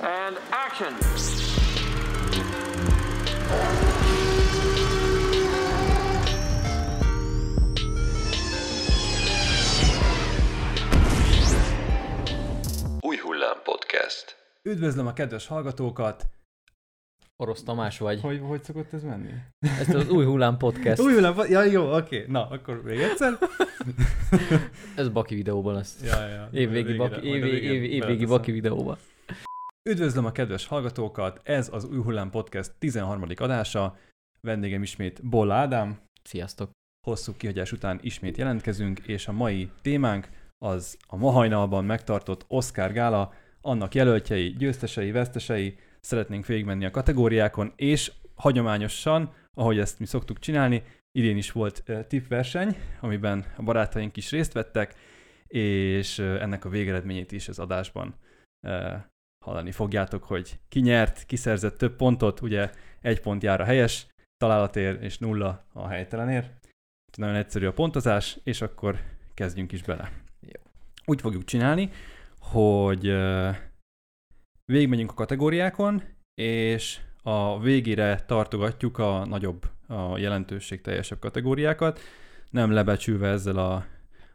And action! Új Hullám Podcast. Üdvözlöm a kedves hallgatókat! Orosz Tamás vagy. Hogy, hogy szokott ez menni? Ezt az új hullám podcast. Új hullám, ja jó, oké. Na, akkor még egyszer. Ez Baki videóban lesz. Ja, ja. Évvégi Végére, Baki, majd a év, végén év, évvégi beleteszem. Baki videóban. Üdvözlöm a kedves hallgatókat! Ez az Új Hullám Podcast 13. adása. Vendégem ismét Bolla Ádám. Sziasztok. Hosszú kihagyás után ismét jelentkezünk, és a mai témánk az a ma hajnalban megtartott Oscar Gála, annak jelöltjei, győztesei, vesztesei, szeretnénk végigmenni a kategóriákon, és hagyományosan, ahogy ezt mi szoktuk csinálni, idén is volt uh, tippverseny, amiben a barátaink is részt vettek, és uh, ennek a végeredményét is az adásban uh, hallani fogjátok, hogy ki nyert, ki szerzett több pontot, ugye egy pont jár a helyes találatért, és nulla a helytelenért. Úgyhogy Nagyon egyszerű a pontozás, és akkor kezdjünk is bele. Jó. Úgy fogjuk csinálni, hogy végigmegyünk a kategóriákon, és a végére tartogatjuk a nagyobb, a jelentőség teljesebb kategóriákat, nem lebecsülve ezzel a,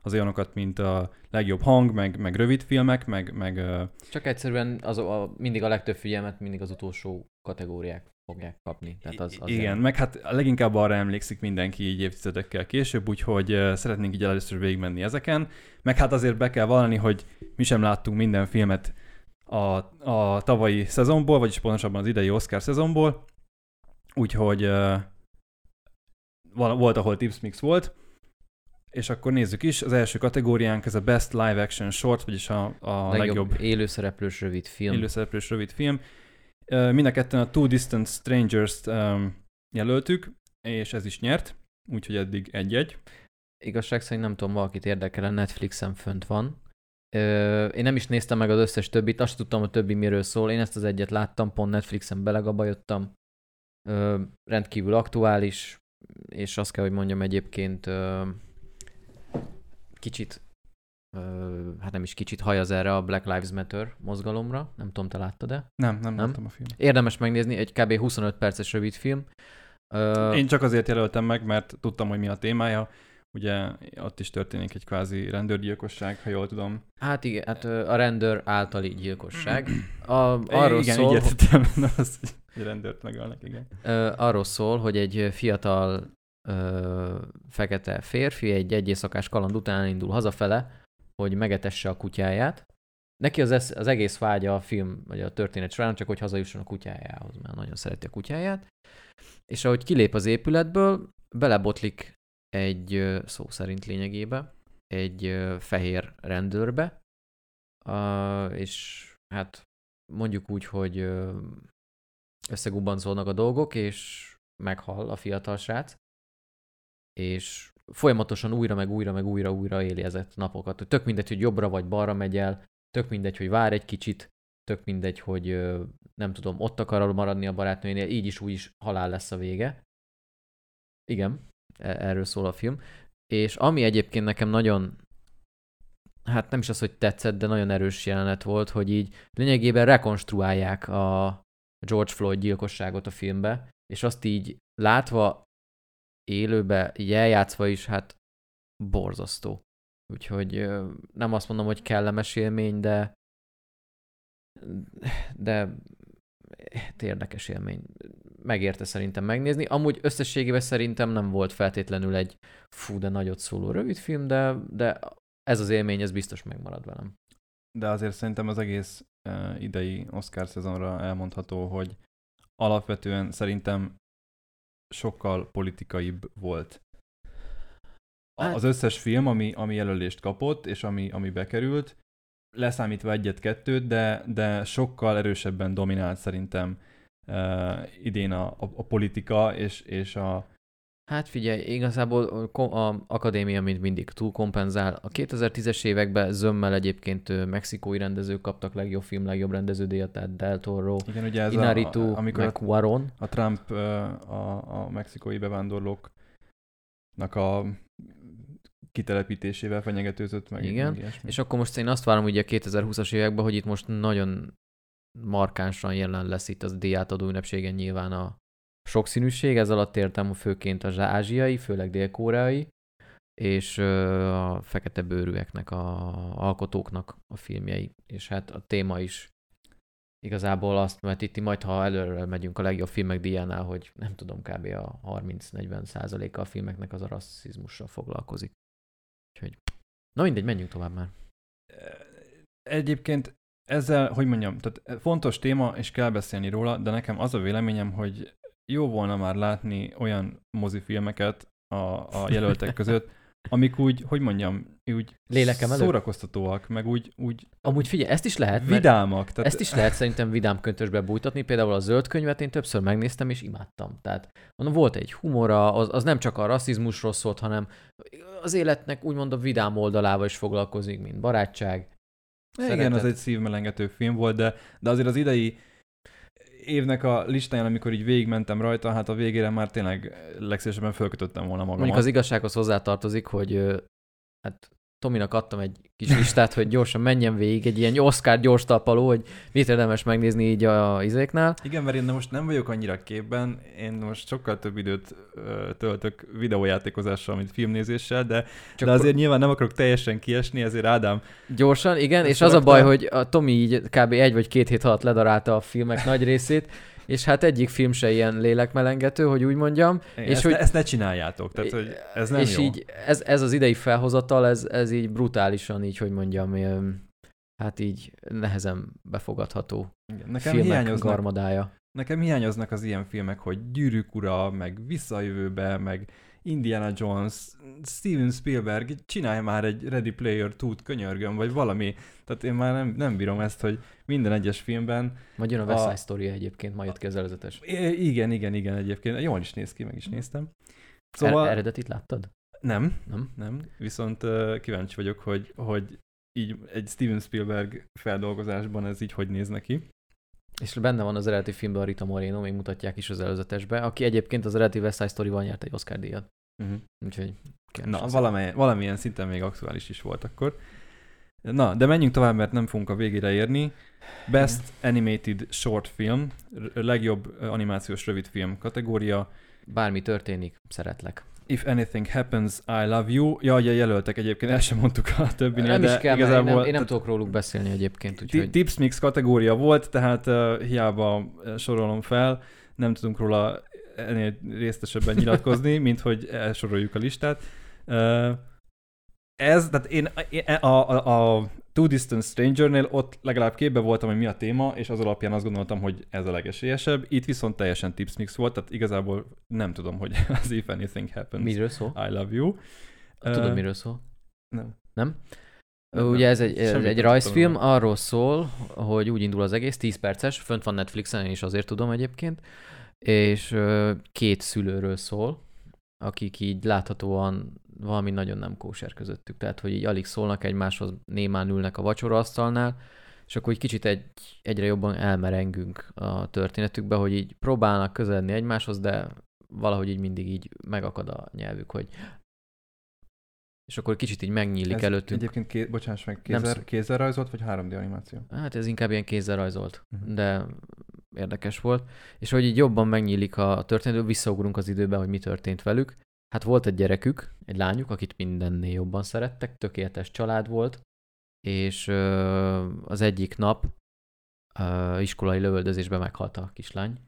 az olyanokat, mint a legjobb hang, meg, meg rövid filmek, meg, meg Csak egyszerűen az, a, mindig a legtöbb figyelmet mindig az utolsó kategóriák fogják kapni. Tehát az, az igen, meg hát leginkább arra emlékszik mindenki így évtizedekkel később, úgyhogy szeretnénk így először végigmenni ezeken, meg hát azért be kell vallani, hogy mi sem láttunk minden filmet a, a tavalyi szezonból, vagyis pontosabban az idei Oscar szezonból, úgyhogy uh, volt, ahol Tips Mix volt, és akkor nézzük is, az első kategóriánk ez a Best Live Action Short, vagyis a, a legjobb, legjobb élőszereplős rövid film. élőszereplős rövid film. Mind a ketten a Two Distant Strangers-t um, jelöltük, és ez is nyert, úgyhogy eddig egy-egy. Igazság szerint nem tudom, valakit érdekel, a Netflixen fönt van. Ö, én nem is néztem meg az összes többit, azt tudtam, a többi miről szól. Én ezt az egyet láttam, pont Netflixen belegabajottam. Ö, rendkívül aktuális, és azt kell, hogy mondjam egyébként ö, kicsit, hát nem is kicsit hajaz erre a Black Lives Matter mozgalomra. Nem tudom, te láttad-e? Nem, nem, Nem? láttam a filmet. Érdemes megnézni, egy kb. 25 perces rövid film. Én csak azért jelöltem meg, mert tudtam, hogy mi a témája. Ugye ott is történik egy kvázi rendőrgyilkosság, ha jól tudom. Hát igen, hát a rendőr általi gyilkosság. A, Arról igen, szól, így értettem, nem az, hogy rendőrt megölnek, igen. arról szól, hogy egy fiatal ö, fekete férfi egy egy éjszakás kaland után indul hazafele, hogy megetesse a kutyáját. Neki az, esz- az egész vágya a film, vagy a történet során, csak hogy hazajusson a kutyájához, mert nagyon szereti a kutyáját. És ahogy kilép az épületből, belebotlik egy, szó szerint lényegébe, egy fehér rendőrbe, és hát mondjuk úgy, hogy összegubbancolnak a dolgok, és meghal a fiatal srác, és folyamatosan újra, meg újra, meg újra, újra éli ezeket napokat. Tök mindegy, hogy jobbra vagy balra megy el, tök mindegy, hogy vár egy kicsit, tök mindegy, hogy nem tudom, ott akar maradni a barátnőjénél, így is úgy is halál lesz a vége. Igen, e- erről szól a film. És ami egyébként nekem nagyon, hát nem is az, hogy tetszett, de nagyon erős jelenet volt, hogy így lényegében rekonstruálják a George Floyd gyilkosságot a filmbe, és azt így látva, élőbe, így eljátszva is, hát borzasztó. Úgyhogy nem azt mondom, hogy kellemes élmény, de de hát érdekes élmény. Megérte szerintem megnézni. Amúgy összességében szerintem nem volt feltétlenül egy fú, de nagyot szóló rövid film, de, de ez az élmény, ez biztos megmarad velem. De azért szerintem az egész idei Oscar szezonra elmondható, hogy alapvetően szerintem sokkal politikaibb volt. Hát- Az összes film, ami, ami jelölést kapott, és ami, ami bekerült, leszámítva egyet-kettőt, de, de sokkal erősebben dominált szerintem uh, idén a, a, a politika és, és a, Hát figyelj, igazából a akadémia mint mindig túl kompenzál. A 2010-es években zömmel egyébként mexikói rendezők kaptak legjobb film, legjobb rendeződíjat, tehát Del Toro, igen, ugye ez Inaritu, a, amikor meg a, a Trump a, a mexikói bevándorlóknak a kitelepítésével fenyegetőzött meg. Igen, meg. És akkor most én azt várom ugye a 2020-as években, hogy itt most nagyon markánsan jelen lesz itt az díjátadó ünnepségen nyilván a sokszínűség, ez alatt értem főként az ázsiai, főleg dél-koreai, és a fekete bőrűeknek, a alkotóknak a filmjei, és hát a téma is igazából azt vetíti, majd ha előre megyünk a legjobb filmek díjánál, hogy nem tudom, kb. a 30-40 százaléka a filmeknek az a rasszizmussal foglalkozik. Úgyhogy, na mindegy, menjünk tovább már. Egyébként ezzel, hogy mondjam, tehát fontos téma, és kell beszélni róla, de nekem az a véleményem, hogy jó volna már látni olyan mozifilmeket a, a jelöltek között, amik úgy, hogy mondjam, úgy Lélekemelő? szórakoztatóak, meg úgy, úgy Amúgy figyelj, ezt is lehet, vidámak. Tehát ezt is lehet szerintem vidám köntösbe bújtatni. Például a zöld könyvet én többször megnéztem, és imádtam. Tehát mondom, volt egy humora, az, az nem csak a rasszizmusról szólt, hanem az életnek úgymond a vidám oldalával is foglalkozik, mint barátság. Igen, szeretet. az egy szívmelengető film volt, de, de azért az idei évnek a listáján, amikor így végigmentem rajta, hát a végére már tényleg legszívesebben fölkötöttem volna magamat. Mondjuk az igazsághoz hozzátartozik, hogy hát Tominak adtam egy kis listát, hogy gyorsan menjen végig, egy ilyen Oscar gyors talpaló, hogy mit érdemes megnézni így a izéknál. Igen, mert én most nem vagyok annyira képben, én most sokkal több időt töltök videójátékozással, mint filmnézéssel, de, Csak de azért nyilván nem akarok teljesen kiesni, ezért Ádám, Gyorsan, igen, és az a baj, hogy a Tomi így kb. egy vagy két hét alatt ledarálta a filmek nagy részét, és hát egyik film se ilyen lélekmelengető, hogy úgy mondjam. és És ezt, hogy- ne, ezt ne csináljátok, tehát hogy ez nem és jó. így ez, ez az idei felhozatal, ez, ez így brutálisan, így hogy mondjam, hát így nehezen befogadható Igen. Nekem filmek hiányoznak, garmadája. nekem hiányoznak az ilyen filmek, hogy Gyűrűk ura, meg Visszajövőbe, meg Indiana Jones, Steven Spielberg, csinálj már egy Ready Player 2-t, könyörgöm, vagy valami. Tehát én már nem, nem bírom ezt, hogy minden egyes filmben Majd jön a West Side Story egyébként, majd jött ki az előzetes. I- igen, igen, igen, egyébként jól is néz ki, meg is néztem. Szóval... Szóval Er- eredetit láttad? nem, Nem? nem, viszont uh, kíváncsi vagyok, hogy, hogy így egy Steven Spielberg feldolgozásban ez így hogy néz neki. És benne van az eredeti filmben a Rita Moreno, még mutatják is az előzetesbe, aki egyébként az eredeti West Side Story-val nyert egy Oscar díjat. Uh-huh. Úgyhogy Na, keresem. valamilyen, szinten még aktuális is volt akkor. Na, de menjünk tovább, mert nem fogunk a végére érni. Best Animated Short Film, legjobb animációs rövidfilm kategória. Bármi történik, szeretlek. If Anything Happens, I Love You. Ja, ugye jelöltek egyébként, el sem mondtuk a többinél, nem de is kell, mert én igazából... nem, én nem tudok róluk beszélni egyébként, úgyhogy Tips Mix kategória volt, tehát uh, hiába sorolom fel, nem tudunk róla ennél részletesebben nyilatkozni, mint hogy elsoroljuk a listát. Uh, ez, tehát én a, a, a Two Distant Stranger-nél ott legalább képbe voltam, hogy mi a téma, és az alapján azt gondoltam, hogy ez a legesélyesebb. Itt viszont teljesen tips mix volt, tehát igazából nem tudom, hogy az If Anything Happens, miről szól? I Love You. Tudod, Ö, miről szól? Nem. Nem? Nem, Ugye ez egy, ez egy rajzfilm, tudom. arról szól, hogy úgy indul az egész, 10 perces, fönt van Netflixen, én is azért tudom egyébként, és két szülőről szól, akik így láthatóan valami nagyon nem kóser közöttük, tehát hogy így alig szólnak egymáshoz, némán ülnek a vacsoraasztalnál, és akkor egy kicsit egy, egyre jobban elmerengünk a történetükbe, hogy így próbálnak közeledni egymáshoz, de valahogy így mindig így megakad a nyelvük, hogy és akkor kicsit így megnyílik Ez előttünk. Egyébként, ké, bocsáss meg, Nem kézzel, szó- kézzel rajzolt, vagy 3D animáció? Hát ez inkább ilyen kézzel rajzolt, Mhm. de érdekes volt. És hogy így jobban megnyílik a történet, visszaugrunk az időbe, hogy mi történt velük. Hát volt egy gyerekük, egy lányuk, akit mindennél jobban szerettek, tökéletes család volt, és az egyik nap iskolai lövöldözésben meghalt a kislány,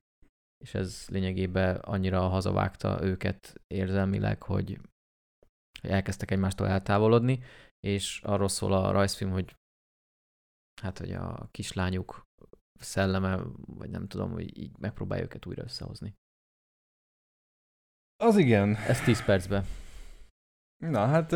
és ez lényegében annyira hazavágta őket érzelmileg, hogy elkezdtek egymástól eltávolodni, és arról szól a rajzfilm, hogy hát, hogy a kislányuk szelleme, vagy nem tudom, hogy így megpróbálja őket újra összehozni. Az igen. Ez 10 percben. Na hát,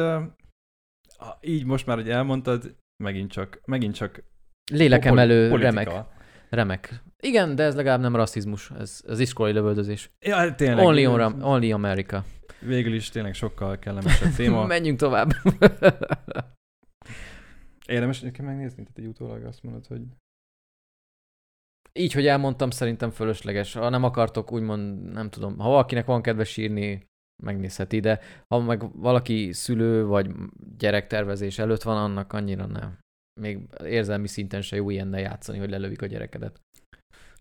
így most már, hogy elmondtad, megint csak, megint csak Lélekemelő, poli- remek, politika. remek. Igen, de ez legalább nem rasszizmus, ez az iskolai lövöldözés. Ja, hát tényleg. Only, on, only America. Végül is tényleg sokkal kellemesebb téma. Menjünk tovább. Érdemes nekem megnézni, tehát egy utólag azt mondod, hogy Így, hogy elmondtam, szerintem fölösleges. Ha nem akartok, úgymond, nem tudom, ha valakinek van kedve sírni, megnézheti, de ha meg valaki szülő vagy gyerektervezés előtt van, annak annyira nem. még érzelmi szinten se jó ilyennel játszani, hogy lelövik a gyerekedet.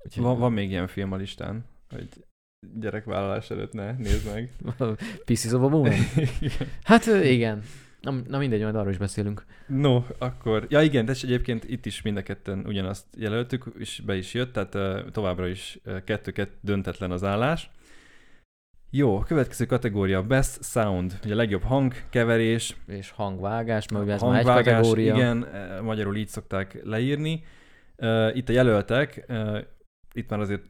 Úgyhogy Van, van még ilyen film a listán, hogy gyerekvállalás előtt ne nézd meg. Pieces of a Moon? Igen. Hát igen. Na, na mindegy, majd arról is beszélünk. No, akkor... Ja igen, de egyébként itt is mind a ketten ugyanazt jelöltük, és be is jött, tehát uh, továbbra is uh, kettő-kettő döntetlen az állás. Jó, következő kategória Best Sound, ugye a legjobb hangkeverés, És hangvágás, mert ugye ez már egy hangvágás, kategória. igen, magyarul így szokták leírni. Uh, itt a jelöltek, uh, itt már azért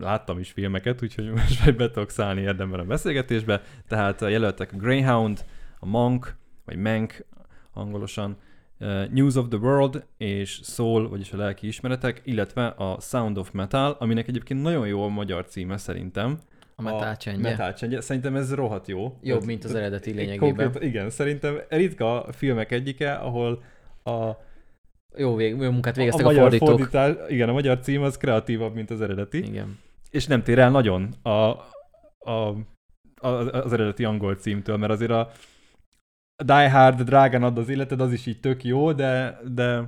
láttam is filmeket, úgyhogy most be tudok szállni érdemben a beszélgetésbe. Tehát a jelöltek a Greyhound, a Monk, vagy Mank angolosan, uh, News of the World és Soul, vagyis a lelki ismeretek, illetve a Sound of Metal, aminek egyébként nagyon jó a magyar címe szerintem. A metal csendje. Metal csendje. Szerintem ez rohadt jó. Jobb, mint az eredeti lényegében. Konkrét, igen, szerintem ritka filmek egyike, ahol a, Jó, vég, jó munkát végeztek a, a, magyar fordítók. fordítás, igen, a magyar cím az kreatívabb, mint az eredeti, Igen. és nem tér el nagyon a, a, a, az eredeti angol címtől, mert azért a Die Hard, drágán ad az életed, az is így tök jó, de, de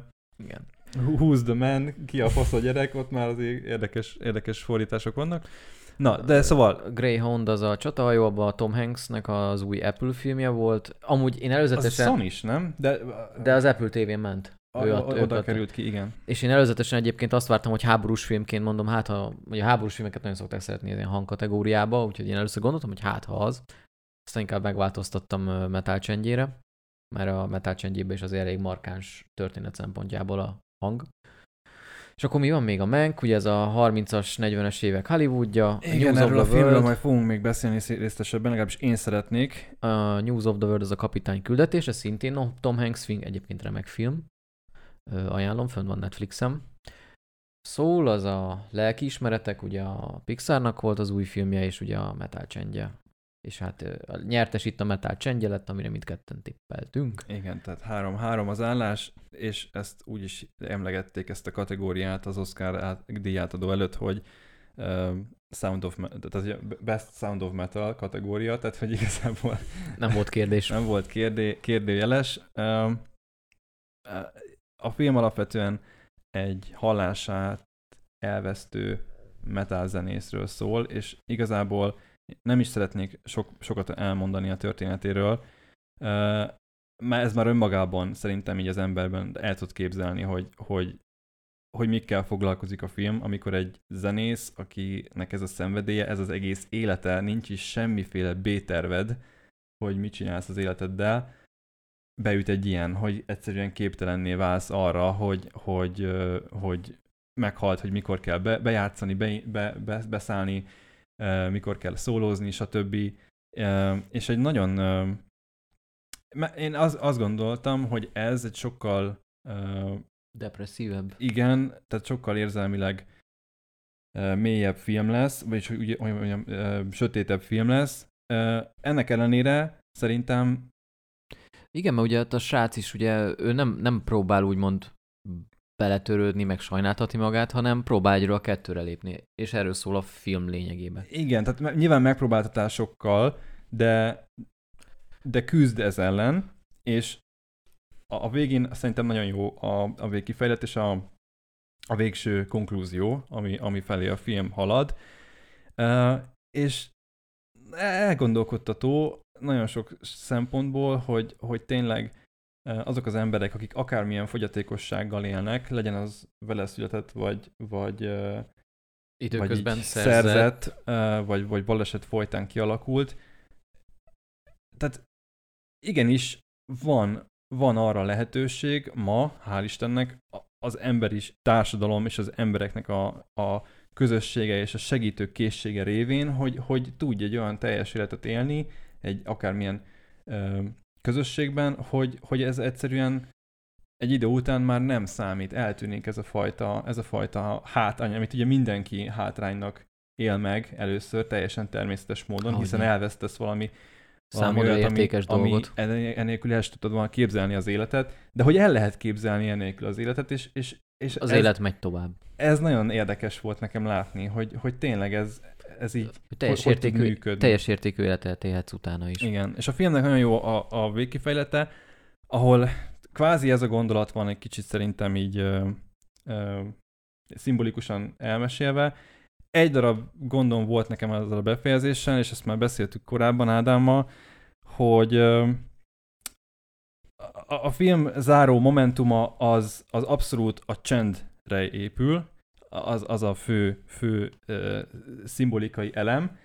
Igen. Who's the man, ki a fasz a gyerek, ott már azért érdekes, érdekes fordítások vannak. Na, de szóval, Greyhound az a csatahajó, abban a Tom Hanksnek az új Apple filmje volt. Amúgy én az előzetesen... Son is, nem? De, De az Apple TV-n ment. a, Ő a, oda került ki, igen. És én előzetesen egyébként azt vártam, hogy háborús filmként mondom, hát ha, ugye a háborús filmeket nagyon szokták szeretni ilyen hangkategóriába, úgyhogy én először gondoltam, hogy hát ha az. Aztán inkább megváltoztattam metal csendjére, mert a metal csendjében is azért elég markáns történet szempontjából a hang. És akkor mi van még a Mank, ugye ez a 30-as, 40-es évek Hollywoodja, a Igen, News erről a of the filmről World, majd fogunk még beszélni szé- részletesebben, legalábbis én szeretnék. a News of the World az a kapitány küldetése, szintén no, Tom Hanks film, egyébként remek film. Ajánlom, fönn van Netflixem. Soul az a lelkiismeretek, ugye a Pixarnak volt az új filmje, és ugye a Metal csendje. És hát a nyertes itt a Metal csendje lett, amire mindketten tippeltünk. Igen, tehát 3-3 az állás, és ezt úgy is emlegették ezt a kategóriát az Oscar át, díjátadó előtt, hogy uh, Sound of, Me- tehát Best Sound of Metal kategória, tehát hogy igazából Nem volt kérdés. nem volt kérdé, kérdőjeles. A film alapvetően egy hallását elvesztő metal zenészről szól, és igazából nem is szeretnék sok, sokat elmondani a történetéről, mert ez már önmagában szerintem így az emberben el tud képzelni, hogy, hogy, hogy mikkel foglalkozik a film, amikor egy zenész, akinek ez a szenvedélye, ez az egész élete, nincs is semmiféle B-terved, hogy mit csinálsz az életeddel, beüt egy ilyen, hogy egyszerűen képtelenné válsz arra, hogy, hogy, hogy meghalt, hogy mikor kell be, bejátszani, be, be, be, beszállni, mikor kell szólózni, stb. Ö, És egy nagyon... Én az, azt gondoltam, hogy ez egy sokkal Depresszívebb. igen, tehát sokkal érzelmileg mélyebb film lesz, vagyis ugye, hogy mondjam, sötétebb film lesz. Ennek ellenére szerintem Igen, mert ugye a srác is ugye, ő nem, nem próbál úgymond beletörődni, meg sajnáltatni magát, hanem próbál egyről a kettőre lépni. És erről szól a film lényegében. igen, tehát nyilván megpróbáltatásokkal, de, de küzd ez ellen, és a, a végén szerintem nagyon jó a, a végkifejlet, és a, a végső konklúzió, ami, ami felé a film halad. Uh, és elgondolkodtató nagyon sok szempontból, hogy, hogy tényleg azok az emberek, akik akármilyen fogyatékossággal élnek, legyen az vele született, vagy, vagy, vagy Időközben így szerzett. szerzett vagy, vagy baleset folytán kialakult. Tehát igenis van, van arra lehetőség ma, hál' Istennek, az emberi társadalom és az embereknek a, a közössége és a segítő készsége révén, hogy, hogy tudj egy olyan teljes életet élni, egy akármilyen ö, közösségben, hogy, hogy ez egyszerűen egy idő után már nem számít, eltűnik ez a fajta, ez a fajta hátrány, amit ugye mindenki hátránynak él meg először teljesen természetes módon, Ahogy hiszen nem. elvesztesz valami Számodra valami olyat, értékes ami, dolgot. Ami enélkül el tudod volna képzelni az életet, de hogy el lehet képzelni enélkül az életet, és, és, és Az ez, élet megy tovább. ez nagyon érdekes volt nekem látni, hogy, hogy tényleg ez, ez így, teljes, hogy értékű, működni. teljes értékű életet élhetsz utána is. igen. És a filmnek nagyon jó a, a végkifejlete, ahol kvázi ez a gondolat van egy kicsit szerintem így ö, ö, szimbolikusan elmesélve. Egy darab gondom volt nekem ezzel a befejezéssel, és ezt már beszéltük korábban Ádámmal, hogy ö, a, a film záró momentuma az, az abszolút a csendre épül, az, az a fő, fő ö, szimbolikai elem,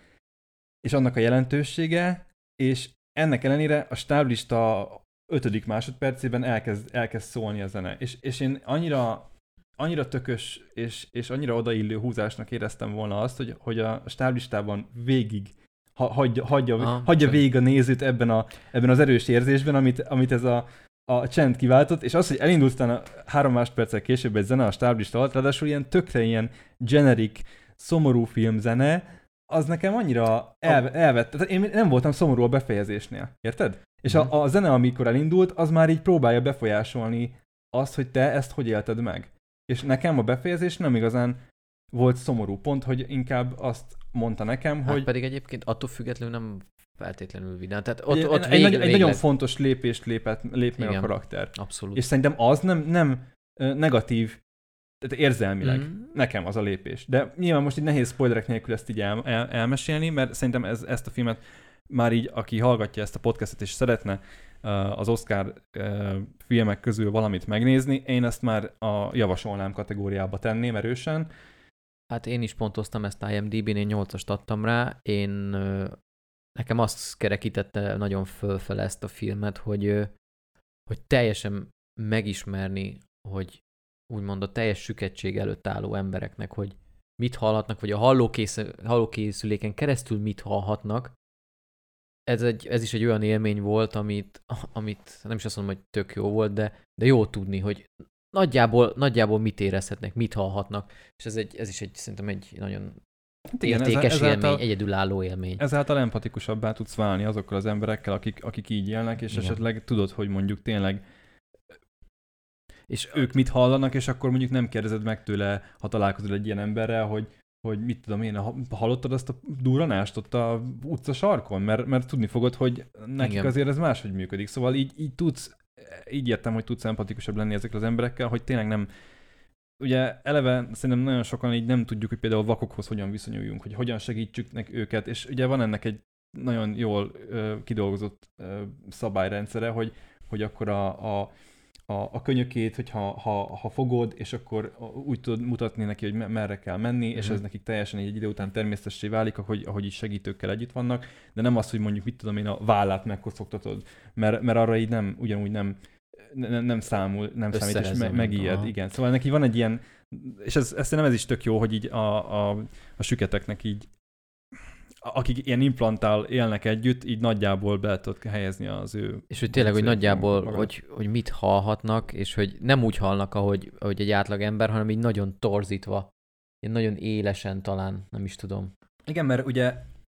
és annak a jelentősége, és ennek ellenére a stáblista ötödik másodpercében elkezd, elkezd szólni a zene. És, és én annyira, annyira tökös és, és annyira odaillő húzásnak éreztem volna azt, hogy, hogy a stáblistában végig ha, hagyja, hagyja, Aha, hagyja végig a nézőt ebben, a, ebben az erős érzésben, amit, amit ez a, a csend kiváltott, és az, hogy elindult utána három másodperccel később egy zene a stáblista alatt, ráadásul ilyen tökre ilyen generic, szomorú filmzene, az nekem annyira el, elvett. Tehát én nem voltam szomorú a befejezésnél, érted? És Mhm. a, a zene, amikor elindult, az már így próbálja befolyásolni azt, hogy te ezt hogy élted meg. És nekem a befejezés nem igazán volt szomorú pont, hogy inkább azt mondta nekem, Hát hogy pedig egyébként attól függetlenül nem feltétlenül vidám. Tehát ott, egy, ott egy, vég, egy nagyon fontos lépést lépett, lép meg a Igen. karakter. Abszolút. És szerintem az nem, nem negatív, tehát érzelmileg. Mhm. Nekem az a lépés. De nyilván most így nehéz spoilerek nélkül ezt így el, el, elmesélni, mert szerintem ez, ezt a filmet már így, aki hallgatja ezt a podcastet és szeretne az Oscar filmek közül valamit megnézni, én ezt már a javasolnám kategóriába tenném erősen. Hát én is pontoztam ezt IMDb-n, én 8-ast adtam rá. Én nekem azt kerekítette nagyon fölfele ezt a filmet, hogy, hogy teljesen megismerni, hogy úgymond a teljes süketség előtt álló embereknek, hogy mit hallhatnak, vagy a hallókész, hallókészüléken keresztül mit hallhatnak, ez, egy, ez is egy olyan élmény volt, amit, amit nem is azt mondom, hogy tök jó volt, de, de jó tudni, hogy nagyjából, nagyjából mit érezhetnek, mit hallhatnak, és ez, egy, ez is egy, szerintem egy nagyon Hát értékes ezzel- élmény, ezáltal- egyedülálló élmény. Ezáltal empatikusabbá tudsz válni azokkal az emberekkel, akik, akik így élnek, és Igen. esetleg tudod, hogy mondjuk tényleg És ők mit hallanak, és akkor mondjuk nem kérdezed meg tőle, ha találkozol egy ilyen emberrel, hogy, hogy mit tudom én, ha- hallottad azt a duranást ott a utca sarkon? Mert, mert tudni fogod, hogy nekik Igen. azért ez máshogy működik. Szóval így, így tudsz, így értem, hogy tudsz empatikusabb lenni ezekkel az emberekkel, hogy tényleg nem, ugye eleve szerintem nagyon sokan így nem tudjuk, hogy például vakokhoz hogyan viszonyuljunk, hogy hogyan segítsük nek őket, és ugye van ennek egy nagyon jól ö, kidolgozott ö, szabályrendszere, hogy, hogy akkor a, a, a, a könyökét, hogyha ha, ha fogod, és akkor úgy tudod mutatni neki, hogy me- merre kell menni, és Mhm. ez nekik teljesen egy idő után természetessé válik, ahogy, ahogy is segítőkkel együtt vannak, de nem az, hogy mondjuk mit tudom én, a vállát megkoszogtatod, mert, mert arra így nem, ugyanúgy nem, nem, nem számul, nem számít, és me, megijed, aha. igen. Szóval neki van egy ilyen, és ez, ez szerintem ez is tök jó, hogy így a, a, a süketeknek így akik ilyen implantál élnek együtt, így nagyjából be tudod helyezni az ő... És hogy tényleg, hogy nagyjából, magad. hogy, hogy mit hallhatnak, és hogy nem úgy hallnak, ahogy, ahogy egy átlag ember, hanem így nagyon torzítva. Ilyen nagyon élesen talán, nem is tudom. Igen, mert ugye,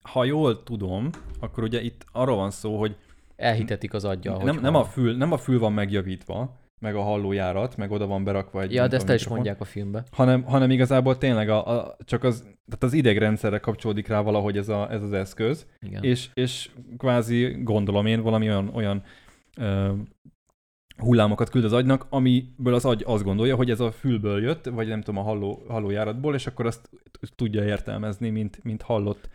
ha jól tudom, akkor ugye itt arról van szó, hogy Elhitetik az hogy nem, nem, hall. a fül, nem a fül van megjavítva, meg a hallójárat, meg oda van berakva egy... Ja, de ezt el is mondják a filmbe. Hanem, hanem igazából tényleg a, a, csak az, tehát az idegrendszerre kapcsolódik rá valahogy ez, a, ez az eszköz, Igen. és, és kvázi gondolom én valami olyan, olyan ö, hullámokat küld az agynak, amiből az agy azt gondolja, hogy ez a fülből jött, vagy nem tudom, a halló, hallójáratból, és akkor azt tudja értelmezni, mint, mint hallott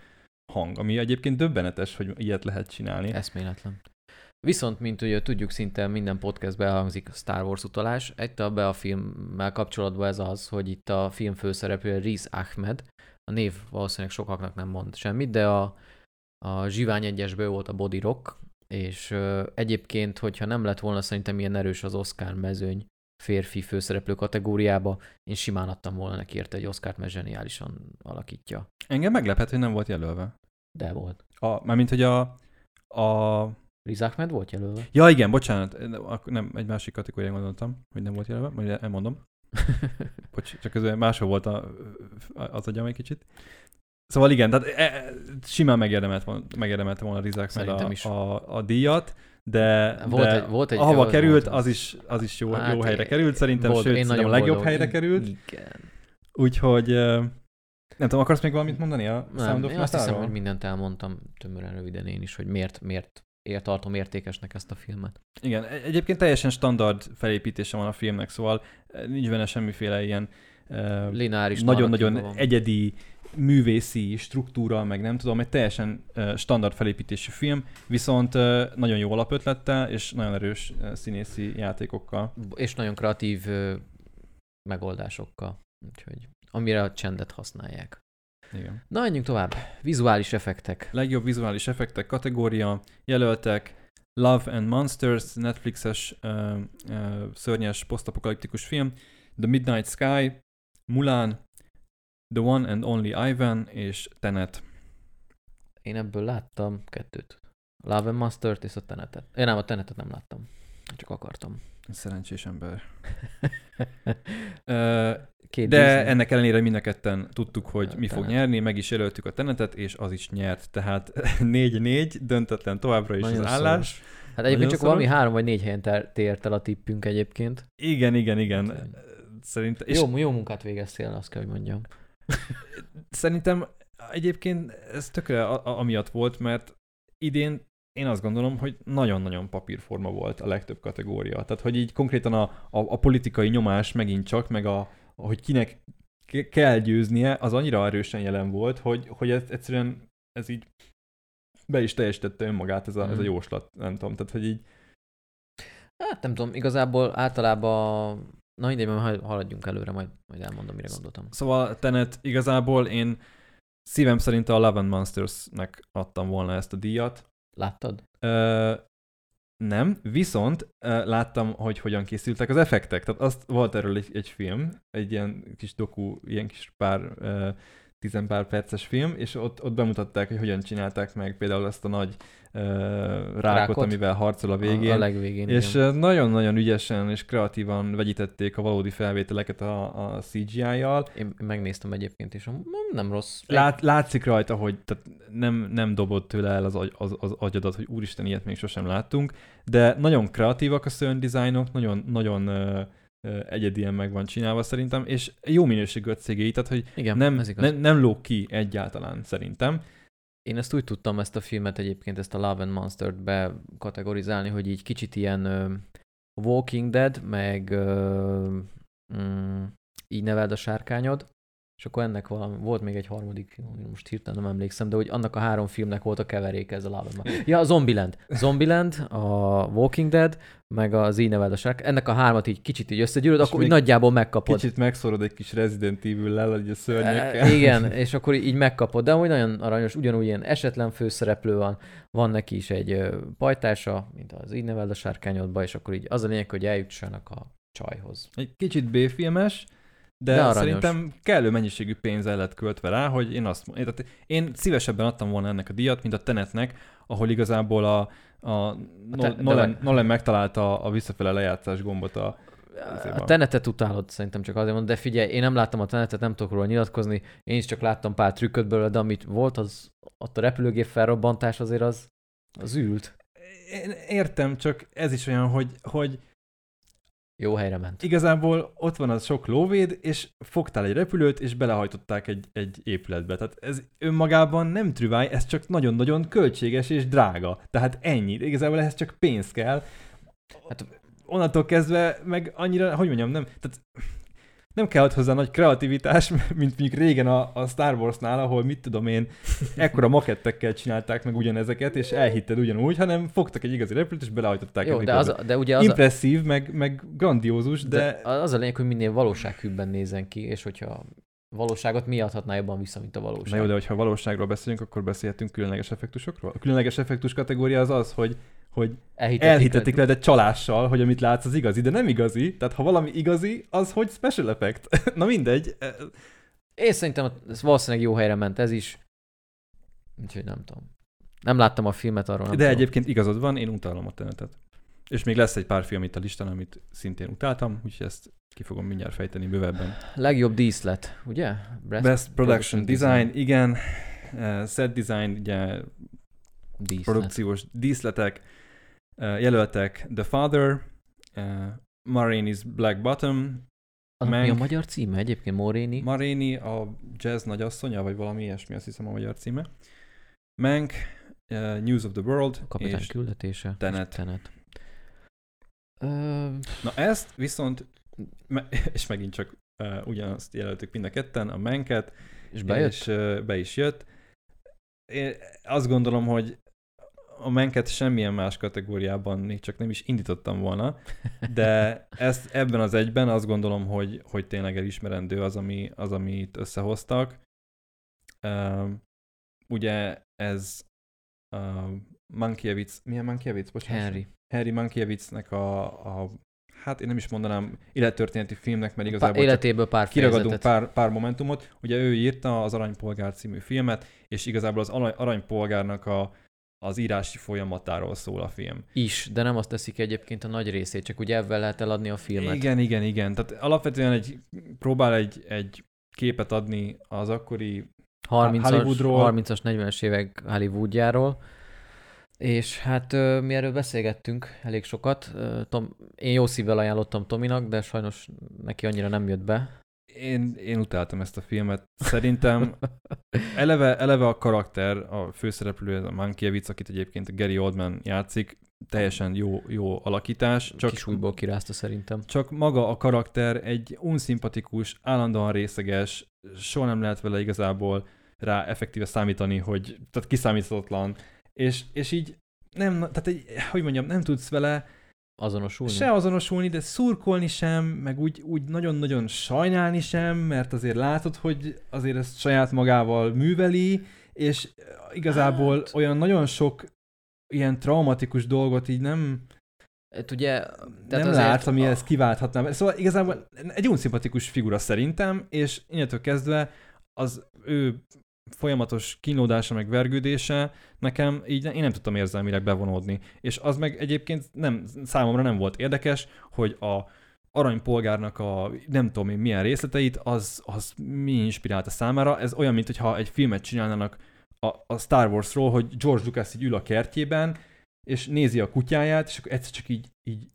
hang, ami egyébként döbbenetes, hogy ilyet lehet csinálni. Eszméletlen. Viszont, mint ugye tudjuk, szinte minden podcastben elhangzik a Star Wars utalás. A, be a filmmel kapcsolatban ez az, hogy itt a film főszereplője Riz Ahmed, a név valószínűleg sokaknak nem mond semmit, de a, a Zsivány egyesből volt a Body Rock, és ö, egyébként, hogyha nem lett volna szerintem ilyen erős az Oscar mezőny férfi főszereplő kategóriába, én simán adtam volna neki érte egy Oscárt, mert zseniálisan alakítja. Engem meglepett, hogy nem volt jelölve. De volt. A, mármint, hogy a, a... Riz Ahmed volt jelölve? Ja, igen, bocsánat, nem, egy másik kategórián gondoltam, hogy nem volt jelölve, majd elmondom. Bocs, csak közben máshol volt a, az agyam egy kicsit. Szóval igen, tehát e, e, simán megérdemelt megérdemelte volna meg Szerintem a, is. a, a díjat, de, Volt de egy- volt egy- ahova volt- került, volt. az is, az is jó, Hát jó helyre én- került, szerintem, Boldog- sőt, én szerintem a legjobb boldog. helyre került. Igen. Úgyhogy nem tudom, akarsz még valamit mondani a Nem, Sound of én azt hiszem, Metal-ról? hogy mindent elmondtam tömören röviden én is, hogy miért, miért ér, tartom értékesnek ezt a filmet. Igen, e- egyébként teljesen standard felépítése van a filmnek, szóval eh, nincs benne semmiféle ilyen uh, Lineáris nagyon-nagyon egyedi művészi struktúra, meg nem tudom, egy teljesen uh, standard felépítésű film, viszont uh, nagyon jó alapötlettel és nagyon erős uh, színészi játékokkal. És nagyon kreatív megoldásokkal. Úgyhogy amire a csendet használják. Igen. Na, menjünk tovább. Vizuális effektek. Legjobb vizuális effektek kategória, jelöltek Love and Monsters, Netflixes uh, uh, szörnyes posztapokaliptikus film, The Midnight Sky, Mulan, The One and Only Ivan és Tenet. Én ebből láttam kettőt. Love and Mustard és a Tenetet. Én nem, a Tenetet nem láttam. Csak akartam. Szerencsés ember. Két De Disney. ennek ellenére mind a ketten tudtuk, hogy mi fog nyerni, meg is jelöltük a Tenetet, és az is nyert. Tehát 4-4, döntetlen továbbra is Nagyon az állás. szoros. Hát egyébként csak szoros. valami három vagy négy helyen tért el a tippünk egyébként. Igen, igen, igen. Hát, Szerintem, és Jó, jó munkát végeztél, azt kell, hogy mondjam. szerintem egyébként ez tökre amiatt volt, mert idén én azt gondolom, hogy nagyon-nagyon papírforma volt a legtöbb kategória. Tehát, hogy így konkrétan a, a, a politikai nyomás megint csak, meg a, hogy kinek ke- kell győznie, az annyira erősen jelen volt, hogy, hogy ez egyszerűen ez így be is teljesítette önmagát ez a, ez a Mhm. jóslat, nem tudom, tehát hogy így Hát nem tudom, igazából általában... Na mindegy, majd haladjunk előre, majd, majd elmondom, mire gondoltam. Szóval Tenet igazából én szívem szerint a Love and Monsters-nek adtam volna ezt a díjat, Láttad? Ö, nem, viszont láttam, hogy hogyan készültek az effektek. Tehát azt volt erről egy, egy film, egy ilyen kis doku, ilyen kis pár, ö, tizen pár perces film, és ott, ott bemutatták, hogy hogyan csinálták meg például ezt a nagy ö, rákot, Rákot? amivel harcol a végén. A, a legvégén, és igen. nagyon-nagyon ügyesen és kreatívan vegyítették a valódi felvételeket a, a CGI-jal. Én megnéztem egyébként, mm, nem rossz. Lát, látszik rajta, hogy tehát nem, nem dobott tőle el az, agy, az, az agyadat, hogy úristen, ilyet még sosem láttunk, de nagyon kreatívak a szörnydizájnok, nagyon, nagyon ö, egyedien meg van csinálva szerintem, és jó minőségű a cégéi, tehát hogy Igen, nem, nem, nem lóg ki egyáltalán szerintem. Én ezt úgy tudtam ezt a filmet egyébként, ezt a Love and Monstert bekategorizálni, hogy így kicsit ilyen ö, Walking Dead, meg ö, mm, így neveld a sárkányod, és akkor ennek valami, volt még egy harmadik most hirtelen nem emlékszem, de hogy annak a három filmnek volt a keveréke ez a Monster. Ja, a Zombieland. Zombieland, a Walking Dead, meg így a sárkány. Ennek a hármat így kicsit így összegyűröd, És akkor úgy még nagyjából megkapod. Kicsit megszorod egy kis Resident Evil-lel, hogy a szörnyekkel. E, Igen, és akkor így megkapod, de amúgy nagyon aranyos, ugyanúgy ilyen esetlen főszereplő van, van neki is egy pajtása, mint az így neveld a sárkányodba, és akkor így az a lényeg, hogy eljutsanak a csajhoz. Egy kicsit B-filmes, de, De aranyos. szerintem kellő mennyiségű pénz el lett költve rá, hogy én azt én, tehát én szívesebben adtam volna ennek a díjat, mint a Tenetnek, ahol igazából a, a te- Nol- de Nolan, meg- Nolan megtalálta a visszafele lejátszás gombot a, A tenetet utálod szerintem csak azért mondom, de figyelj, én nem láttam a tenetet, nem tudok róla nyilatkozni, én is csak láttam pár trükköt belőle, de amit volt, az ott a repülőgép felrobbantás azért az, az ült. Én értem, csak ez is olyan, hogy, hogy Jó helyre ment. igazából ott van az sok lóvéd, és fogtál egy repülőt, és belehajtották egy, egy épületbe. Tehát ez önmagában nem trüváj, ez csak nagyon-nagyon költséges és drága. Tehát ennyi. Igazából ehhez csak pénz kell. Hát- Onnantól kezdve meg annyira, hogy mondjam, nem, tehát nem kell hozzá nagy kreativitás, mint mondjuk régen a, a Star Wars-nál, ahol mit tudom én, ekkora makettekkel csinálták meg ugyanezeket, és elhitted ugyanúgy, hanem fogtak egy igazi repülőt, és belehajtották Jó, de, az, a- de ugye az, a, Impresszív, meg, meg grandiózus, de, de az a lényeg, hogy minél valósághűbben nézzen ki, és hogyha valóságot mi adhatná jobban vissza, mint a valóság. Na jó, de hogyha valóságról beszélünk, akkor beszélhetünk különleges effektusokról. A különleges effektus kategória az az, hogy, hogy Elhitetik, elhitetik le, de csalással, hogy amit látsz, az igazi, de nem igazi. Tehát ha valami igazi, az hogy special effect. Na mindegy. Én szerintem ez valószínűleg jó helyre ment ez is. Úgyhogy nem tudom. Nem láttam a filmet arról. Nem De tudom. egyébként igazad van, én utálom a tenetet. És még lesz egy pár film itt a listán, amit szintén utáltam, úgyhogy ezt ki fogom mindjárt fejteni bővebben. Legjobb díszlet, ugye? Best, Best Production Design, igen. Uh, set Design, ugye díszlet. produkciós díszletek, jelöltek The Father, uh, Marini's Black Bottom, Annak mi a magyar címe egyébként? Moréni? Marini a jazz nagyasszonya, vagy valami ilyesmi, azt hiszem a magyar címe. Mank, uh, News of the World, A kapitány és küldetése. Tenet. Tenet. Ö, Na ezt viszont, és megint csak uh, ugyanazt jelöltük mind a ketten, a menket, és bejött? és uh, be is jött. Én azt gondolom, hogy a menket semmilyen más kategóriában még csak nem is indítottam volna, de ezt ebben az egyben azt gondolom, hogy, hogy tényleg elismerendő az, ami, az, amit összehoztak. Uh, ugye ez uh, Mankiewicz, milyen Mankiewicz? Bocsánat. Henry. Harry Mankiewicznek a, a, hát én nem is mondanám élettörténeti filmnek, mert igazából csak életéből pár kiragadunk pár, pár momentumot. Ugye ő írta az Aranypolgár című filmet, és igazából az Arany- Aranypolgárnak a, az írási folyamatáról szól a film. Is, de nem azt teszik egyébként a nagy részét, csak ugye ebben lehet eladni a filmet. Igen, igen, igen. Tehát alapvetően egy, próbál egy, egy képet adni az akkori 30-as, Hollywoodról. 30-as, 40-es évek Hollywoodjáról. És hát mi erről beszélgettünk elég sokat. Tom, én jó szívvel ajánlottam Tominak, de sajnos neki annyira nem jött be. Én, én utáltam ezt a filmet. Szerintem eleve, eleve a karakter, a főszereplő, ez a Mankiewicz, akit egyébként Gary Oldman játszik, teljesen jó, jó alakítás. Csak Kis újból kirázta szerintem. csak maga a karakter egy unszimpatikus, állandóan részeges, soha nem lehet vele igazából rá effektíve számítani, hogy tehát kiszámíthatatlan, és, és így nem, tehát egy, hogy mondjam, nem tudsz vele Azonosulni? se azonosulni, de szurkolni sem, meg úgy, úgy nagyon-nagyon sajnálni sem, mert azért látod, hogy azért ezt saját magával műveli, és igazából Hát- olyan nagyon sok ilyen traumatikus dolgot így nem, Hát ugye, tehát nem azért lát, ami a- ezt kiválthatná. Szóval igazából egy unszimpatikus figura szerintem, és innentől kezdve az ő folyamatos kínlódása, meg vergődése nekem így én nem tudtam érzelmileg bevonódni. És az meg egyébként nem, számomra nem volt érdekes, hogy a aranypolgárnak a nem tudom én milyen részleteit, az, az mi inspirálta számára. Ez olyan, mint hogyha egy filmet csinálnának a, a Star Warsról, hogy George Lucas így ül a kertjében, és nézi a kutyáját, és akkor egyszer csak így, így,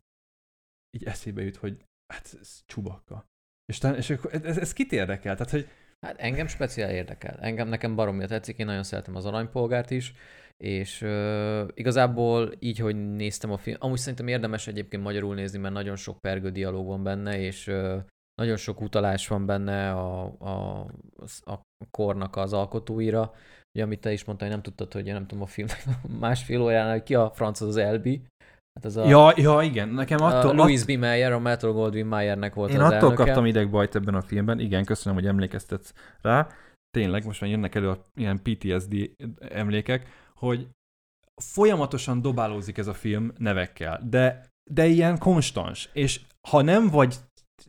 így eszébe jut, hogy hát ez csubakka. És, és akkor ez, ez kit érdekel? Tehát, hogy Hát engem speciál érdekel. Engem nekem baromja tetszik, én nagyon szeretem az aranypolgárt is, és uh, igazából így, hogy néztem a film, amúgy szerintem érdemes egyébként magyarul nézni, mert nagyon sok pergő dialóg van benne, és uh, nagyon sok utalás van benne a, a, a kornak az alkotóira. Ugye, amit te is mondtál, hogy nem tudtad, hogy nem tudom, a film másfél óránál, hogy ki a franc az Elbi. Hát az a, ja, ja, igen, nekem attól, a Louis B. Mayer, a Metro Goldwyn Mayernek volt Én az attól elnöke. kaptam idegbajt ebben a filmben, igen, köszönöm, hogy emlékeztetsz rá. Tényleg, most már jönnek elő a ilyen PTSD emlékek, hogy folyamatosan dobálózik ez a film nevekkel, de, de ilyen konstans, és ha nem vagy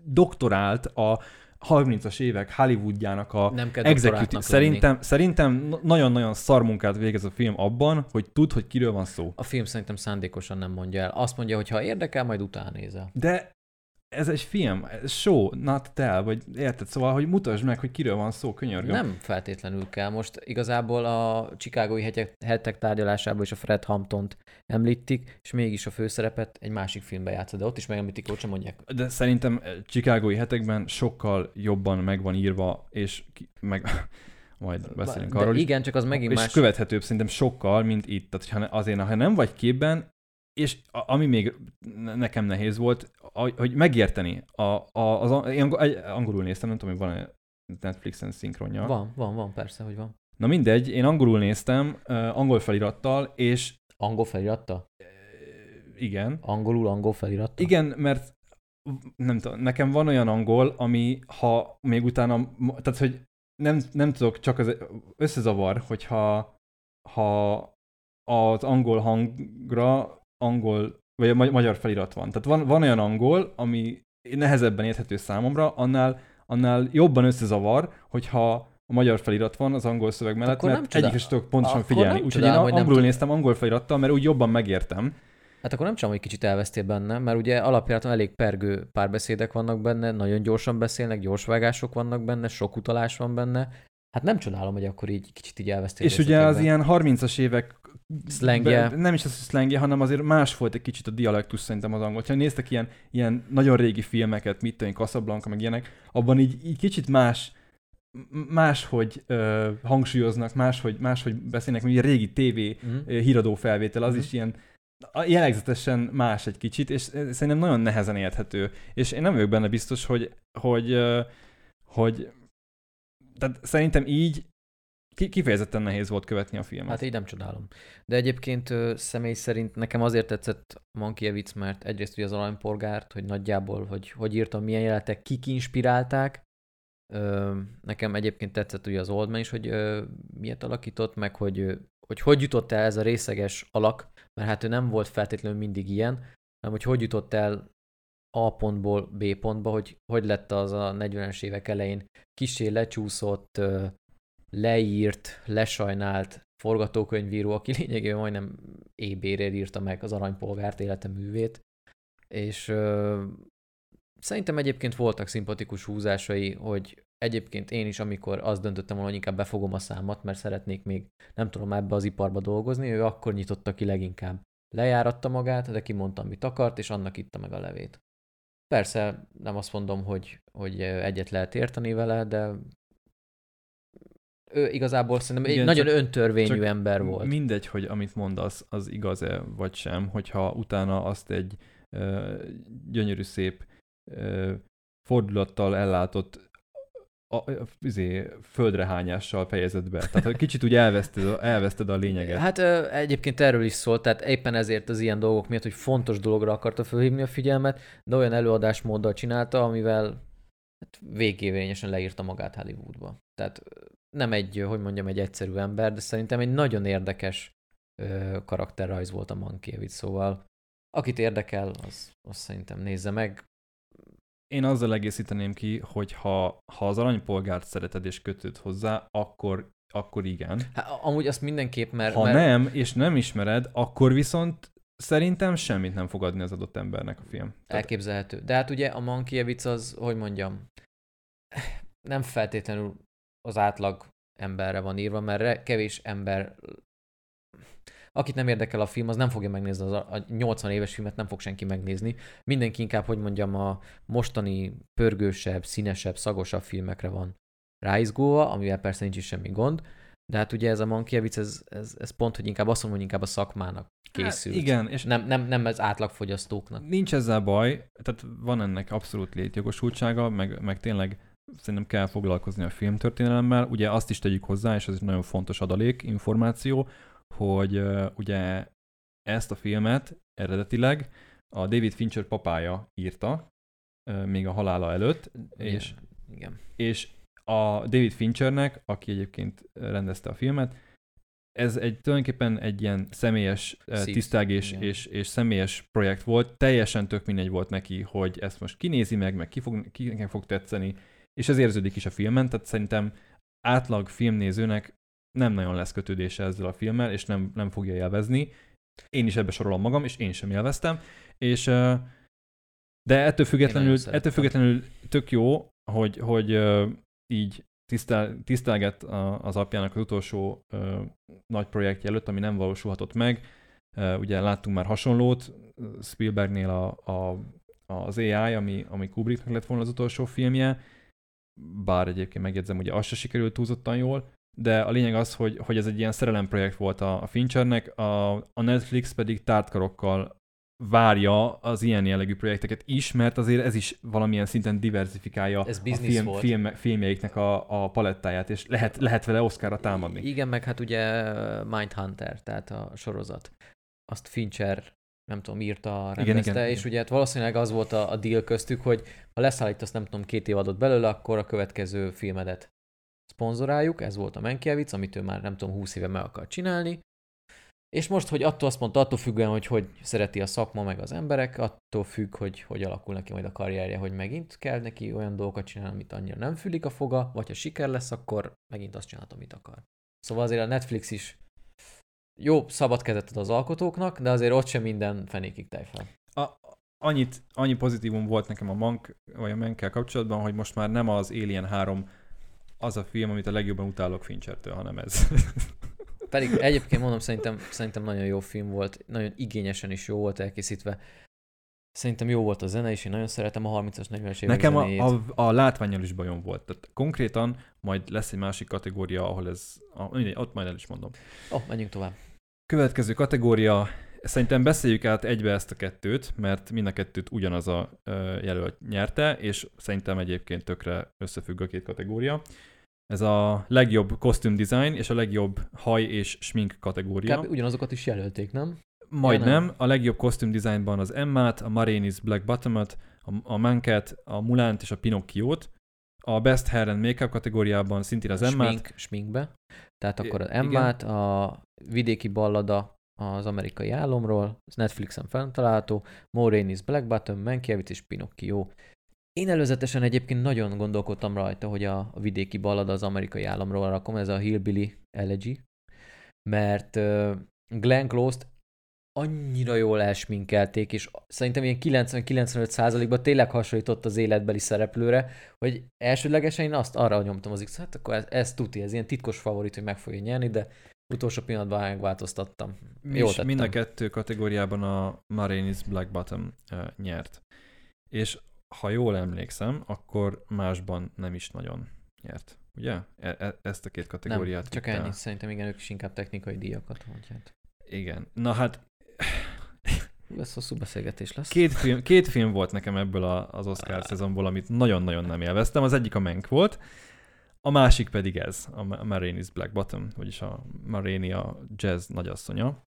doktorált a 30-as évek Hollywoodjának a nem executive, doktorátnak lenni. szerintem, szerintem nagyon-nagyon szar munkát végez a film abban, hogy tud, hogy kiről van szó. A film szerintem szándékosan nem mondja el. Azt mondja, hogy ha érdekel, majd utána nézel. De ez egy film, show, not tell, vagy érted? Szóval, hogy mutasd meg, hogy kiről van szó, könyörgöm. Nem feltétlenül kell. Most igazából a Chicagói hetek, hetek tárgyalásában is a Fred Hamptont említik, és mégis a főszerepet egy másik filmbe játszott, de ott is megemlítik, ott sem mondják. De szerintem Chicagói hetekben sokkal jobban meg van írva, és ki, meg majd beszélünk de arról igen, csak az megint és más. követhetőbb szerintem sokkal, mint itt. Tehát, ha azért, ha nem vagy képben, és ami még ne- nekem nehéz volt, hogy megérteni. A, a, az, én angolul néztem, nem tudom, hogy van Netflixen szinkronja. Van, van, van, persze, hogy van. Na mindegy, én angolul néztem, angol felirattal, és Angol feliratta? uh, igen. Angolul angol feliratta? Igen, mert nem tudom, nekem van olyan angol, ami ha még utána, tehát hogy nem, nem tudok, csak az összezavar, hogyha ha az angol hangra angol, vagy a ma- magyar felirat van. Tehát van, van olyan angol, ami nehezebben érthető számomra, annál, annál jobban összezavar, hogyha a magyar felirat van az angol szöveg mellett, Akkor mert egyik is tudok pontosan akkor figyelni. Úgyhogy én angolul néztem angol felirattal, mert úgy jobban megértem. Hát akkor nem tudom, hogy kicsit elvesztél benne, mert ugye alapjáraton elég pergő párbeszédek vannak benne, nagyon gyorsan beszélnek, gyors vágások vannak benne, sok utalás van benne. Hát nem csodálom, hogy akkor így kicsit így elvesztél. És ugye az ilyen 30-as évek Szlengje. be- nem is az, hogy szlengje, hanem azért más volt egy kicsit a dialektus szerintem az angol. Ha néztek ilyen, ilyen nagyon régi filmeket, mit tudom, Casablanca, meg ilyenek, abban így, így kicsit más máshogy ö, hangsúlyoznak, máshogy, máshogy beszélnek, mint a régi TV ö, híradó felvétel, az Mhm. is ilyen jellegzetesen más egy kicsit, és szerintem nagyon nehezen érthető. És én nem vagyok benne biztos, hogy, hogy, ö, hogy tehát szerintem így kifejezetten nehéz volt követni a filmet. Hát így nem csodálom. De egyébként személy szerint nekem azért tetszett Mankiewicz, mert egyrészt ugye az aranypolgárt, hogy nagyjából, hogy hogy írtam, milyen jelenetek, kik inspirálták. Nekem egyébként tetszett ugye az Oldman is, hogy miért alakított, meg hogy, hogy hogy jutott el ez a részeges alak, mert hát ő nem volt feltétlenül mindig ilyen, hanem hogy hogy jutott el A pontból B pontba, hogy hogy lett az a 40-es évek elején kisé lecsúszott, leírt, lesajnált forgatókönyvíró, aki lényegében majdnem ébérrel írta meg az aranypolgárt élete művét, és ö, szerintem egyébként voltak szimpatikus húzásai, hogy egyébként én is, amikor azt döntöttem volna, hogy inkább befogom a számat, mert szeretnék még, nem tudom, ebbe az iparba dolgozni, ő akkor nyitotta ki leginkább. Lejáratta magát, de kimondta, amit akart, és annak itta meg a levét. Persze nem azt mondom, hogy, hogy egyet lehet érteni vele, de ő igazából szerintem egy Igen, nagyon csak- öntörvényű csak ember volt. Mindegy, hogy amit mondasz, az igaz-e vagy sem, hogyha utána azt egy ö, gyönyörű szép ö, fordulattal ellátott a, izé, földrehányással fejezed be. Tehát kicsit úgy elveszted, elveszted a lényeget. Hát ö, egyébként erről is szólt, tehát éppen ezért az ilyen dolgok miatt, hogy fontos dologra akarta felhívni a figyelmet, de olyan előadásmóddal csinálta, amivel hát végévényesen leírta magát Hollywoodba. Tehát nem egy, hogy mondjam, egy egyszerű ember, de szerintem egy nagyon érdekes ö, karakterrajz volt a Mankiewicz, szóval akit érdekel, az, az szerintem nézze meg. Én azzal egészíteném ki, hogy ha, ha az aranypolgárt szereted és kötőd hozzá, akkor, akkor igen. Hát, amúgy azt mindenképp, mert... Ha mert... nem, és nem ismered, akkor viszont szerintem semmit nem fog adni az adott embernek a film. Tehát Elképzelhető. De hát ugye a Mankiewicz az, hogy mondjam, nem feltétlenül az átlag emberre van írva, mert kevés ember, akit nem érdekel a film, az nem fogja megnézni az a a 80 éves filmet, nem fog senki megnézni. Mindenki inkább, hogy mondjam, a mostani pörgősebb, színesebb, szagosabb filmekre van ráizgulva, amivel persze nincs is semmi gond, de hát ugye ez a Mankiewicz, ez, ez, ez pont, hogy inkább azt mondom, hogy inkább a szakmának készült. Hát igen, és Nem, nem, nem az átlagfogyasztóknak. Nincs ezzel baj, tehát van ennek abszolút létjogosultsága, meg, meg tényleg szerintem kell foglalkozni a filmtörténelemmel. Ugye azt is tegyük hozzá, és ez egy nagyon fontos adalék, információ, hogy uh, ugye ezt a filmet eredetileg a David Fincher papája írta, uh, még a halála előtt, és, Igen. és a David Finchernek, aki egyébként rendezte a filmet, ez egy tulajdonképpen egy ilyen személyes Szív- tisztelgés igen. és, és személyes projekt volt, teljesen tök mindegy volt neki, hogy ezt most kinézi meg, meg ki fog, kinek fog tetszeni, és ez érződik is a filmen, tehát szerintem átlag filmnézőnek nem nagyon lesz kötődése ezzel a filmmel, és nem, nem fogja élvezni. Én is ebbe sorolom magam, és én sem élveztem, és de ettől függetlenül, ettől függetlenül tök jó, hogy, hogy így tisztel, tisztelget az apjának az utolsó ö, nagy projektje előtt, ami nem valósulhatott meg. Ö, ugye láttunk már hasonlót Spielbergnél a, a, az AI, ami, ami Kubricknak lett volna az utolsó filmje, bár egyébként megjegyzem, ugye az se sikerült túlzottan jól, de a lényeg az, hogy, hogy ez egy ilyen szerelemprojekt volt a, a Finchernek, a, a Netflix pedig tártkarokkal várja az ilyen jellegű projekteket is, mert azért ez is valamilyen szinten diversifikálja Ez a film, volt. film, filmjeiknek a, a palettáját, és lehet, lehet vele Oscarra támadni. Igen, meg hát ugye Mindhunter, tehát a sorozat. Azt Fincher nem tudom, írta, Igen, rendezte, igen, és igen. ugye hát valószínűleg az volt a, a deal köztük, hogy ha leszállítasz, nem tudom, két évadot belőle, akkor a következő filmedet szponzoráljuk, ez volt a Mankiewicz, amit ő már nem tudom, 20 éve meg akar csinálni, és most, hogy attól azt mondta, attól függően, hogy hogy szereti a szakma meg az emberek, attól függ, hogy hogy alakul neki majd a karrierje, hogy megint kell neki olyan dolgokat csinálni, amit annyira nem fülik a foga, vagy ha siker lesz, akkor megint azt csinálhat, amit akar. Szóval azért a Netflix is jó, szabad kezet ad az alkotóknak, de azért ott sem minden fenékig tejfel. A, annyit, annyi pozitívum volt nekem a Mank, vagy a Mankkel kapcsolatban, hogy most már nem az Alien 3 az a film, amit a legjobban utálok Finchertől, hanem ez. Pedig egyébként mondom, szerintem, szerintem nagyon jó film volt, nagyon igényesen is jó volt elkészítve. Szerintem jó volt a zene, és én nagyon szeretem a 30-as, 40-es évek Nekem a, a, a látványal is bajom volt. Tehát konkrétan majd lesz egy másik kategória, ahol ez, a, mindegy, ott majd el is mondom. Ó, oh, menjünk tovább. Következő kategória, szerintem beszéljük át egybe ezt a kettőt, mert mind a kettőt ugyanaz a jelölt nyerte, és szerintem egyébként tökre összefügg a két kategória. Ez a legjobb costume design és a legjobb haj és smink kategória. Kb. ugyanazokat is jelölték, nem? Majdnem. nem. A legjobb costume designban az Emmát, a Marinis Black Bottomot, a, a Manket, a Mulánt és a Pinocchiót. A Best Hair and Makeup kategóriában szintén az Emmát. Smink, sminkbe. Tehát akkor az igen. Emmát, a vidéki ballada az amerikai álomról, az Netflixen fenntalálható, Maureen's Black Bottom, Mankiewicz és Pinocchio. Én előzetesen egyébként nagyon gondolkodtam rajta, hogy a, a vidéki ballada az amerikai államról rakom, ez a Hillbilly Elegy, mert uh, Glenn Close-t annyira jól elsminkelték, és szerintem ilyen 90-95%-ban tényleg hasonlított az életbeli szereplőre, hogy elsődlegesen én azt arra nyomtam az X, hát akkor ez, ez tuti, ez ilyen titkos favorit, hogy meg fogja nyerni, de utolsó pillanatban megváltoztattam. Jól tettem. mind a kettő kategóriában a Marinis Black Bottom uh, nyert. És ha jól emlékszem, akkor másban nem is nagyon nyert. Ugye? E- e- ezt a két kategóriát Nem, csak vitte el. ennyi. Szerintem igen, ők is inkább technikai díjakat mondják. Igen. Na hát Ez hosszú beszélgetés lesz. két film, két film volt nekem ebből a, az Oscar szezonból, amit nagyon-nagyon nem élveztem. Az egyik a Mank volt, a másik pedig ez, a Ma- Marini's Black Bottom, vagyis a Marini a jazz nagyasszonya,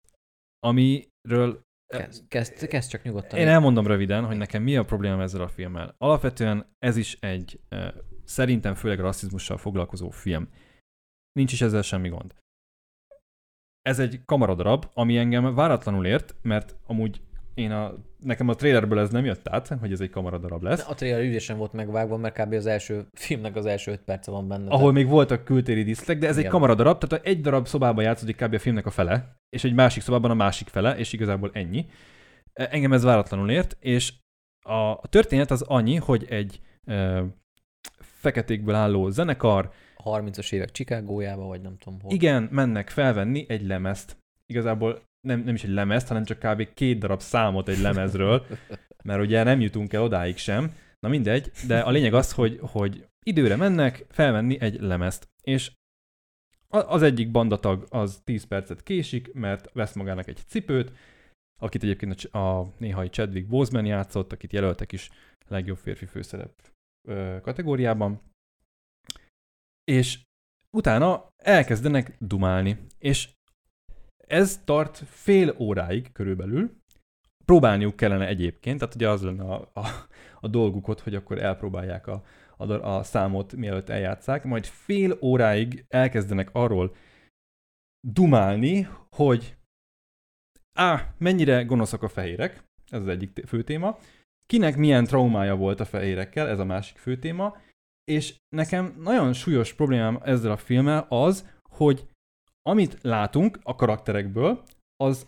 amiről Kezd, kezd, kezd csak nyugodtan. Én elmondom röviden, hogy nekem mi a problémám ezzel a filmmel. Alapvetően ez is egy szerintem főleg rasszizmussal foglalkozó film. Nincs is ezzel semmi gond. Ez egy kamaradarab, ami engem váratlanul ért, mert amúgy én a, nekem a trailerből ez nem jött át, hogy ez egy kamaradarab lesz. A trailer ügyesen volt megvágva, mert kb. az első filmnek az első öt perce van benne. ahol még voltak kültéri diszlek, de ez egy Igen. kamaradarab, tehát egy darab szobában játszódik kb. a filmnek a fele, és egy másik szobában a másik fele, és igazából ennyi. E, Engem ez váratlanul ért, és a, a történet az annyi, hogy egy e, feketékből álló zenekar, A 30-as évek Chicagójába, vagy nem tudom hol. igen, mennek felvenni egy lemezt. Igazából nem, nem is egy lemezt, hanem csak kb. két darab számot egy lemezről, mert ugye nem jutunk el odáig sem. Na mindegy, de a lényeg az, hogy, hogy időre mennek felvenni egy lemezt, és az egyik bandatag az 10 percet késik, mert vesz magának egy cipőt, akit egyébként a, néhai Chadwick Boseman játszott, akit jelöltek is legjobb férfi főszerep kategóriában, és utána elkezdenek dumálni, és ez tart fél óráig körülbelül, próbálniuk kellene egyébként, tehát ugye az lenne a, a, a dolguk ott, hogy akkor elpróbálják a, a, a számot, mielőtt eljátszák, majd fél óráig elkezdenek arról dumálni, hogy á, mennyire gonoszak a fehérek, ez az egyik fő téma, kinek milyen traumája volt a fehérekkel, ez a másik fő téma, és nekem nagyon súlyos problémám ezzel a filmmel az, hogy amit látunk a karakterekből, az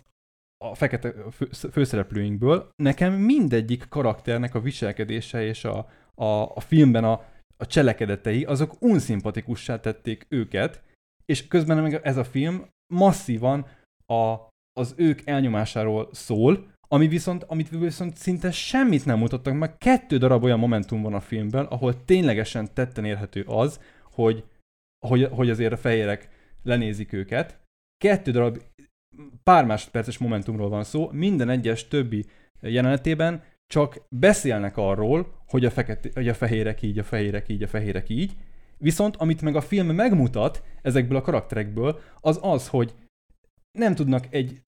a fekete fő, főszereplőinkből, nekem mindegyik karakternek a viselkedése és a, a, a filmben a, a cselekedetei, azok unszimpatikussá tették őket, és közben meg ez a film masszívan a, az ők elnyomásáról szól, ami viszont, amit viszont szinte semmit nem mutattak meg. Kettő darab olyan momentum van a filmben, ahol ténylegesen tetten érhető az, hogy, hogy, hogy azért a fehérek lenézik őket. Kettő darab pár másodperces momentumról van szó, minden egyes többi jelenetében csak beszélnek arról, hogy a, fekete, hogy a fehérek így, a fehérek így, a fehérek így, viszont amit meg a film megmutat ezekből a karakterekből, az az, hogy nem tudnak egy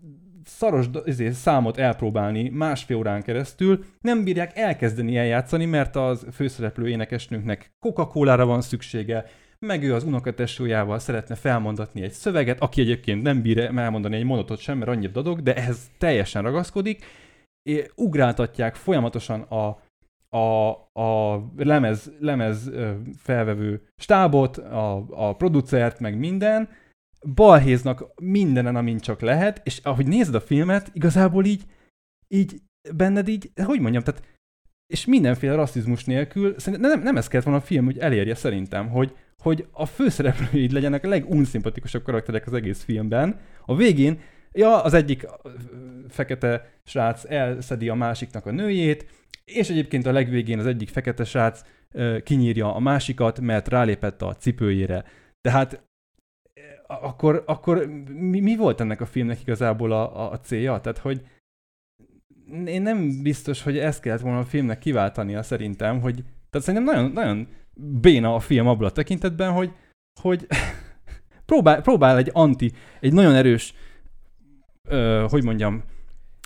szaros izé, számot elpróbálni másfél órán keresztül, nem bírják elkezdeni eljátszani, mert az főszereplő énekesnőnknek Coca-Cola-ra van szüksége, meg ő az unokatesójával szeretne felmondatni egy szöveget, aki egyébként nem bír elmondani egy mondatot sem, mert annyit dadog, de ehhez teljesen ragaszkodik, és ugráltatják folyamatosan a, a, a lemez, lemez felvevő stábot, a, a producert, meg minden, balhéznak mindenen, amin csak lehet, és ahogy nézed a filmet, igazából így, így benned így, hogy mondjam, tehát és mindenféle rasszizmus nélkül, szerintem nem, nem ez kellett volna a film, hogy elérje szerintem, hogy, hogy a főszereplőid legyenek a legunszimpatikusabb karakterek az egész filmben. A végén ja, az egyik fekete srác elszedi a másiknak a nőjét, és egyébként a legvégén az egyik fekete srác kinyírja a másikat, mert rálépett a cipőjére. Tehát ö, akkor, akkor mi, mi volt ennek a filmnek igazából a, a, a célja? Tehát, hogy én nem biztos, hogy ezt kellett volna a filmnek kiváltania szerintem, hogy tehát szerintem nagyon, nagyon béna a film abban a tekintetben, hogy, hogy próbál, próbál egy anti, egy nagyon erős, ö, hogy mondjam,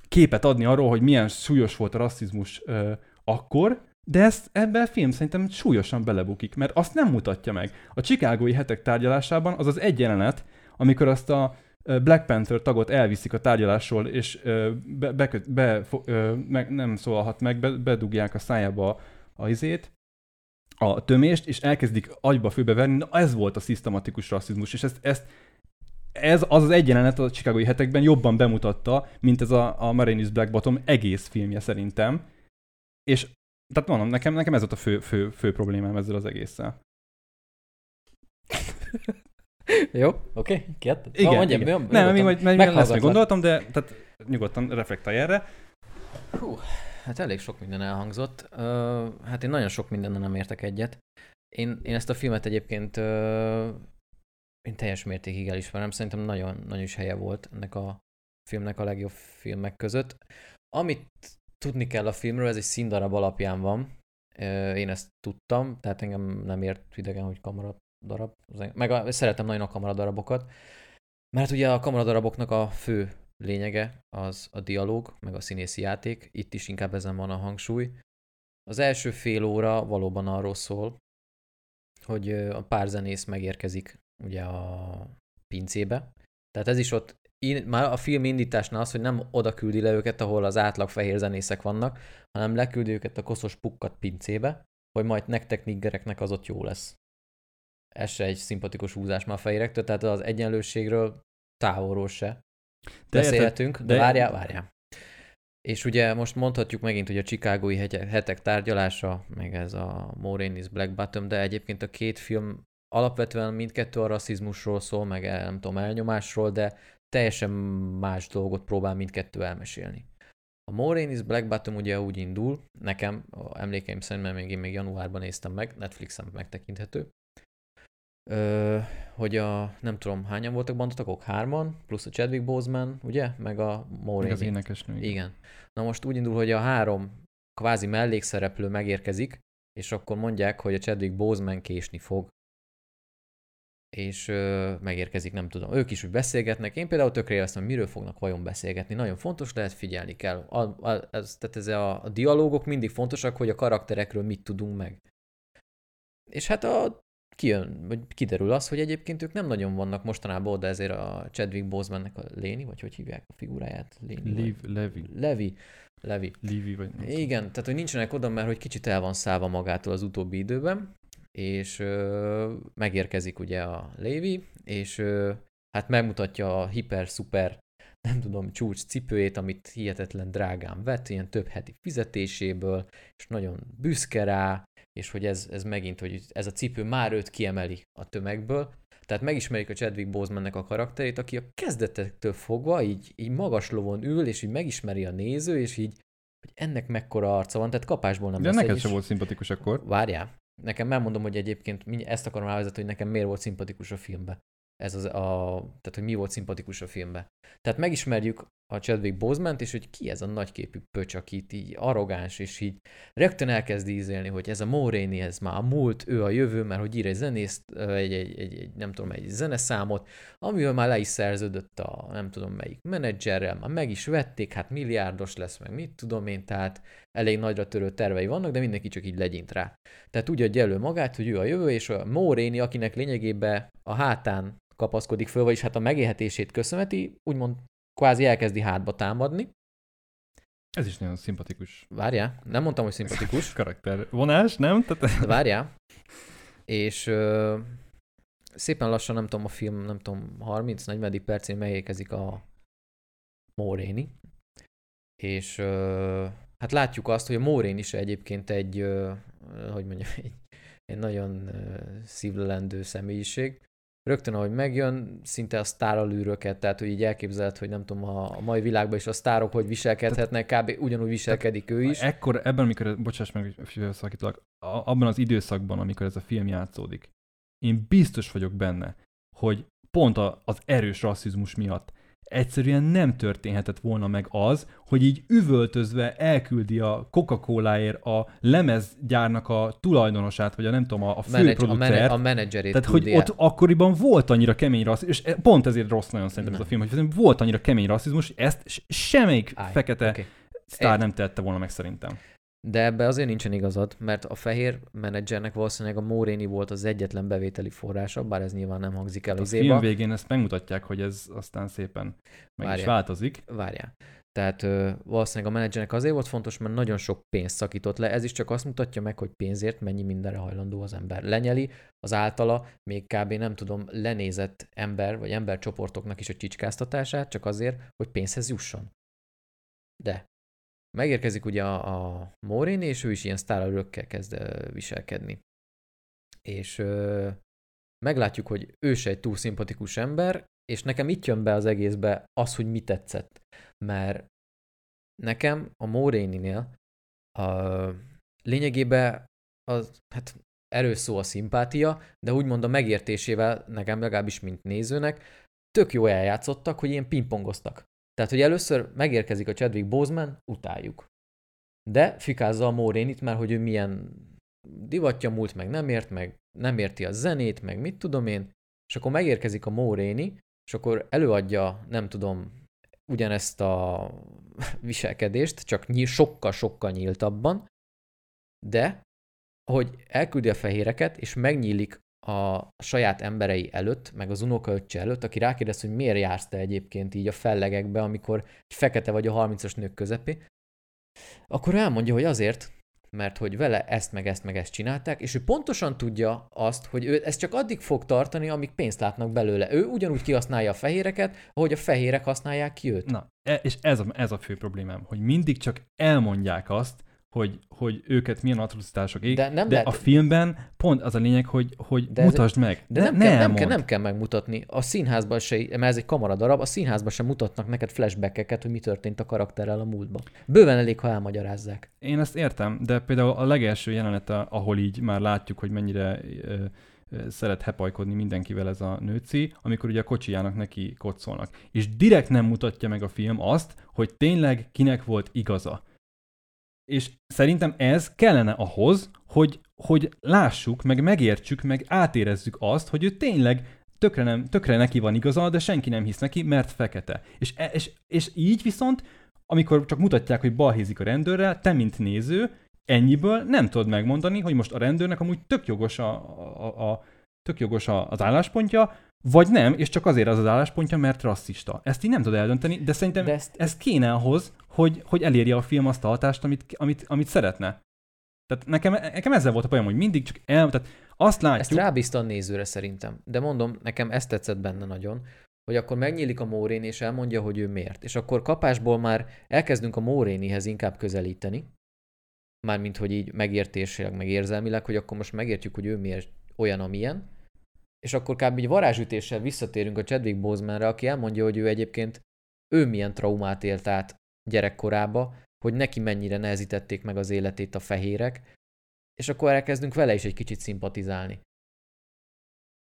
képet adni arról, hogy milyen súlyos volt a rasszizmus ö, akkor, de ezt ebben a film szerintem súlyosan belebukik, mert azt nem mutatja meg. A Chicagói hetek tárgyalásában az az egy jelenet, amikor azt a Black Panther tagot elviszik a tárgyalásról, és be, be, be, meg, nem szólalhat meg, be, bedugják a szájába a, a izét, a tömést, és elkezdik agyba főbeverni, na ez volt a szisztematikus rasszizmus, és ezt, ezt ez az az egy jelenet a Chicagói hetekben jobban bemutatta, mint ez a, a Marines Black Bottom egész filmje szerintem. És tehát mondom, nekem, nekem ez volt a fő, fő, fő problémám ezzel az egésszel. Jó, oké, okay. kiadtad? Igen, Na, mondjam, igen. nyugodtan- Nem, még majd még lesz, még gondoltam, de tehát nyugodtan reflektálj erre. Hú, hát elég sok minden elhangzott. Uh, hát én nagyon sok mindennel nem értek egyet. Én, én ezt a filmet egyébként uh, én teljes mértékig elismerem. Szerintem nagyon, nagyon is helye volt ennek a filmnek a legjobb filmek között. Amit tudni kell a filmről, ez egy színdarab alapján van. Uh, én ezt tudtam, tehát engem nem ért idegen, hogy kamara darab. Meg a, szeretem nagyon a kamaradarabokat. Mert ugye a kamaradaraboknak a fő lényege az a dialóg, meg a színészi játék. Itt is inkább ezen van a hangsúly. Az első fél óra valóban arról szól, hogy a pár zenész megérkezik ugye a pincébe. Tehát ez is ott, in, már a film indításnál az, hogy nem oda küldi le őket, ahol az átlag fehér zenészek vannak, hanem leküldi őket a koszos pukkat pincébe, hogy majd nektek niggereknek az ott jó lesz. Ez se egy szimpatikus húzás már a fehérektől, tehát az egyenlőségről távolról se De beszélhetünk, de, de- de várjál, várjál. És ugye most mondhatjuk megint, hogy a Chicagói hete- hetek tárgyalása, meg ez a Moranis Black Bottom, de egyébként a két film alapvetően mindkettő a rasszizmusról szól, meg el, nem tudom, elnyomásról, de teljesen más dolgot próbál mindkettő elmesélni. A Moranis Black Bottom ugye úgy indul, nekem, emlékeim szerint, mert még én még januárban néztem meg, Netflixen megtekinthető, Ö, hogy a, nem tudom, hányan voltak bandatagok? Hárman, plusz a Chadwick Boseman, ugye? Meg a Maureen. az énekesnő. igen. Na most úgy indul, hogy a három kvázi mellékszereplő megérkezik, és akkor mondják, hogy a Chadwick Boseman késni fog. És ö, megérkezik, nem tudom. Ők is úgy beszélgetnek. Én például tökre élveztem, hogy miről fognak vajon beszélgetni. Nagyon fontos lehet, figyelni kell. A, a, ez, tehát ez a, a dialógok mindig fontosak, hogy a karakterekről mit tudunk meg. És hát a kijön, vagy kiderül az, hogy egyébként ők nem nagyon vannak mostanában oda ezért a Chadwick Bosemannek a Léni, vagy hogy hívják a figuráját? Léni, vagy- Liv, Levi. Levi. Levi. Livi, vagy nem tudom. Igen, tehát hogy nincsenek oda, mert hogy kicsit el van szállva magától az utóbbi időben, és ö, megérkezik ugye a Lévi, és ö, hát megmutatja a hiper-szuper, nem tudom, csúcs cipőjét, amit hihetetlen drágán vett, ilyen több heti fizetéséből, és nagyon büszke rá, és hogy ez, ez megint, hogy ez a cipő már őt kiemeli a tömegből, tehát megismerjük a Chadwick Bosemannek a karakterét, aki a kezdetektől fogva így, így magas lovon ül, és így megismeri a néző, és így, hogy ennek mekkora arca van, tehát kapásból nem De lesz neked sem volt szimpatikus akkor. Várjál, nekem megmondom, hogy egyébként ezt akarom elvezetni, hogy nekem miért volt szimpatikus a filmbe. Ez az a, tehát hogy mi volt szimpatikus a filmbe. Tehát megismerjük a Chadwick Boseman-t, és hogy ki ez a nagyképű pöcs, aki itt így arrogáns, és így rögtön elkezd ízélni, hogy ez a Moréni, ez már a múlt, ő a jövő, mert hogy ír egy zenészt, ö, egy, egy, egy, egy, nem tudom, egy zeneszámot, amivel már le is szerződött a nem tudom melyik menedzserrel, már meg is vették, hát milliárdos lesz, meg mit tudom én, tehát elég nagyra törő tervei vannak, de mindenki csak így legyint rá. Tehát úgy adja elő magát, hogy ő a jövő, és a Moréni, akinek lényegében a hátán kapaszkodik föl, vagyis hát a megélhetését köszönheti, úgymond kvázi elkezdi hátba támadni. Ez is nagyon szimpatikus Várjál, nem mondtam, hogy szimpatikus, karakter vonás, nem? Tehát de várjál. És ö, szépen lassan, nem tudom, a film, nem tudom, 30-40 percén megérkezik a Moréni. És ö, hát látjuk azt, hogy a Mórén is egyébként egy, ö, hogy mondjam, egy, egy nagyon ö, szívlelendő személyiség. Rögtön ahogy megjön, szinte a sztáralűröket, tehát hogy így elképzeled, hogy nem tudom, a, mai világban is a sztárok hogy viselkedhetnek, kb. ugyanúgy viselkedik ő is. Ekkor, ebben, amikor, bocsáss meg, hogy szakítalak, abban az időszakban, amikor ez a film játszódik, én biztos vagyok benne, hogy pont a, az erős rasszizmus miatt egyszerűen nem történhetett volna meg az, hogy így üvöltözve elküldi a Coca-Coláért a lemezgyárnak a tulajdonosát, vagy a nem tudom, a, a főproducert. a menedzserét Tehát, hogy ott akkoriban volt annyira kemény rasszizmus, és pont ezért rossz nagyon szerintem ez a Nem. film, hogy volt annyira kemény rasszizmus, ezt semmelyik Állj, fekete oké. sztár Egy- nem tette volna meg szerintem. De ebbe azért nincsen igazad, mert a fehér menedzsernek valószínűleg a Móréni volt az egyetlen bevételi forrása, bár ez nyilván nem hangzik el A az film éba. végén ezt megmutatják, hogy ez aztán szépen meg is Várjál. változik. Várjál. Tehát ö, valószínűleg a menedzsernek azért volt fontos, mert nagyon sok pénzt szakított le. Ez is csak azt mutatja meg, hogy pénzért mennyi mindenre hajlandó az ember. Lenyeli az általa még kb. nem tudom, lenézett ember vagy embercsoportoknak is a csicskáztatását, csak azért, hogy pénzhez jusson. De megérkezik ugye a, a Morin, és ő is ilyen sztáralőkkel kezd viselkedni. És ö, meglátjuk, hogy ő se egy túl szimpatikus ember, és nekem itt jön be az egészbe az, hogy mi tetszett. Mert nekem a Moréninél a lényegében az, hát erős szó a szimpátia, de úgymond a megértésével, nekem legalábbis mint nézőnek, tök jó eljátszottak, hogy ilyen pingpongoztak. Tehát, hogy először megérkezik a Chadwick Boseman, utáljuk. De fikázza a Morénit, mert hogy ő milyen divatja múlt, meg nem ért, meg nem érti a zenét, meg mit tudom én, és akkor megérkezik a Móréni, és akkor előadja, nem tudom, ugyanezt a viselkedést, csak sokkal-sokkal nyíltabban, de hogy elküldi a fehéreket, és megnyílik a saját emberei előtt, meg az unokaöccse előtt, aki rákérdez, hogy miért jársz te egyébként így a fellegekbe, amikor fekete vagy a 30-as nők közepé, akkor elmondja, hogy azért, mert hogy vele ezt meg ezt meg ezt csinálták, és ő pontosan tudja azt, hogy ő ezt csak addig fog tartani, amíg pénzt látnak belőle. Ő ugyanúgy kihasználja a fehéreket, ahogy a fehérek használják ki őt. Na, e- és ez a, ez a fő problémám, hogy mindig csak elmondják azt, hogy, hogy őket milyen atrocitások ég, De nem de lehet- a filmben pont az a lényeg, hogy, hogy De ez- mutasd meg. De ne, nem, ne kell, nem, kell, nem kell megmutatni. A színházban se, mert ez egy kamaradarab, a színházban sem mutatnak neked flashbackeket, hogy mi történt a karakterrel a múltban. Bőven elég, ha elmagyarázzák. Én ezt értem, de például a legelső jelenet, ahol így már látjuk, hogy mennyire ö, szeret hepajkodni mindenkivel ez a nőci, amikor ugye a kocsijának neki kocsolnak. És direkt nem mutatja meg a film azt, hogy tényleg kinek volt igaza. És szerintem ez kellene ahhoz, hogy, hogy lássuk, meg megértsük, meg átérezzük azt, hogy ő tényleg tökre, nem, tökre neki van igaza, de senki nem hisz neki, mert fekete. És, e- és, és így viszont, amikor csak mutatják, hogy balhézik a rendőrrel, te, mint néző, ennyiből nem tudod megmondani, hogy most a rendőrnek amúgy tök jogos, a, a, a, tök jogos a, az álláspontja, vagy nem, és csak azért az az álláspontja, mert rasszista. Ezt így nem tudod eldönteni, de szerintem De ezt... ez kéne ahhoz, hogy, hogy elérje a film azt a hatást, amit, amit, amit szeretne. Tehát nekem, nekem ezzel volt a bajom, hogy mindig csak el, tehát azt látjuk, Ezt rábízta a nézőre szerintem. De mondom, nekem ezt tetszett benne nagyon, hogy akkor megnyílik a Mórén, és elmondja, hogy ő miért. És akkor kapásból már elkezdünk a Mórénihez inkább közelíteni, mármint hogy így megértésileg, meg érzelmileg, hogy akkor most megértjük, hogy ő miért olyan, amilyen, és akkor kb. egy varázsütéssel visszatérünk a Chadwick Bosemanre, aki elmondja, hogy ő egyébként ő milyen traumát élt át gyerekkorába, hogy neki mennyire nehezítették meg az életét a fehérek, és akkor elkezdünk vele is egy kicsit szimpatizálni.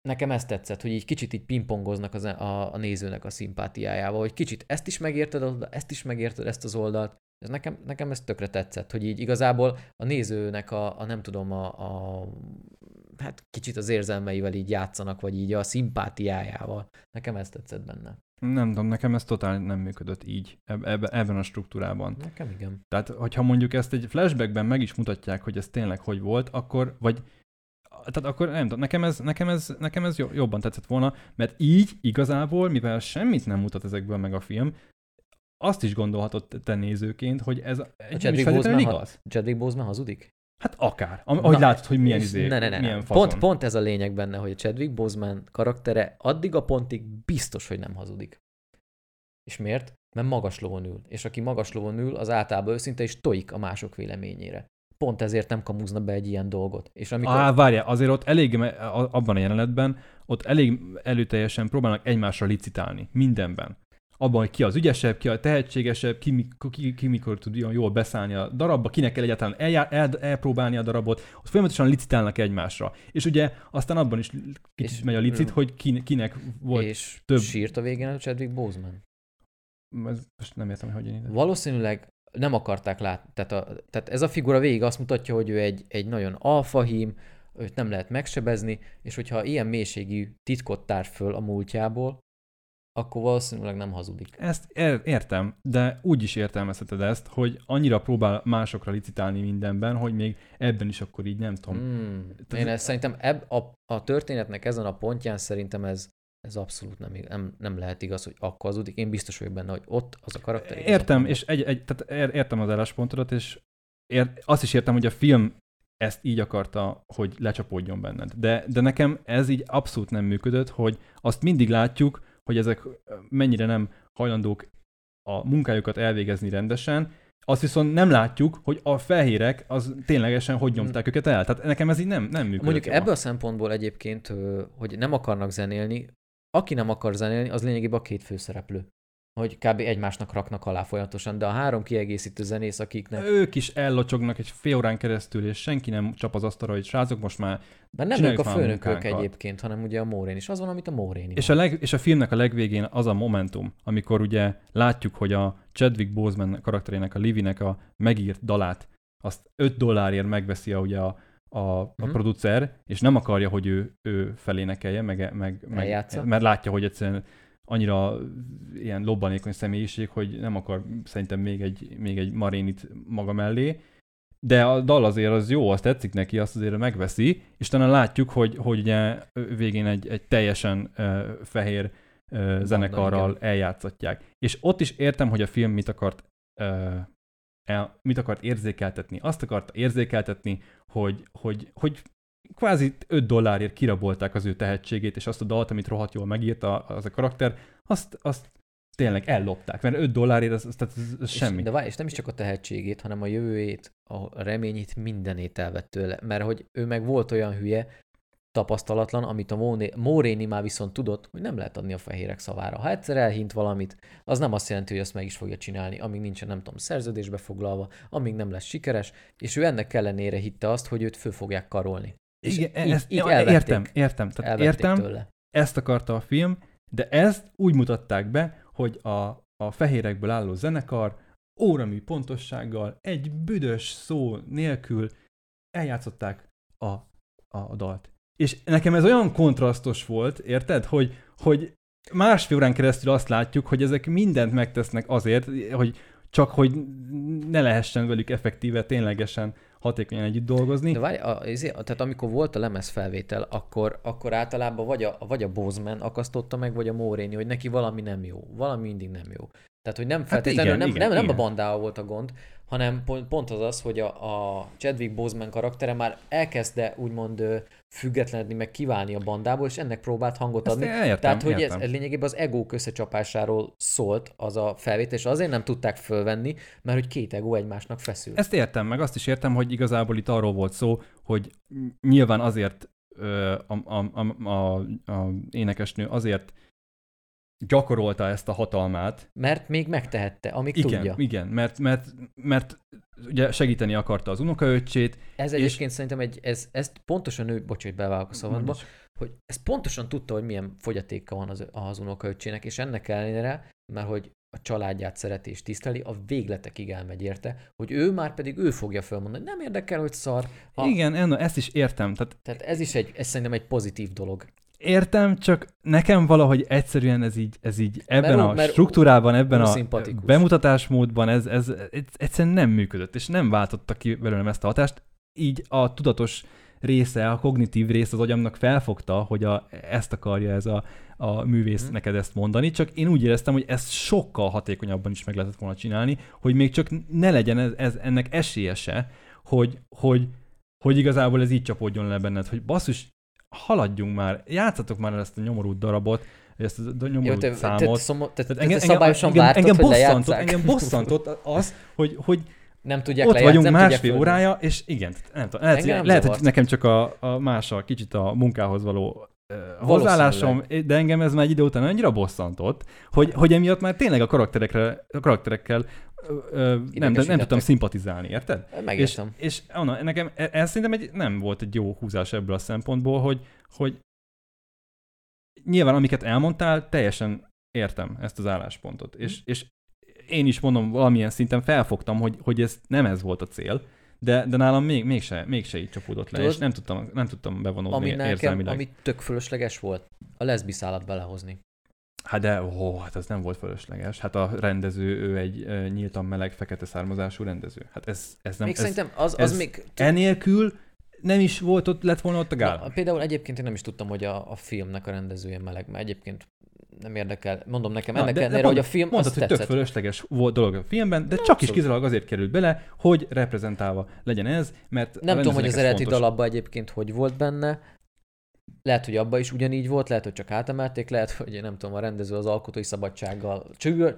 Nekem ez tetszett, hogy így kicsit így pingpongoznak az, a, a nézőnek a szimpátiájával, hogy kicsit ezt is megérted, ezt is megérted, ezt az oldalt. Ez nekem, nekem ez tökre tetszett, hogy így igazából a nézőnek a, a nem tudom, a, a hát kicsit az érzelmeivel így játszanak, vagy így a szimpátiájával. Nekem ez tetszett benne. nem tudom, nekem ez totál nem működött így, eb- eb- ebben a struktúrában. Nekem igen. Tehát, hogyha mondjuk ezt egy flashbackben meg is mutatják, hogy ez tényleg hogy volt, akkor, vagy tehát akkor nem tudom, nekem ez, nekem ez, nekem ez jo- jobban tetszett volna, mert így igazából, mivel semmit nem mutat ezekből meg a film, azt is gondolhatod te nézőként, hogy ez egy nem is Chadwick feltétlenül Boseman ha- igaz. Chadwick Boseman hazudik? Hát akár. Ahogy Na, látod, hogy milyen izé, ne, ne, ne, milyen fazon. Pont, pont ez a lényeg benne, hogy a Chadwick Boseman karaktere addig a pontig biztos, hogy nem hazudik. És miért? Mert magas lovon ül. És aki magas lovon ül, az általában őszinte és toik a mások véleményére. Pont ezért nem kamuzna be egy ilyen dolgot. És amikor... Á, várjál, azért ott elég, abban a jelenetben ott elég előteljesen próbálnak egymásra licitálni mindenben. Abban, hogy ki az ügyesebb, ki a tehetségesebb, ki, ki, ki mikor tud olyan jól beszállni a darabba, kinek kell egyáltalán eljá, el, elpróbálni a darabot, ott folyamatosan licitálnak egymásra. És ugye aztán abban is kicsit És- megy a licit, hogy ki, kinek volt. és több- sírt a végén a Chadwick Boseman. Ez, most nem értem, hogy hogyan ide. Valószínűleg nem akarták látni. Tehát, a, tehát ez a figura végig azt mutatja, hogy ő egy, egy nagyon alfahím, őt nem lehet megsebezni, és hogyha ilyen mélységű titkot tár föl a múltjából, akkor valószínűleg nem hazudik. Ezt ér- értem, de úgy is értelmezheted ezt, hogy annyira próbál másokra licitálni mindenben, hogy még ebben is akkor így nem tudom. Hmm. Tehát- Én ezt szerintem ebb, a, a történetnek ezen a pontján szerintem ez, ez abszolút nem, nem, nem lehet igaz, hogy akkor hazudik. Én biztos vagyok benne, hogy ott az a karakter. Értem, és egy, egy, tehát ér- értem az álláspontodat, és ér, azt is értem, hogy a film ezt így akarta, hogy lecsapódjon benned. De, de nekem ez így abszolút nem működött, hogy azt mindig látjuk, hogy ezek mennyire nem hajlandók a munkájukat elvégezni rendesen, azt viszont nem látjuk, hogy a fehérek az ténylegesen hogy nyomták őket el. Tehát nekem ez így nem, nem működött. Mondjuk ebből a szempontból egyébként, hogy nem akarnak zenélni, aki nem akar zenélni, az lényegében a két főszereplő. Hogy kb. egymásnak raknak alá folyamatosan, de a három kiegészítő zenész, akiknek... Ők is ellocsognak egy fél órán keresztül, és senki nem csap az asztalra, hogy srácok, most már Mert nem ők a főnökök egyébként, hanem ugye a Mórén is. Az van, amit a Mórén És a, leg, és a filmnek a legvégén az a momentum, amikor ugye látjuk, hogy a Chadwick Boseman karakterének, a Livinek a megírt dalát, azt 5 dollárért megveszi a, ugye a, a, a Mhm. producer, és nem akarja, hogy ő, ő felénekelje, meg, meg, meg, mert látja, hogy egyszerűen annyira ilyen lobbanékony személyiség, hogy nem akar szerintem még egy, még egy marénit maga mellé, de a dal azért az jó, azt tetszik neki, azt azért megveszi, és talán látjuk, hogy, hogy ugye végén egy, egy teljesen uh, fehér uh, zenekarral igen. eljátszatják. És ott is értem, hogy a film mit akart, uh, el, mit akart érzékeltetni. Azt akarta érzékeltetni, hogy, hogy, hogy kvázi 5 dollárért kirabolták az ő tehetségét, és azt a dalt, amit rohadt jól megírta az a karakter, azt, azt tényleg ellopták, mert 5 dollárért az, az, tehát ez, ez És- semmi. De várj, és nem is csak a tehetségét, hanem a jövőjét, a reményét, mindenét elvett tőle. Mert hogy ő meg volt olyan hülye, tapasztalatlan, amit a Móréni már viszont tudott, hogy nem lehet adni a fehérek szavára. Ha egyszer elhint valamit, az nem azt jelenti, hogy azt meg is fogja csinálni, amíg nincsen, nem tudom, szerződésbe foglalva, amíg nem lesz sikeres, és ő ennek ellenére hitte azt, hogy őt föl fogják karolni. És Igen, így, ezt, így elvették, értem, értem. Tehát elvették értem, tőle. ezt akarta a film, de ezt úgy mutatták be, hogy a, a fehérekből álló zenekar óramű pontossággal, egy büdös szó nélkül eljátszották a, a dalt. És nekem ez olyan kontrasztos volt, érted, hogy, hogy másfél órán keresztül azt látjuk, hogy ezek mindent megtesznek azért, hogy csak hogy ne lehessen velük effektíve, ténylegesen hatékonyan együtt dolgozni. De várj, a, ezért- tehát amikor volt a lemez felvétel, akkor, akkor általában vagy a, vagy a Bozeman akasztotta meg, vagy a Móréni, hogy neki valami nem jó. Valami mindig nem jó. Tehát, hogy nem feltétlenül, igen, nem, igen, nem, nem a igen. bandával volt a gond, hanem pont, pont az az, hogy a, a Chadwick Boseman karaktere már elkezdte úgymond függetlenedni, meg kiválni a bandából, és ennek próbált hangot Ezt adni. értem, Tehát, hogy ez, értem. ez lényegében az egók összecsapásáról szólt az a felvétel, és azért nem tudták fölvenni, mert hogy két egó egymásnak feszül. Ezt értem, meg azt is értem, hogy igazából itt arról volt szó, hogy nyilván azért a, a, a, a, a énekesnő azért gyakorolta ezt a hatalmát. Mert még megtehette, amíg Igen, tudja. igen, mert, mert, mert ugye segíteni akarta az unokaöccsét. Ez És- egyébként szerintem egy, ez, ezt pontosan ő, bocs, hogy bevágok a szabadba, hogy ezt pontosan tudta, hogy milyen fogyatéka van az, az unokaöccsének, és ennek ellenére, mert hogy a családját szereti és tiszteli, a végletekig elmegy érte, hogy ő már pedig ő fogja felmondani, nem érdekel, hogy szar. Ha, Igen, Enna, ezt is értem. Tehát Tehát ez is egy, ez szerintem egy pozitív dolog. Értem, csak nekem valahogy egyszerűen ez így, ez így ebben Mert- a mert struktúrában, ebben a bemutatásmódban ez, ez, ez egyszerűen nem működött, és nem váltotta ki belőlem ezt a hatást. Így a tudatos része, a kognitív része az agyamnak felfogta, hogy a, ezt akarja ez a, a művész Mhm. neked ezt mondani, csak én úgy éreztem, hogy ezt sokkal hatékonyabban is meg lehetett volna csinálni, hogy még csak ne legyen ez, ez ennek esélye se, hogy, hogy, hogy igazából ez így csapódjon le benned, hogy basszus, haladjunk már, játszatok már el ezt a nyomorult darabot, ezt a Jó, nyomorult te, te, számot. szomo, te, te, Tehát te engem, szabályosan engem, vártad, engem, hogy bosszantott, engem bosszantott az, hogy, hogy nem tudják ott vagyunk nem másfél órája, és igen, nem tudom, lehet, nem lehet hogy nekem csak a, a más a kicsit a munkához való hozzáállásom, de engem ez már egy idő után annyira bosszantott, hogy, hogy emiatt már tényleg a karakterekre, a karakterekkel ö, nem, nem, tudtam szimpatizálni, érted? És, Megértem. és ona, nekem e- ez szerintem egy, nem volt egy jó húzás ebből a szempontból, hogy, hogy nyilván amiket elmondtál, teljesen értem ezt az álláspontot. És, és én is mondom, valamilyen szinten felfogtam, hogy, hogy ez nem ez volt a cél, de, de nálam még, mégse, mégse így csapódott le, Tudod, és nem tudtam, nem tudtam bevonódni Ami nekem, érzelmileg. ami tök fölösleges volt, a leszbiszálat belehozni. Hát de, ó, hát ez nem volt fölösleges. Hát a rendező, ő egy nyíltan meleg, fekete származású rendező. Hát ez, ez nem, még ez, szerintem az, az ez még... enélkül nem is volt ott, lett volna ott a gál. Na, például egyébként én nem is tudtam, hogy a, a filmnek a rendezője meleg, mert egyébként nem érdekel. Mondom nekem Na, ennek de- ellenére, hogy a film Mondtad, hogy tök tetszett. fölösleges volt dolog a filmben, de csak is kizárólag azért került bele, hogy reprezentálva legyen ez, mert Nem tudom, hogy az eredeti dalabban egyébként hogy volt benne. Lehet, hogy abban is ugyanígy volt, lehet, hogy csak átemelték, lehet, hogy nem tudom, a rendező az alkotói szabadsággal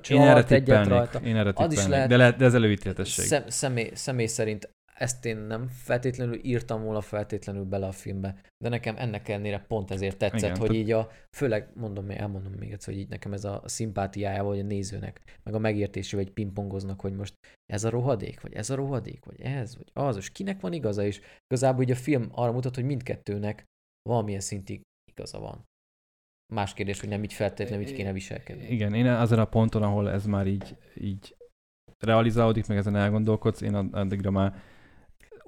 csalt egyet rajta. én erre Az is lehet- de, lehet, de ez előítéletesség. Szem, személy, személy szerint ezt én nem feltétlenül írtam volna feltétlenül bele a filmbe, de nekem ennek ellenére pont ezért tetszett, Igen, hogy tehát- így a, főleg mondom, elmondom még egyszer, hogy így nekem ez a szimpátiája, vagy a nézőnek, meg a megértésével egy pingpongoznak, hogy most ez a rohadék, vagy ez a rohadék, vagy ez, vagy az, és kinek van igaza, és igazából így a film arra mutat, hogy mindkettőnek valamilyen szintig igaza van. Más kérdés, hogy nem így feltétlenül így kéne viselkedni. Igen, én azon a ponton, ahol ez már így, így realizálódik, meg ezen elgondolkodsz, én ad- addigra már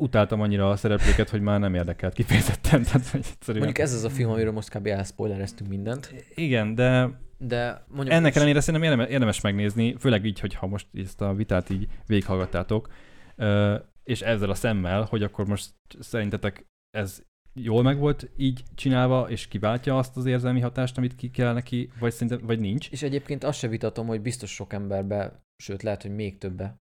utáltam annyira a szereplőket, hogy már nem érdekelt kifejezetten. Tehát, hogy egyszerűen... Mondjuk ez az a film, amiről most kb. elspoilereztünk mindent, Igen, de de mondjuk ennek ellenére szerintem érdemes, megnézni, főleg így, hogyha most ezt a vitát így végighallgattátok, és ezzel a szemmel, hogy akkor most szerintetek ez jól meg volt így csinálva, és kiváltja azt az érzelmi hatást, amit ki kell neki, vagy szerintem, vagy nincs. És egyébként azt se vitatom, hogy biztos sok emberbe, sőt lehet, hogy még többe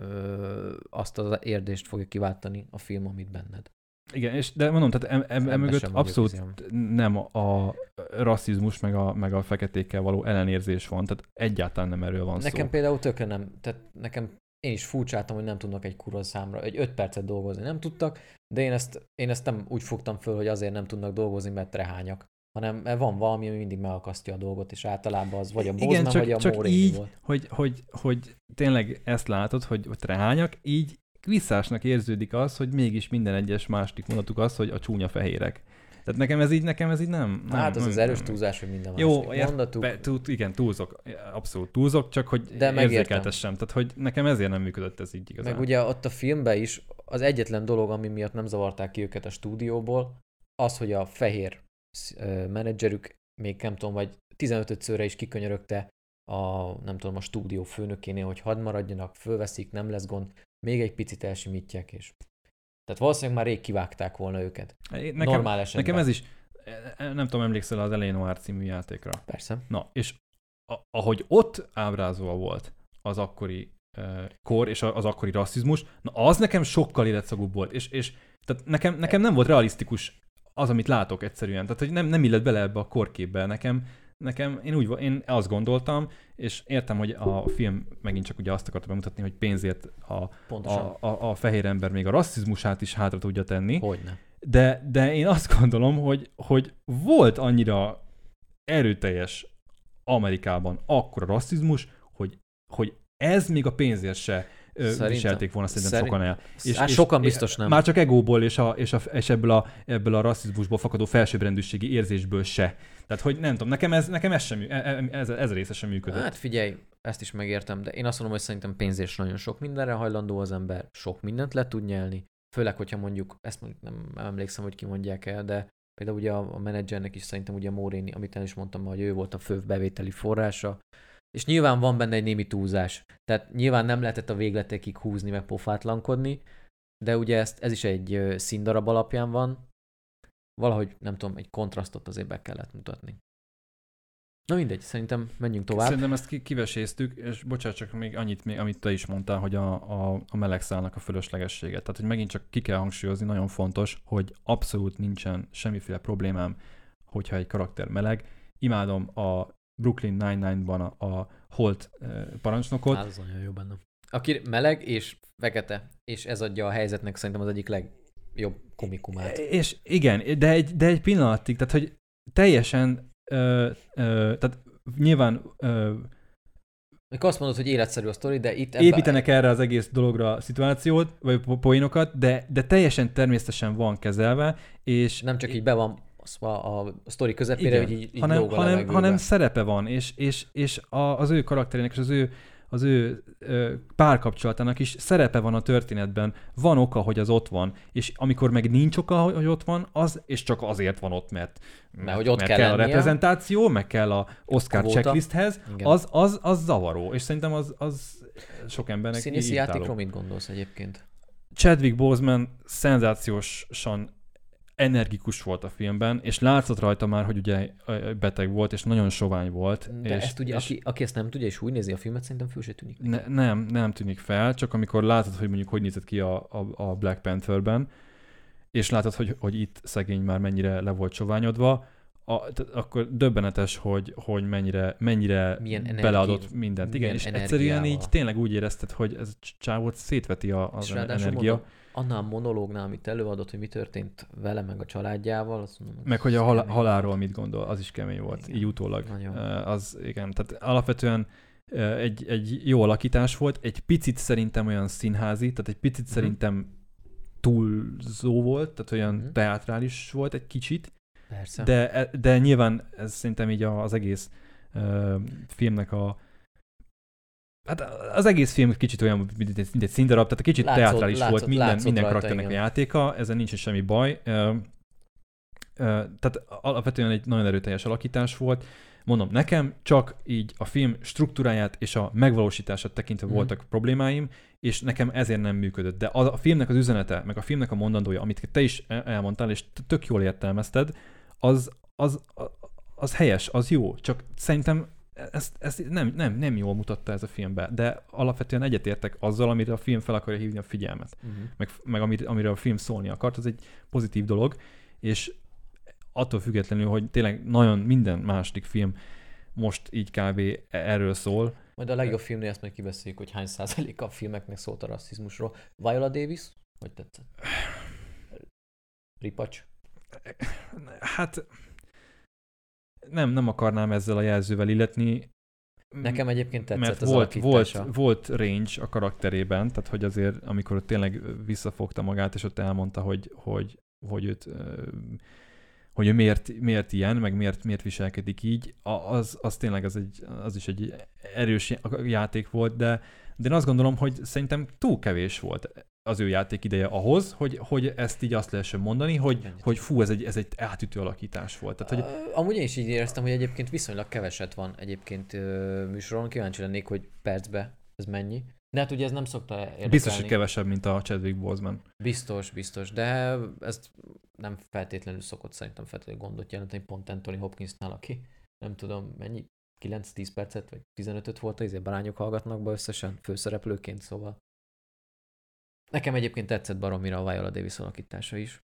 ö, azt az érdést fogja kiváltani a film, amit benned. Igen, és de mondom, tehát em, em, abszolút nem a rasszizmus, meg a, meg a feketékkel való ellenérzés van, tehát egyáltalán nem erről van Nekem szó. például tökre nem, tehát nekem én is furcsáltam, hogy nem tudnak egy kurva számra, egy öt percet dolgozni nem tudtak, de én ezt, én ezt nem úgy fogtam föl, hogy azért nem tudnak dolgozni, mert rehányak, hanem van valami, ami mindig megakasztja a dolgot, és általában az vagy a Igen, Bozna, csak, vagy a csak így, volt. hogy, hogy, hogy tényleg ezt látod, hogy ott rehányak, így visszásnak érződik az, hogy mégis minden egyes második mondatuk az, hogy a csúnya fehérek. Tehát nekem ez így, nekem ez így nem... nem Hát az nem, az erős nem- túlzás, hogy minden Jó, második mondatuk. Be, túl, igen, túlzok, abszolút túlzok, csak hogy De érzékeltessem. Tehát, hogy nekem ezért nem működött ez így igazán. Meg ugye ott a filmben is az egyetlen dolog, ami miatt nem zavarták ki őket a stúdióból, az, hogy a fehér menedzserük még nem tudom, vagy 15-szörre is kikönyörögte a, nem tudom, a stúdió főnökénél, hogy hadd maradjanak, fölveszik, nem lesz gond, még egy picit elsimítják, és tehát valószínűleg már rég kivágták volna őket. nekem, Normál esetben. nekem ez is, eh, nem tudom, emlékszel az Eleanor című játékra. Persze. Na, és a, ahogy ott ábrázolva volt az akkori uh, kor és az akkori rasszizmus, na az nekem sokkal életszagúbb volt, és, és tehát nekem, nekem nem volt realisztikus az, amit látok egyszerűen, tehát hogy nem, nem illett bele ebbe a korképbe, nekem, nekem én úgy én azt gondoltam, és értem, hogy a film megint csak ugye azt akarta bemutatni, hogy pénzért a, Pontosan. a, a, a fehér ember még a rasszizmusát is hátra tudja tenni, Hogyne. de, de én azt gondolom, hogy, hogy volt annyira erőteljes Amerikában akkora rasszizmus, hogy, hogy ez még a pénzért se Szerintem- viselték volna szerintem szerint- sokan el. Hát sokan biztos nem. Már csak egóból és, a, és, a, és ebből, a, ebből a rasszizmusból fakadó felsőbbrendűségi érzésből se. Tehát, hogy nem tudom, nekem ez, nekem ez, sem, e- e- ez, ez a része sem működött. Hát figyelj, ezt is megértem, de én azt mondom, hogy szerintem pénzért nagyon sok mindenre hajlandó az ember, sok mindent le tud nyelni, főleg, hogyha mondjuk, ezt mondjuk nem, emlékszem, hogy ki mondják el, de például ugye a, a menedzsernek is szerintem ugye Móréni, amit el is mondtam, hogy ő volt a fő bevételi forrása, és nyilván van benne egy némi túlzás. Tehát nyilván nem lehetett a végletekig húzni, meg pofátlankodni, de ugye ezt, ez is egy színdarab alapján van, valahogy nem tudom, egy kontrasztot azért be kellett mutatni. Na mindegy, szerintem menjünk tovább. Szerintem ezt ki- kiveséztük, és bocsánat, csak még annyit, amit te is mondtál, hogy a, a, a melegszálnak a fölöslegessége. Tehát, hogy megint csak ki kell hangsúlyozni, nagyon fontos, hogy abszolút nincsen semmiféle problémám, hogyha egy karakter meleg. Imádom a Brooklyn Nine-Nine-ban a, a Holt parancsnokot. Hát, az nagyon jó benne. Aki meleg és fekete, és ez adja a helyzetnek szerintem az egyik legjobb komikumát. És igen, de egy, de egy pillanatig, tehát hogy teljesen, ö, ö, tehát nyilván ö, Mikor azt mondod, hogy életszerű a sztori, de itt ebbe- építenek erre az egész dologra szituációt, vagy po- poénokat, de, de teljesen természetesen van kezelve, és nem csak így be van osztva a sztori közepére, Igen, hogy így, így hanem, a hanem, hanem szerepe van, és, és, és a, az ő karakterének és az ő, az ő ö, párkapcsolatának is szerepe van a történetben. Van oka, hogy az ott van, és amikor meg nincs oka, hogy ott van, az, és csak azért van ott, mert, mert, hogy ott mert kell kell a reprezentáció, meg kell a Oscar kvóta. checklisthez, Igen. az, az, az zavaró, és szerintem az, az sok embernek Színészi játékról mit gondolsz egyébként? Chadwick Boseman szenzációsan energikus volt a filmben, és látszott rajta már, hogy ugye beteg volt, és nagyon sovány volt. De és, ezt ugye, és aki, aki ezt nem tudja, és úgy nézi a filmet, szerintem föl se tűnik. ne, nem, nem tűnik fel, csak amikor látod, hogy mondjuk hogy nézett ki a, a, a Black Pantherben, és látod, hogy, hogy itt szegény már mennyire le volt soványodva, a, akkor döbbenetes, hogy, hogy mennyire, mennyire Milyen energi- beleadott mindent. Igen, és egyszerűen így energiával. tényleg úgy érezted, hogy ez a csávót szétveti a, az És energia. mondom, annál a monológnál, amit előadott, hogy mi történt vele, meg a családjával, azt mondom, Meg hogy a hal- halálról mit gondol, az is kemény volt, Igen. így utólag. Nagyon. Az igen, tehát alapvetően egy, egy jó alakítás volt, egy picit szerintem olyan színházi, tehát egy picit Mhm. szerintem túlzó volt, tehát olyan Mhm. teátrális volt egy kicsit, Persze. de, e, de nyilván ez szerintem így az egész ö, filmnek a Hát az egész film kicsit olyan, mint egy, mint egy színdarab, tehát kicsit Látszott- teátrális látszott- volt minden, látszott minden rajta, karakternek igen. a játéka, ezen nincs is semmi baj. Ö, ö, tehát alapvetően egy nagyon erőteljes alakítás volt. Mondom, nekem csak így a film struktúráját és a megvalósítását tekintve Mhm. voltak problémáim, és nekem ezért nem működött. De a, a filmnek az üzenete, meg a filmnek a mondandója, amit te is el- elmondtál, és tök jól értelmezted, az, az, az helyes, az jó. Csak szerintem ezt, ezt nem, nem, nem jól mutatta ez a filmbe, de alapvetően egyetértek azzal, amire a film fel akarja hívni a figyelmet, Uh-huh. meg, meg amire, amire a film szólni akart, az egy pozitív dolog, és attól függetlenül, hogy tényleg nagyon minden második film most így kb. erről szól. Majd a legjobb filmnél ezt meg kibeszéljük, hogy hány százaléka a filmeknek szólt a rasszizmusról. Viola Davis? Hogy tetszett? Ripacs? Hát nem, nem akarnám ezzel a jelzővel illetni. Nekem egyébként tetszett mert az volt, volt, volt range a karakterében, tehát hogy azért, amikor tényleg visszafogta magát, és ott elmondta, hogy, hogy, hogy őt hogy ő miért, miért ilyen, meg miért, miért viselkedik így, az, az tényleg az, egy, az is egy erős já- játék volt, de, de én azt gondolom, hogy szerintem túl kevés volt az ő játék ideje ahhoz, hogy, hogy ezt így azt lehessen mondani, hogy, hogy fú, ez egy, ez egy átütő alakítás volt. Tehát, hogy Amúgy én is így éreztem, hogy egyébként viszonylag keveset van egyébként műsoron. Kíváncsi lennék, hogy percbe ez mennyi. De hát ugye ez nem szokta érdekelni. biztos, hogy kevesebb, mint a Chadwick Boseman. Biztos, biztos, de ez nem feltétlenül szokott szerintem feltétlenül gondot jelenteni pont Anthony Hopkinsnál, aki nem tudom mennyi, 9-10 percet vagy 15-öt volt, ezért barányok hallgatnak be összesen főszereplőként, szóval. Nekem egyébként tetszett baromira a Viola Davis alakítása is.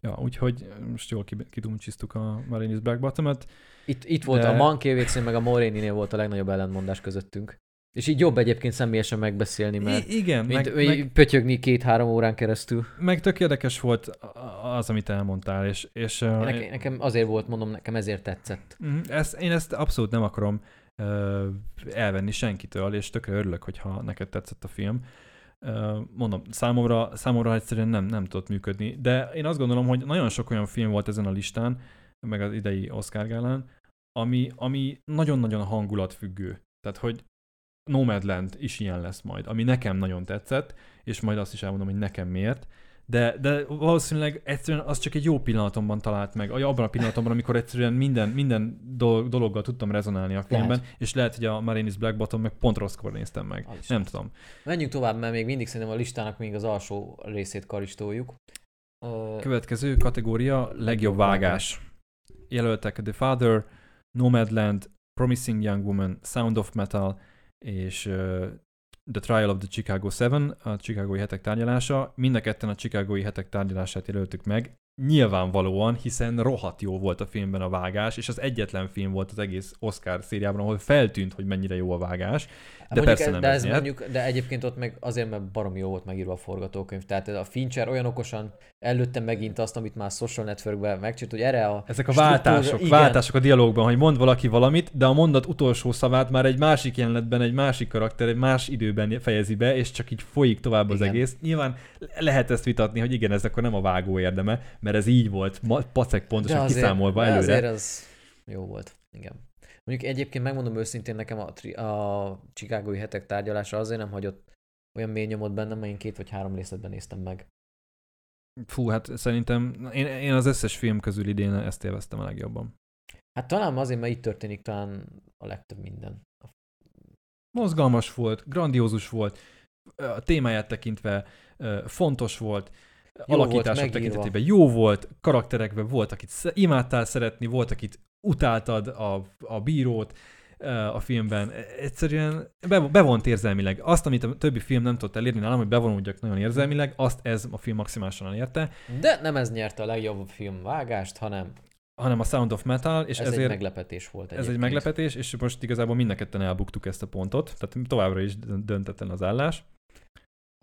Ja, úgyhogy most jól ki- kidumcsisztuk a Marinis Black Bottom-et. Itt, itt volt De- a Mankiewicz meg a Moréninél volt a legnagyobb ellentmondás közöttünk. És így jobb egyébként személyesen megbeszélni, mert I- igen, mint, meg, meg, pötyögni két-három órán keresztül. meg tök érdekes volt az, amit elmondtál, és, és uh, Nekem, nekem azért volt, mondom, nekem ezért tetszett. Mhm, Ezt, én ezt abszolút nem akarom uh, elvenni senkitől, és tökre örülök, hogyha neked tetszett a film. Mondom, számomra, számomra egyszerűen nem, nem tudott működni, de én azt gondolom, hogy nagyon sok olyan film volt ezen a listán, meg az idei Oscar gálán, ami, ami nagyon-nagyon hangulatfüggő. Tehát, hogy Nomadland is ilyen lesz majd, ami nekem nagyon tetszett, és majd azt is elmondom, hogy nekem miért. De, de valószínűleg egyszerűen az csak egy jó pillanatomban talált meg, abban a pillanatomban, amikor egyszerűen minden, minden dolog, dologgal tudtam rezonálni a filmben, Lehet. és lehet, hogy a Marinis Black Bottom meg pont rosszkor néztem meg. Az Nem lesz. tudom. Menjünk tovább, mert még mindig szerintem a listának még az alsó részét karistoljuk. Következő kategória, legjobb vágás. Jelöltek The Father, Nomadland, Promising Young Woman, Sound of Metal, és uh, The Trial of the Chicago 7, a Chicagói hetek tárgyalása. Mind a ketten a Chicagói hetek tárgyalását jelöltük meg. nyilvánvalóan, hiszen rohadt jó volt a filmben a vágás, és az egyetlen film volt az egész Oscar szériában, ahol feltűnt, hogy mennyire jó a vágás. De Mondjuk persze ez- nem de ez mondjuk, de egyébként ott meg azért, mert barom jó volt megírva a forgatókönyv. Tehát a Fincher olyan okosan előtte megint azt, amit már Social Networkben megcsinált, hogy erre a Ezek a váltások, igen. váltások a dialogban, hogy mond valaki valamit, de a mondat utolsó szavát már egy másik jelenetben, egy másik karakter, egy más időben fejezi be, és csak így folyik tovább az Igen. egész. Nyilván lehet ezt vitatni, hogy igen, ez akkor nem a vágó érdeme, mert ez így volt, pacek pontosan kiszámolva de előre. azért az jó volt. Igen. Mondjuk egyébként megmondom őszintén, nekem a, tri- a Chicagói hetek tárgyalása azért nem hagyott olyan mély nyomot bennem, mert én két vagy három részletben néztem meg. Fú, hát szerintem én, én az összes film közül idén ezt élveztem a legjobban. Hát talán azért, mert itt történik talán a legtöbb minden. Mozgalmas volt, grandiózus volt, a témáját tekintve fontos volt, Jó volt alakítások megírva. tekintetében jó volt, karakterekben volt, akit imádtál szeretni, volt, akit utáltad a, a bírót a filmben. Egyszerűen be, bevont érzelmileg. Azt, amit a többi film nem tudott elérni nálam, hogy bevonódjak nagyon érzelmileg, azt ez a film maximálisan elérte, De nem ez nyerte a legjobb filmvágást, hanem hanem a Sound of Metal, és ez egy ezért meglepetés volt Ez egyébként. egy meglepetés, és most igazából mind a ketten elbuktuk ezt a pontot, tehát továbbra is döntetlen az állás.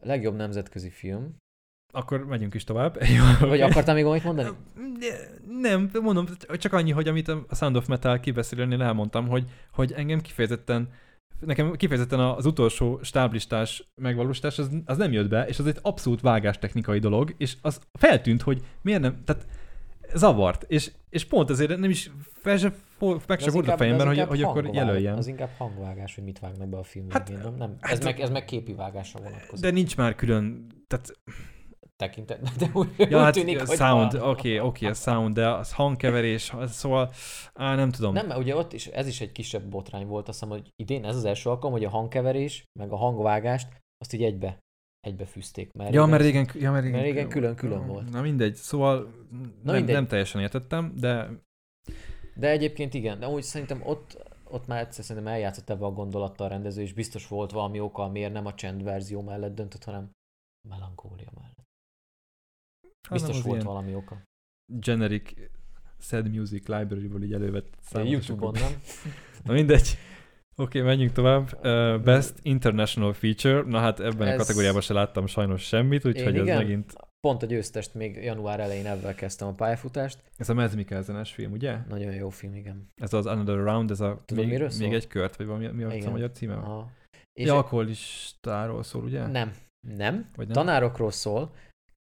Legjobb nemzetközi film. Akkor megyünk is tovább. Vagy Oké. akartál még valamit mondani? Nem, mondom, csak annyi, hogy amit a Sound of Metal kibeszélőnél elmondtam, hogy, hogy engem kifejezetten nekem kifejezetten az utolsó stáblistás megvalósítás az, az nem jött be, és az egy abszolút vágástechnikai dolog, és az feltűnt, hogy miért nem, tehát zavart, és, és pont ezért nem is fel se, meg se volt a fejemben, hogy, hogy akkor jelöljem. Az inkább hangvágás, hogy mit vágnak be a film Hát- végén, nem? nem. hát Ez, meg, ez meg képi vágásra vonatkozik. De nincs már külön, tehát tekintet, de úgy, Ja, úgy hát tűnik, hogy sound, oké, oké, a sound, de az hangkeverés, szóval, á, nem tudom. Nem, mert ugye ott is, ez is egy kisebb botrány volt, azt hiszem, hogy idén ez az első alkalom, hogy a hangkeverés, meg a hangvágást, azt így egybe, egybe fűzték. Mert ja, régen- mert régen, ja, mert régen, mert régen külön-külön volt. Na mindegy, szóval nem, mindegy. nem teljesen értettem, de De egyébként igen, de úgy szerintem ott, ott már egyszer szerintem eljátszott ebbe a gondolattal a rendező, és biztos volt valami oka, miért nem a csend verzió mellett döntött, hanem a melankólia mellett. Biztos volt valami oka. generic sad music library-ból így elővett számot, Youtube-on, nem? Na mindegy. Oké, okay, menjünk tovább. Uh, best International Feature. Na hát ebben Ez- a kategóriában se láttam sajnos semmit, úgyhogy ez megint... Pont a győztest még január elején ebben kezdtem a pályafutást. Ez a Mads Mikkelsenes film, ugye? Nagyon jó film, igen. Ez az Another Round, ez a... Tudod, még, még egy kört, vagy valami, mi a, a magyar címe? Aha. És alkoholistáról szól, ugye? nem, nem. Vagy nem? Tanárokról szól,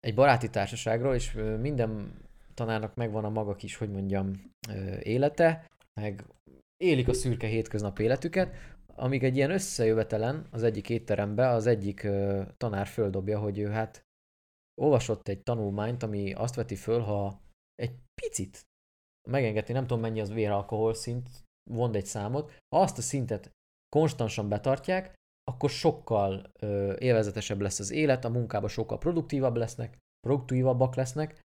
egy baráti társaságról, és minden tanárnak megvan a maga kis, hogy mondjam, élete, meg élik a szürke hétköznap életüket, amíg egy ilyen összejövetelen az egyik étterembe az egyik tanár földobja, hogy ő hát olvasott egy tanulmányt, ami azt veti föl, ha egy picit megengedni, nem tudom mennyi az véralkohol szint, mond egy számot, ha azt a szintet konstansan betartják, akkor sokkal ö, élvezetesebb lesz az élet, a munkában sokkal produktívabb lesznek, produktívabbak lesznek,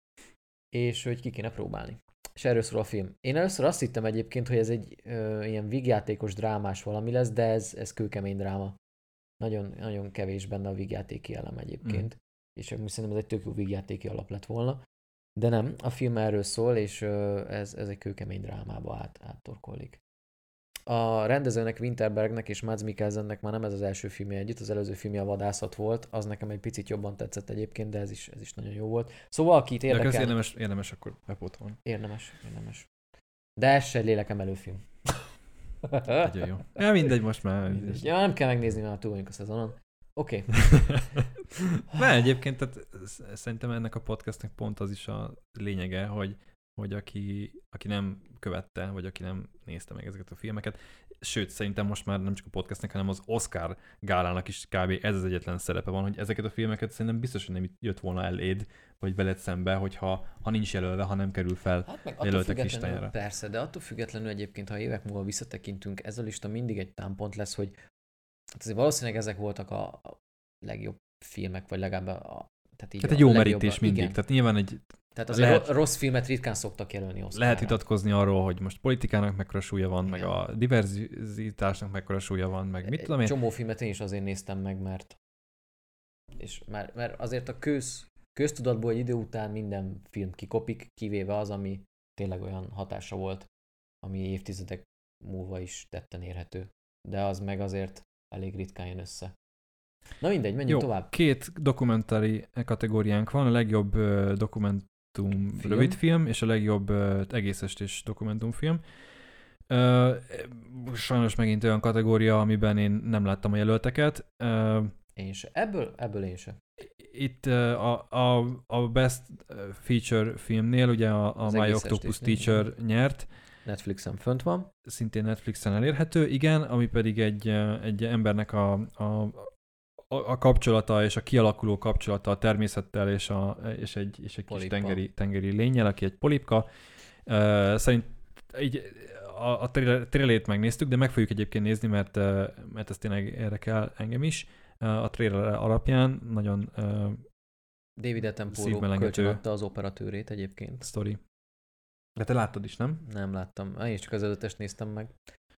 és hogy ki kéne próbálni. És erről szól a film. Én először azt hittem egyébként, hogy ez egy ö, ilyen vígjátékos drámás valami lesz, de ez, ez kőkemény dráma. Nagyon, nagyon kevés benne a vígjátéki elem egyébként. Mm. És szerintem ez egy tök jó vígjátéki alap lett volna. De nem, a film erről szól, és ö, ez, ez egy kőkemény drámába át, áttorkollik. A rendezőnek, Winterbergnek és Mads Mikkelsennek már nem ez az első filmje együtt, az előző filmje a vadászat volt, az nekem egy picit jobban tetszett egyébként, de ez is, ez is nagyon jó volt. Szóval akit De érdekel, érdemes, érdemes akkor bepótolni. érdemes, érdemes. De ez se egy lélekemelő film. Nagyon jó. Ja, mindegy, most már. mindegy. ja, nem kell megnézni, mert túl vagyunk a szezonon. Oké. Okay. Mert egyébként tehát sz- szerintem ennek a podcastnek pont az is a lényege, hogy, hogy aki, aki nem követte, vagy aki nem nézte meg ezeket a filmeket, sőt, szerintem most már nem csak a podcastnek, hanem az Oscar gálának is kb. ez az egyetlen szerepe van, hogy ezeket a filmeket szerintem biztos, hogy nem jött volna eléd, vagy veled szembe, hogyha ha nincs jelölve, ha nem kerül fel. Hát meg jelöltek listájára. persze, de attól függetlenül egyébként, ha évek múlva visszatekintünk, ez a lista mindig egy támpont lesz, hogy hát azért valószínűleg ezek voltak a, legjobb filmek, vagy legalább a, tehát így Tehát egy jó merítés mindig. Igen. Tehát nyilván egy, Tehát azért lehet- rossz filmet ritkán szoktak jelölni Oscarra. lehet vitatkozni arról, hogy most politikának mekkora súlya van, meg Igen. a diverzitásnak mekkora súlya van, meg mit tudom én. Csomó filmet én is azért néztem meg, mert és mert, mert azért a kősz köztudatból egy idő után minden film kikopik, kivéve az, ami tényleg olyan hatása volt, ami évtizedek múlva is tetten érhető. De az meg azért elég ritkán jön össze. Na mindegy, menjünk Jó, tovább. két dokumentári kategóriánk van, a legjobb uh, dokumentum Film. film. rövidfilm, és a legjobb uh, egész estés dokumentumfilm. Uh, sajnos megint olyan kategória, amiben én nem láttam a jelölteket. Uh, Én se. Ebből, ebből én se. itt uh, a, a, a Best Feature filmnél ugye a, a My Octopus Teacher nyert, Netflixen fönt van. szintén Netflixen elérhető, igen, ami pedig egy, egy embernek a, a, a, kapcsolata és a kialakuló kapcsolata a természettel és, a, és egy, és egy kis tengeri, tengeri lényel, aki egy polipka. Szerint így a, a trailer- trailerét megnéztük, de meg fogjuk egyébként nézni, mert, mert ez tényleg érdekel engem is. A trailer alapján nagyon David Attenborough kölcsönadta az operatőrét egyébként. sztori. De te láttad is, nem? Nem láttam. Én is csak az előttest néztem meg.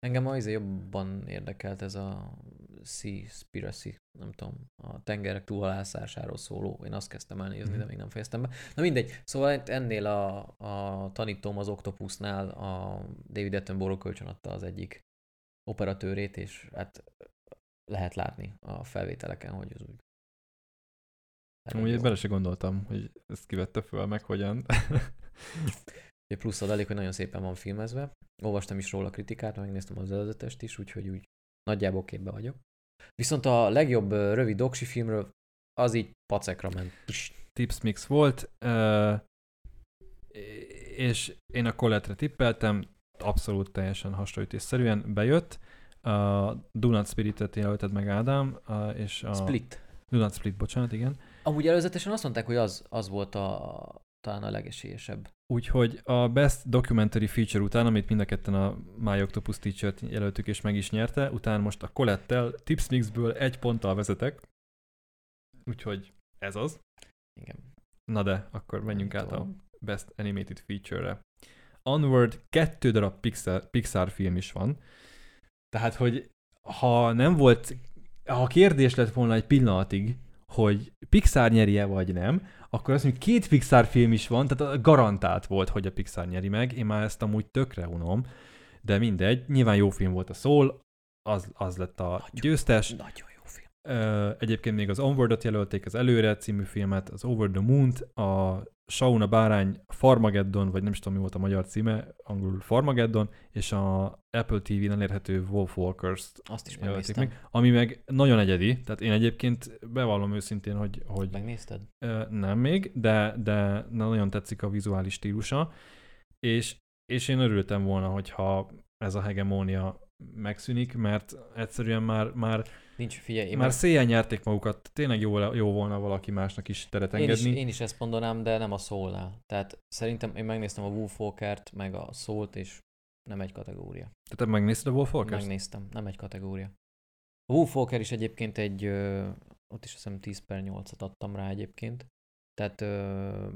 Engem azért jobban érdekelt ez a Seaspiracy, nem tudom, a tengerek túlhalászásáról szóló. Én azt kezdtem el nézni, Mhm. de még nem fejeztem be. Na mindegy, szóval ennél a, a tanítóm az Octopusnál a David Attenborough kölcsön adta az egyik operatőrét, és hát lehet látni a felvételeken, hogy az úgy elég Amúgy bele se gondoltam, hogy ezt kivette föl, meg hogyan. Ugye plusz adalék, hogy nagyon szépen van filmezve. Olvastam is róla kritikát, megnéztem az előzetest is, úgyhogy úgy nagyjából képbe vagyok. Viszont a legjobb rövid doksi filmről az így pacekra ment. Tips Mix volt, és én a Colette-re tippeltem, abszolút teljesen hasonlítésszerűen bejött. A Do Not Spirit-et jelölted meg Ádám, és a Split. Do Not Split, bocsánat, igen. Amúgy előzetesen azt mondták, hogy az, az volt a, talán a legesélyesebb. Úgyhogy a Best Documentary Feature után, amit mind a ketten a My Octopus Teacher-t jelöltük és meg is nyerte, utána most a Colette-tel Tips Mixből egy ponttal vezetek. Úgyhogy ez az. Igen. Na de, akkor menjünk Nem át a tudom. Best Animated Feature-re. Onward kettő darab Pixar, Pixar film is van. Tehát, hogy ha nem volt, ha kérdés lett volna egy pillanatig, hogy Pixar nyeri-e vagy nem, akkor azt mondjuk két Pixar film is van, tehát garantált volt, hogy a Pixar nyeri meg. Én már ezt amúgy tökre unom, de mindegy. Nyilván jó film volt a Soul, az, az lett a Nagyon. győztes. Nagyon egyébként még az Onward-ot jelölték, az Előre című filmet, az Over the Moon-t, a Shaun a bárány Farmageddon, vagy nem is tudom mi volt a magyar címe, angolul Farmageddon, és a Apple TV-n elérhető Wolf Walkers-t Azt is megnéztem. meg, ami meg nagyon egyedi, tehát én egyébként bevallom őszintén, hogy, hogy Megnézted? Nem még, de, de nagyon tetszik a vizuális stílusa, és, és én örültem volna, hogyha ez a hegemónia megszűnik, mert egyszerűen már, már, Nincs, figyelj, én már már széjjel nyerték magukat, tényleg jó, jó volna valaki másnak is teret Én is, engedni. én is ezt mondanám, de nem a szólnál. Tehát szerintem én megnéztem a Wolf Walkert, meg a szólt, és nem egy kategória. Te, te megnézted a Wolf Walkers? Megnéztem, nem egy kategória. A Wolf Walker is egyébként egy, ö, ott is azt hiszem 10 per 8-at adtam rá egyébként. Tehát ö,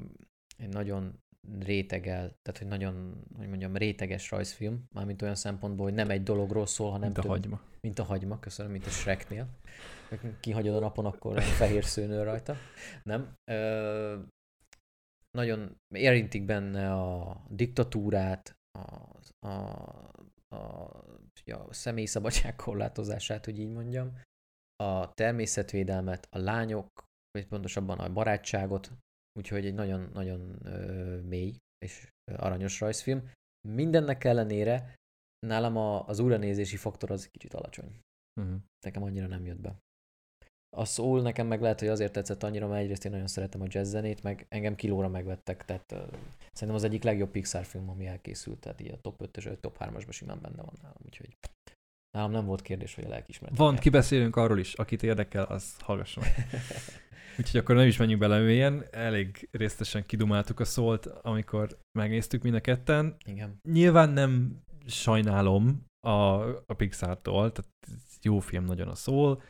egy nagyon rétegel, tehát hogy nagyon, hogy mondjam, réteges rajzfilm, mármint olyan szempontból, hogy nem egy dologról szól, hanem Mint a több, hagyma. mint a hagyma, köszönöm, mint a Shreknél. Kihagyod a napon, akkor a fehér szőnő rajta. Nem. Ö, nagyon érintik benne a diktatúrát, a, a, a, a személyszabadság korlátozását, hogy így mondjam, a természetvédelmet, a lányok, vagy pontosabban a barátságot, úgyhogy egy nagyon-nagyon mély és aranyos rajzfilm. Mindennek ellenére nálam a, az újranézési faktor az kicsit alacsony. Uh-huh. Nekem annyira nem jött be. A Soul nekem meg lehet, hogy azért tetszett annyira, mert egyrészt én nagyon szeretem a jazz zenét, meg engem kilóra megvettek, tehát uh, szerintem az egyik legjobb Pixar film, ami elkészült, tehát így a top 5-ös, vagy top 3-asban simán benne van nálam, úgyhogy nálam nem volt kérdés, hogy a lelkismeret. Van, kibeszélünk arról is, akit érdekel, az hallgasson. Úgyhogy akkor nem is menjünk bele mélyen, elég részletesen kidumáltuk a szólt, amikor megnéztük mind a ketten. Igen. Nyilván nem sajnálom a, a Pixar-tól, tehát jó film nagyon a szól,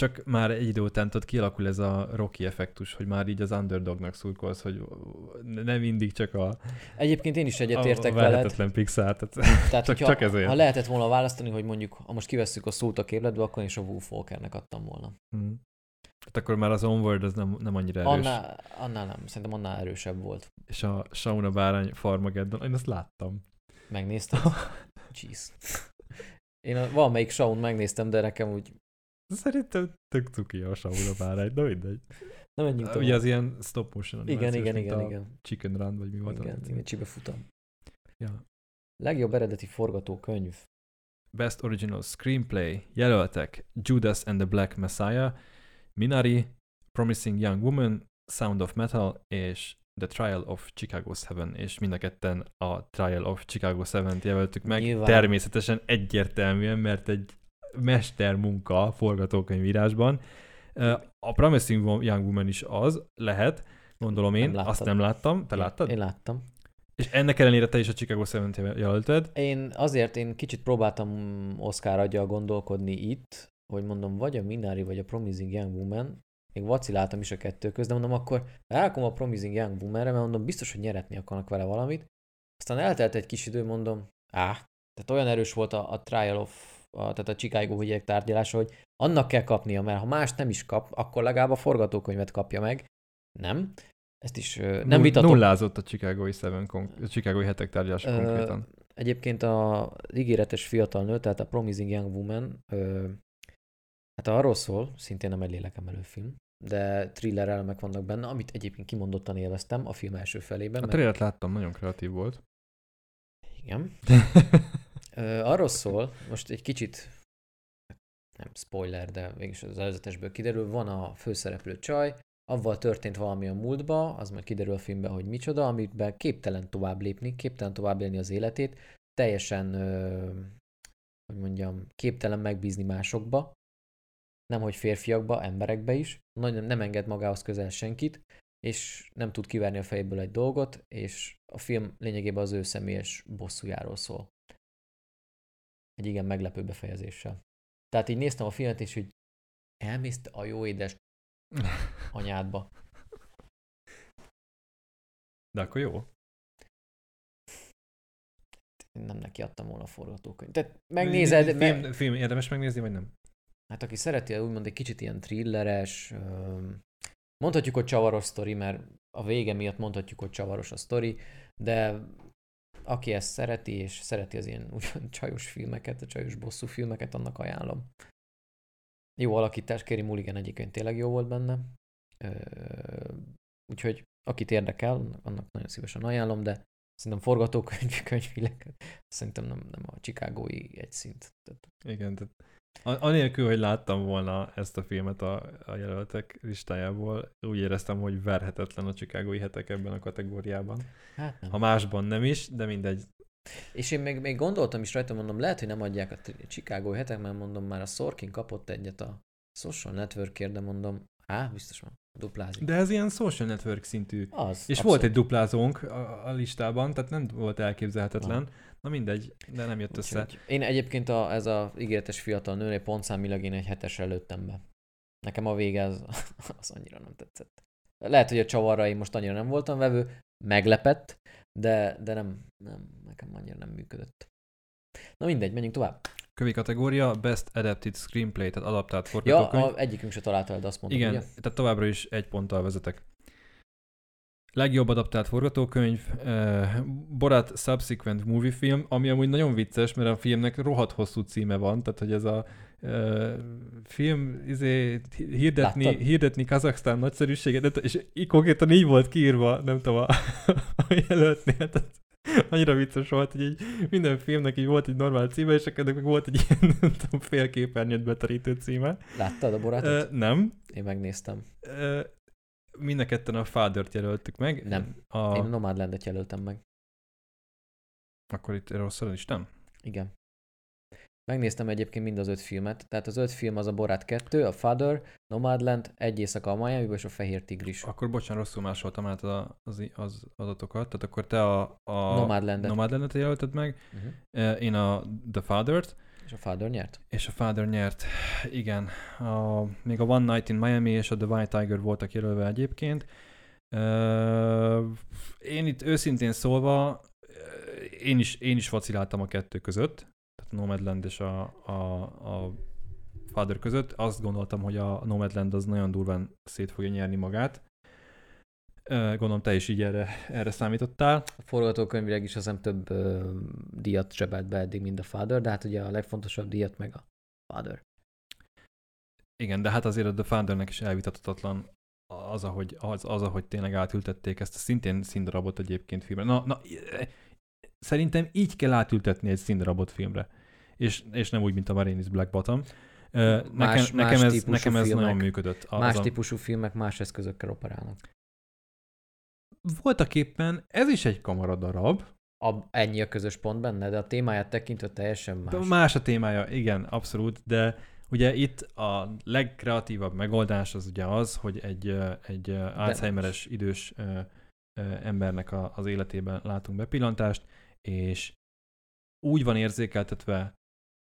csak már egy idő után tudod, kialakul ez a Rocky effektus, hogy már így az underdognak szurkolsz, hogy nem mindig csak a, Egyébként én is a, egyetértek a veled. verhetetlen Pixar. Tehát, Tehát, csak- csak ezért. Ha lehetett volna választani, hogy mondjuk, ha most kivesszük a szót a képletből, akkor én is a Wolf Walkernek adtam volna. Hm. Hát akkor már az Onward az nem, nem annyira erős. Annál, annál nem, szerintem annál erősebb volt. És a Sauna Bárány Farmageddon, én azt láttam. Megnézted? Jeez. Én a, valamelyik show megnéztem, de nekem úgy Szerintem tök cuki a Sauna Bárány, de mindegy. nem menjünk tovább. Ugye az ilyen stop motion igen, animációs, igen, igen, a igen. Chicken Run, vagy mi volt Igen, az? igen, csibe futam. Ja. Legjobb eredeti forgatókönyv. Best Original Screenplay jelöltek Judas and the Black Messiah, Minari, Promising Young Woman, Sound of Metal és The Trial of Chicago 7, és mind a ketten a Trial of Chicago 7-t jelöltük meg. Nyilván. Természetesen egyértelműen, mert egy mestermunka forgatókönyvírásban. A Promising Young Woman is az, lehet, gondolom én, Nem azt nem láttam. Te láttad? Én láttam. És ennek ellenére te is a Chicago 7-t jelölted. Én azért én kicsit próbáltam Oscar aggyal gondolkodni itt, hogy mondom, vagy a Minari, vagy a Promising Young Woman, még vaciláltam is a kettő köz, de mondom, akkor elrakom a Promising Young Woman-re, mert mondom, biztos, hogy nyeretni akarnak vele valamit. Aztán eltelt egy kis idő, mondom, á, tehát olyan erős volt a, a Trial of, a, tehát a Chicago ügyek tárgyalása, hogy annak kell kapnia, mert ha más nem is kap, akkor legalább a forgatókönyvet kapja meg. Nem. Ezt is ö, nem vitatom. Nullázott a Chicagói 7 konk- a Chicagói hetek tárgyalása Ö, konkrétan. Egyébként a ígéretes fiatal nő, tehát a Promising Young Woman, ö, hát arról szól, szintén nem egy lélekemelő film, de thriller elemek vannak benne, amit egyébként kimondottan élveztem a film első felében. A mert- trailert láttam, nagyon kreatív volt. Igen. Arról szól, most egy kicsit nem spoiler, de mégis az előzetesből kiderül, van a főszereplő csaj, avval történt valami a múltba, az majd kiderül a filmben, hogy micsoda, amiben képtelen tovább lépni, képtelen tovább élni az életét, teljesen, ö, hogy mondjam, képtelen megbízni másokba, nem hogy férfiakba, emberekbe is, nagyon nem enged magához közel senkit, és nem tud kiverni a fejéből egy dolgot, és a film lényegében az ő személyes bosszújáról szól. Egy igen meglepő befejezéssel. Tehát így néztem a filmet, és hogy elmész a jó édes anyádba. De akkor jó. Nem neki adtam volna a forgatókönyvet. Tehát megnézed, film, me- film, érdemes megnézni, vagy nem? hát aki szereti, úgymond egy kicsit ilyen thrilleres, mondhatjuk, hogy csavaros sztori, mert a vége miatt mondhatjuk, hogy csavaros a sztori, de aki ezt szereti, és szereti az ilyen úgymond csajos filmeket, a csajos bosszú filmeket, annak ajánlom. Jó alakítás, Kerry Mulligan egyébként tényleg jó volt benne. Úgyhogy akit érdekel, annak nagyon szívesen ajánlom, de szerintem forgatókönyv, könyvileg, szerintem nem, nem a Chicagói egy szint. Tehát Igen, tehát anélkül, hogy láttam volna ezt a filmet a, a jelöltek listájából, úgy éreztem, hogy verhetetlen a Chicagói hetek ebben a kategóriában. Hát nem. Ha másban nem is, de mindegy. És én még, még gondoltam is rajta, mondom, lehet, hogy nem adják a Chicago hetek, mert mondom, már a Sorkin kapott egyet a Social Networkért, de mondom, á, biztos van, duplázik. De ez ilyen social network szintű. Az, És abszolút. volt egy duplázónk a, a listában, tehát nem volt elképzelhetetlen. Na mindegy, de nem jött össze. Úgyhogy Én egyébként a, ez a ígéretes fiatal nőnél pontszámilag én egy hetesre lőttem be. Nekem a vége az, az annyira nem tetszett. Lehet, hogy a csavarra én most annyira nem voltam vevő, meglepett, de, de nem, nem, nekem annyira nem működött. Na mindegy, menjünk tovább. Kövi kategória, Best Adapted Screenplay, tehát adaptált Ja, forgatókönyv. a, egyikünk se találta el, de azt mondom, Igen, ugye? tehát továbbra is egy ponttal vezetek. Legjobb adaptált forgatókönyv, uh, Borat Subsequent Movie Film, ami amúgy nagyon vicces, mert a filmnek rohadt hosszú címe van, tehát hogy ez a uh, film izé, hirdetni, Láttad? hirdetni Kazaksztán nagyszerűséget, és konkrétan így volt kiírva, nem tudom, a, a jelöltnél, tehát annyira vicces volt, hogy így minden filmnek így volt egy normál címe, és ennek meg volt egy ilyen, nem tudom, fél képernyőt beterítő címe. Láttad a borátot? Uh, nem, Én megnéztem. Ö, mind a ketten a Father-t jelöltük meg. Nem. A... Én a Nomadlandet jelöltem meg. Akkor itt rosszul is nem? Igen. Megnéztem egyébként mind az öt filmet. Tehát az öt film az a Borat 2, a Father, Nomadland, Egy éjszaka a Miami és a Fehér Tigris. Akkor bocsánat, rosszul másoltam át az, az adatokat. Tehát akkor te a, a Nomadlandet. Nomadlandet jelölted meg, Uh-huh. Én a The Father-t, És a Father nyert? és a Father nyert. Igen. A, még a One Night in Miami és a The White Tiger voltak jelölve egyébként. Ö, én itt őszintén szólva, ö, én is, én is vaciláltam a kettő között, Nomadland és a, a, a Father között. Azt gondoltam, hogy a Nomadland az nagyon durván szét fogja nyerni magát. Gondolom te is így erre, erre számítottál. A forgatókönyvileg is azt hiszem több ö, díjat zsebelt be eddig, mint a Father, de hát ugye a legfontosabb díjat meg a Father. Igen, de hát azért a The Fathernek is elvitathatatlan az, ahogy, az, az, ahogy tényleg átültették ezt a szintén színdarabot egyébként filmre. Na, na, szerintem így kell átültetni egy színdarabot filmre. És, és nem úgy, mint a Marinis Black Bottom. Nekem, Más- nekem, más ez, nekem ez filmek. nagyon működött. Az Más a- típusú filmek más eszközökkel operálnak. Voltak éppen, ez is egy kamaradarab, A, ennyi a közös pont benne, de a témáját tekintve teljesen más. más. más a témája, igen, abszolút, de ugye itt a legkreatívabb megoldás az ugye az, hogy egy, egy Alzheimeres idős embernek a, az életében látunk bepillantást, és úgy van érzékeltetve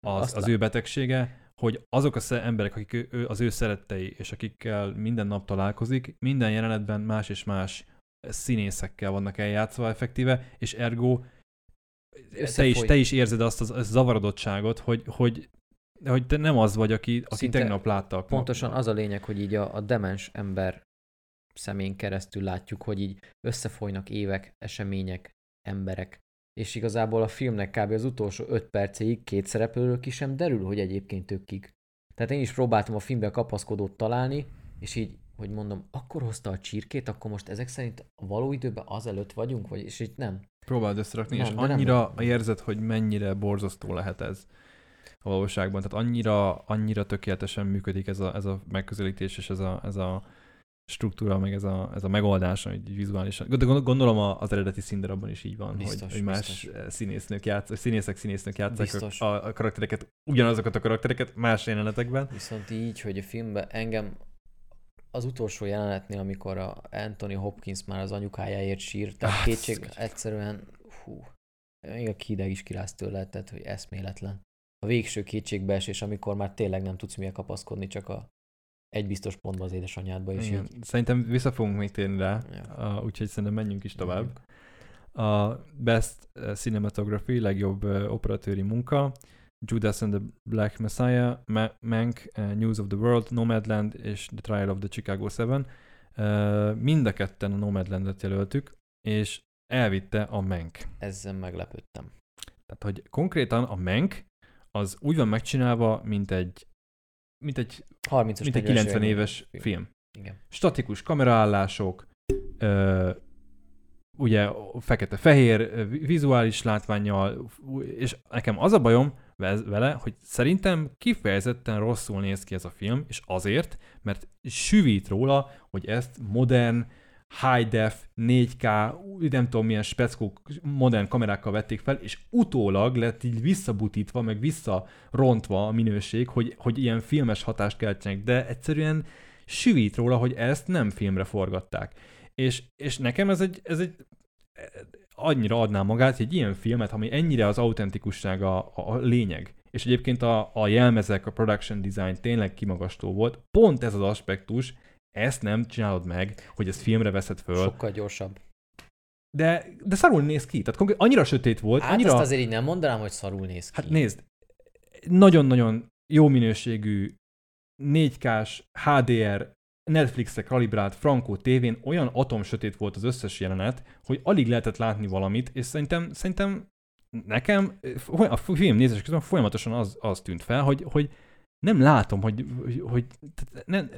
az, az ő betegsége, hogy azok a sze- emberek, akik ő, ő- az ő szerettei, és akikkel minden nap találkozik, minden jelenetben más és más színészekkel vannak eljátszva effektíve, és ergo te is, te is érzed azt az, az zavarodottságot, hogy, hogy, hogy te nem az vagy, aki, aki Szinte tegnap látta. Pontosan az a lényeg, hogy így a, a demens ember szemén keresztül látjuk, hogy így összefolynak évek, események, emberek, és igazából a filmnek kb. az utolsó öt percéig két szereplőről ki sem derül, hogy egyébként ők kik. Tehát én is próbáltam a filmben kapaszkodót találni, és így, hogy mondom, akkor hozta a csirkét, akkor most ezek szerint a való időben azelőtt vagyunk, vagy és így nem. Próbáld összerakni, Nem, és annyira nem. érzed, hogy mennyire borzasztó lehet ez a valóságban. Tehát annyira, annyira tökéletesen működik ez a, ez a megközelítés, és ez a, ez a struktúra, meg ez a, ez a megoldás, hogy vizuálisan. De gond- gondolom az eredeti színdarabban is így van, Biztos, hogy, hogy más biztos. színésznők játsz, színészek, színésznők játszák a, a karaktereket, ugyanazokat a karaktereket más jelenetekben. Viszont így, hogy a filmben engem az utolsó jelenetnél, amikor a Anthony Hopkins már az anyukájáért sír, tehát Ah, kétség egyszerűen, hú, még a hideg is kiráz tőle, tehát hogy eszméletlen. A végső kétségbeesés, amikor már tényleg nem tudsz milyen kapaszkodni, csak a egy biztos pontba az édesanyádba is Igen. jött. Szerintem vissza fogunk még térni rá, Ja. a, úgyhogy szerintem menjünk is tovább. A Best uh, Cinematography, legjobb uh, operatőri munka, Judas and the Black Messiah, Ma- Mank, uh, News of the World, Nomadland és The Trial of the Chicago Seven. Uh, mind a ketten a Nomadlandet jelöltük, és elvitte a Mank. Ezzel meglepődtem. Tehát, hogy konkrétan a Mank az úgy van megcsinálva, mint egy, mint egy, 30-as, mint egy 40-es 90 évek éves film. Igen. statikus kameraállások, ö, ugye fekete-fehér vizuális látványjal, és nekem az a bajom ve- vele, hogy szerintem kifejezetten rosszul néz ki ez a film, és azért, mert süvít róla, hogy ezt modern, high def, 4K, úgy nem tudom milyen speckó modern kamerákkal vették fel, és utólag lett így visszabutítva, meg visszarontva a minőség, hogy, hogy ilyen filmes hatást keltsenek, de egyszerűen süvít róla, hogy ezt nem filmre forgatták. És, és nekem ez egy, ez egy annyira adná magát, hogy egy ilyen filmet, ami ennyire az autentikussága a, a lényeg, és egyébként a, a jelmezek, a production design tényleg kimagasló volt, pont ez az aspektus, ezt nem csinálod meg, hogy ezt filmre veszed föl, Sokkal gyorsabb. de, de szarul néz ki, tehát konkrét, annyira sötét volt, Hát annyira... azt azért így nem mondanám, hogy szarul néz ki. Hát nézd, nagyon-nagyon jó minőségű 4K-s HDR Netflixre kalibrált Franco tévén olyan atomsötét volt az összes jelenet, hogy alig lehetett látni valamit, és szerintem, szerintem nekem a film nézés közben folyamatosan az, az tűnt fel, hogy, hogy nem látom, hogy, hogy, hogy nem,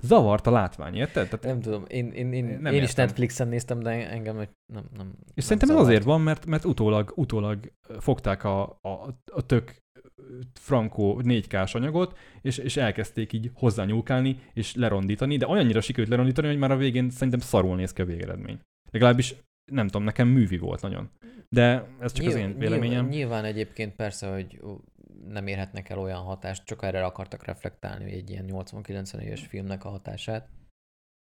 zavart a látvány, érted? Tehát, Nem tudom, én, én, én, Nem én is értem. Netflixen néztem, de engem egy- nem, nem És nem szerintem ez azért van, mert, mert utólag, utólag fogták a, a, a tök frankó 4K-s anyagot, és, és elkezdték így hozzányúlkálni, és lerondítani, de olyannyira sikerült lerondítani, hogy már a végén szerintem szarul néz ki a végeredmény. Legalábbis nem tudom, nekem művi volt nagyon. De ez csak az én véleményem. Nyilván, nyilván egyébként persze, hogy nem érhetnek el olyan hatást, csak erre akartak reflektálni, hogy egy ilyen 80-90 éves filmnek a hatását.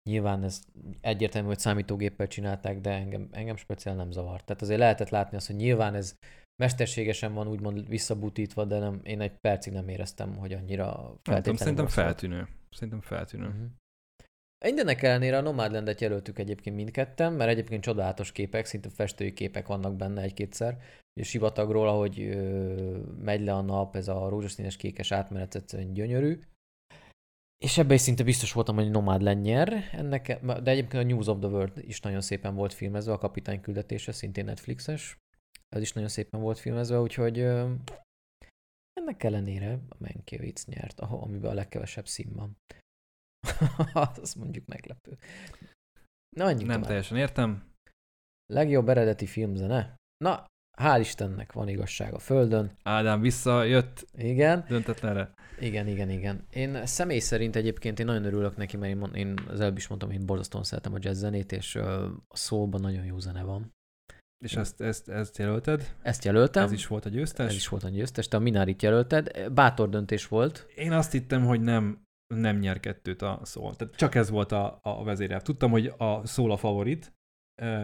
Nyilván ez egyértelmű, hogy számítógéppel csinálták, de engem, engem speciál nem zavart. Tehát azért lehetett látni azt, hogy nyilván ez mesterségesen van úgymond visszabutítva, de nem, én egy percig nem éreztem, hogy annyira Nem feltétlenül szerintem rossz volt. feltűnő. Szerintem feltűnő. Mhm. Mindenek ellenére a Nomadlandet jelöltük egyébként mindketten, mert egyébként csodálatos képek, szinte festői képek vannak benne egy-kétszer. A sivatagról, ahogy ö, megy le a nap, ez a rózsaszínes kékes átmenet egyszerűen gyönyörű. És ebben is szinte biztos voltam, hogy Nomadland nyer, ennek, de egyébként a News of the World is nagyon szépen volt filmezve, a kapitány küldetése, szintén Netflixes. Ez is nagyon szépen volt filmezve, úgyhogy ö, ennek ellenére a Mankiewicz nyert, ahol, amiben a legkevesebb szín van. Az mondjuk meglepő. Na, menjünk Nem tovább. teljesen értem. Legjobb eredeti filmzene? Na, hál' Istennek van igazság a Földön. Ádám visszajött Igen, döntetlenre. igen, igen, igen. Én személy szerint egyébként én nagyon örülök neki, mert én, az előbb is mondtam, hogy borzasztóan szeretem a jazz zenét, és a szólban nagyon jó zene van. És ezt, ezt, ezt jelölted? Ezt jelöltem. Ez is volt a győztes? Ez is volt a győztes, te a Minárit jelölted. Bátor döntés volt. Én azt hittem, hogy nem, nem nyer kettőt a szól. Tehát csak ez volt a, a vezérel. Tudtam, hogy a szól a favorit,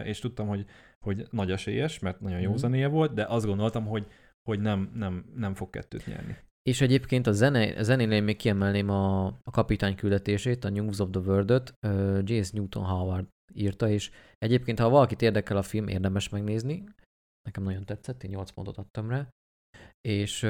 és tudtam, hogy, hogy nagy esélyes, mert nagyon jó Mhm. zenéje volt, de azt gondoltam, hogy, hogy nem, nem, nem fog kettőt nyerni. És egyébként a, zene, a zenénél még kiemelném a, a kapitány küldetését, a News of the World-öt, uh, J.S. Newton Howard írta, és egyébként, ha valakit érdekel a film, érdemes megnézni. Nekem nagyon tetszett, én 8 pontot adtam rá. És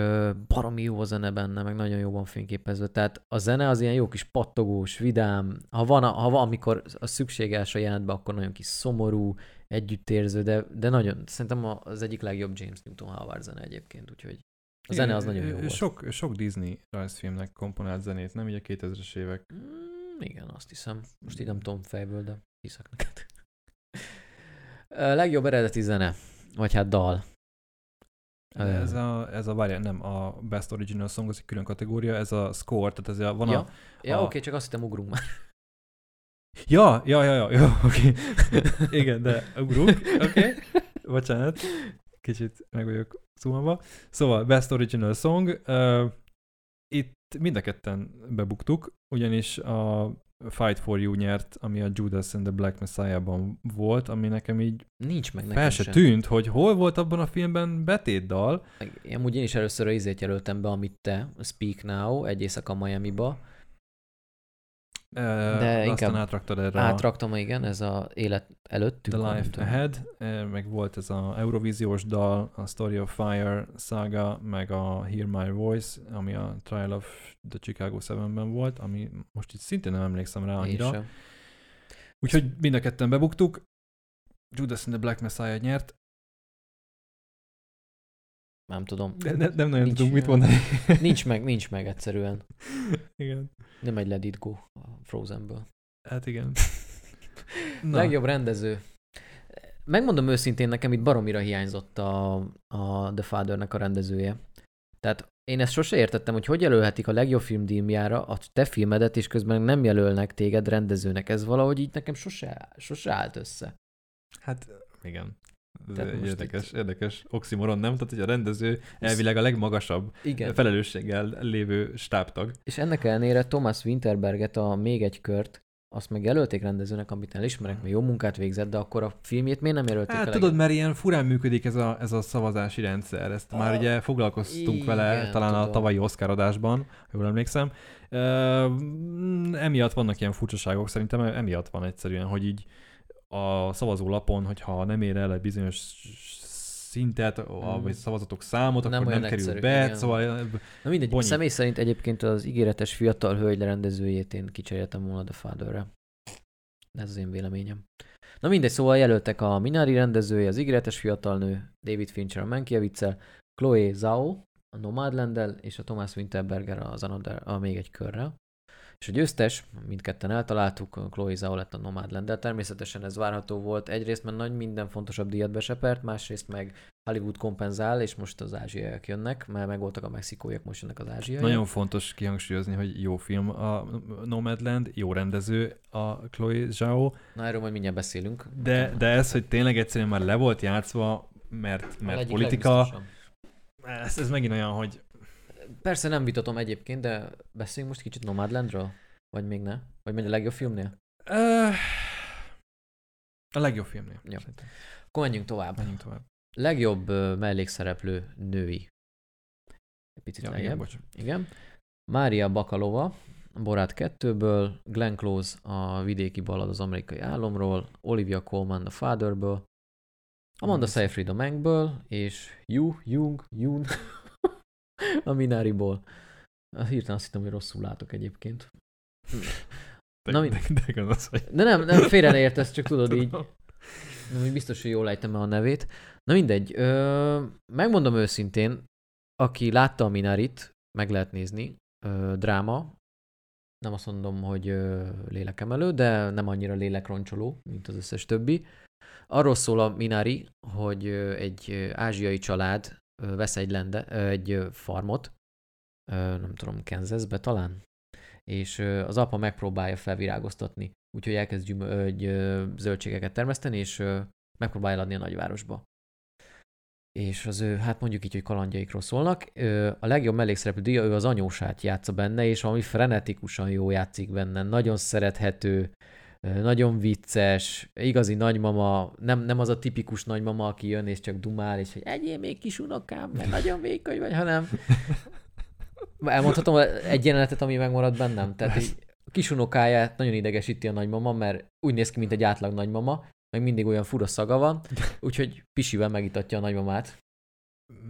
baromi jó a zene benne, meg nagyon jó van fényképezve. Tehát a zene az ilyen jó kis pattogós, vidám. Ha van, ha van amikor a szükséges a jelentbe, akkor nagyon kis szomorú, együttérző, de, de nagyon, szerintem az egyik legjobb James Newton Howard zene egyébként, úgyhogy a zene az nagyon jó volt. Sok, sok Disney rajzfilmnek komponált zenét, nem így a 2000-es évek. Mm, igen, azt hiszem. Most így nem tudom fejből, de hiszek neked. Legjobb eredeti zene, vagy hát dal. Ez a, ez a várjál, nem, a Best Original Song az egy külön kategória, ez a score, tehát ez a, van ja, a... ja a- oké, csak azt hittem ugrunk már. Ja, ja, ja, ja, ja oké. Igen, de ugrunk, oké. Bocsánat, kicsit meg vagyok zuhanva. Szóval, Best Original Song. Uh, itt mind a ketten bebuktuk, ugyanis a Fight for You nyert, ami a Judas and the Black Messiah-ban volt, ami nekem így Nincs meg nekem fel se sem. tűnt, hogy hol volt abban a filmben betétdal. Amúgy én is először a izét jelöltem be, amit te, Speak Now, egy éjszaka Miami-ba. De inkább átraktad erre a Átraktam, igen, ez a élet előttünk. The Life tudom. Ahead, meg volt ez a Eurovíziós dal, a Story of Fire saga, meg a Hear My Voice, ami a Trial of the Chicago 7-ben volt, ami most itt szintén nem emlékszem rá annyira. Úgyhogy mind a ketten bebuktuk. Judas and the Black Messiah nyert. Nem tudom. De ne, nem nagyon Nincs, tudunk mit mondani. Nincs meg, nincs meg egyszerűen. igen. Nem egy Let It Go a Frozenből. Hát igen. Na. Legjobb rendező. Megmondom őszintén, nekem itt baromira hiányzott a, a The Father-nek a rendezője. Tehát én ezt sose értettem, hogy hogy jelölhetik a legjobb film díjmjára a te filmedet, és közben nem jelölnek téged rendezőnek. Ez valahogy így nekem sose, sose állt össze. Hát igen. Tehát egy most érdekes, érdekes oximoron, nem? Tehát, hogy a rendező elvileg a legmagasabb Igen. felelősséggel lévő stábtag. És ennek ellenére Thomas Winterberget a Még egy kört, azt meg jelölték rendezőnek, amit elismerek, mert jó munkát végzett, de akkor a filmjét miért nem jelölték Hát a tudod, mert ilyen furán működik ez a, ez a szavazási rendszer. Ezt már Ah, ugye foglalkoztunk igen, vele talán a tudom. tavalyi Oscar adásban, jól emlékszem. Mm, emiatt vannak ilyen furcsaságok, szerintem emiatt van egyszerűen, hogy így a szavazólapon, hogyha nem ér el egy bizonyos szintet, Mm. vagy szavazatok számot, Nem akkor nem kerül egyszerű, be, igen. szóval Na mindegy, Bonyi. személy szerint egyébként az ígéretes fiatal hölgy rendezőjét én kicseréltem volna The Father-re. Ez az én véleményem. Na mindegy, szóval jelöltek a Minari rendezője, az ígéretes fiatal nő, David Fincher a mankiewicz Chloe Zhao a Nomadland-el, és a Thomas Winterberger az Another, a még egy körrel. És a győztes, mindketten eltaláltuk, Chloe Zhao lett a Nomadland-el. Természetesen ez várható volt. Egyrészt, mert nagy minden fontosabb díjat besepert, másrészt meg Hollywood kompenzál, és most az ázsiaiak jönnek, mert megvoltak a mexikóiak, most jönnek az ázsiaiak. Nagyon fontos kihangsúlyozni, hogy jó film a Nomadland, jó rendező a Chloe Zhao, Na, erről majd mindjárt beszélünk. de, de ez, hogy tényleg egyszerűen már le volt játszva, mert, mert politika, ez, ez megint olyan, hogy Persze nem vitatom egyébként, de beszéljünk most kicsit Nomadlandről? Vagy még ne? Vagy még a legjobb filmnél? uh, a legjobb filmnél. Jó. szerintem. Akkor menjünk tovább. Menjünk tovább. Legjobb ö, mellékszereplő női. Egy picit Ja, lejjebb. igen, bocs. Igen. Mária Bakalova, Borát 2-ből, Glenn Close a vidéki ballad az amerikai álomról, Olivia Colman a Fatherből, Amanda. Seyfried a Mankből, és Yu, Jung, Yun a Minariból. Hirtelen azt hittem, hogy rosszul látok egyébként. De, Na, de, de gonosz vagy. De nem, nem félre ne értesz, csak tudod így, nem, biztos, hogy jól ejtem a nevét. Na mindegy, ö, megmondom őszintén, aki látta a Minarit, meg lehet nézni, ö, dráma, nem azt mondom, hogy ö, lélekemelő, de nem annyira lélekroncsoló, mint az összes többi. Arról szól a Minari, hogy ö, egy ázsiai család vesz egy, lende, egy farmot, nem tudom, Kansasbe talán, és az apa megpróbálja felvirágoztatni, úgyhogy elkezd gyümö- ö, egy, ö, zöldségeket termeszteni, és megpróbálja adni a nagyvárosba. És az ő, hát mondjuk így, hogy kalandjaikról szólnak. A legjobb mellékszereplő díja, ő az anyósát játsza benne, és valami frenetikusan jó játszik benne. Nagyon szerethető, nagyon vicces, igazi nagymama, nem, nem az a tipikus nagymama, aki jön és csak dumál, és hogy egyél még kis unokám, mert nagyon vékony vagy, hanem elmondhatom egy jelenetet, ami megmaradt bennem. Tehát így a kis unokáját nagyon idegesíti a nagymama, mert úgy néz ki, mint egy átlag nagymama, meg mindig olyan fura szaga van, úgyhogy pisivel megitatja a nagymamát.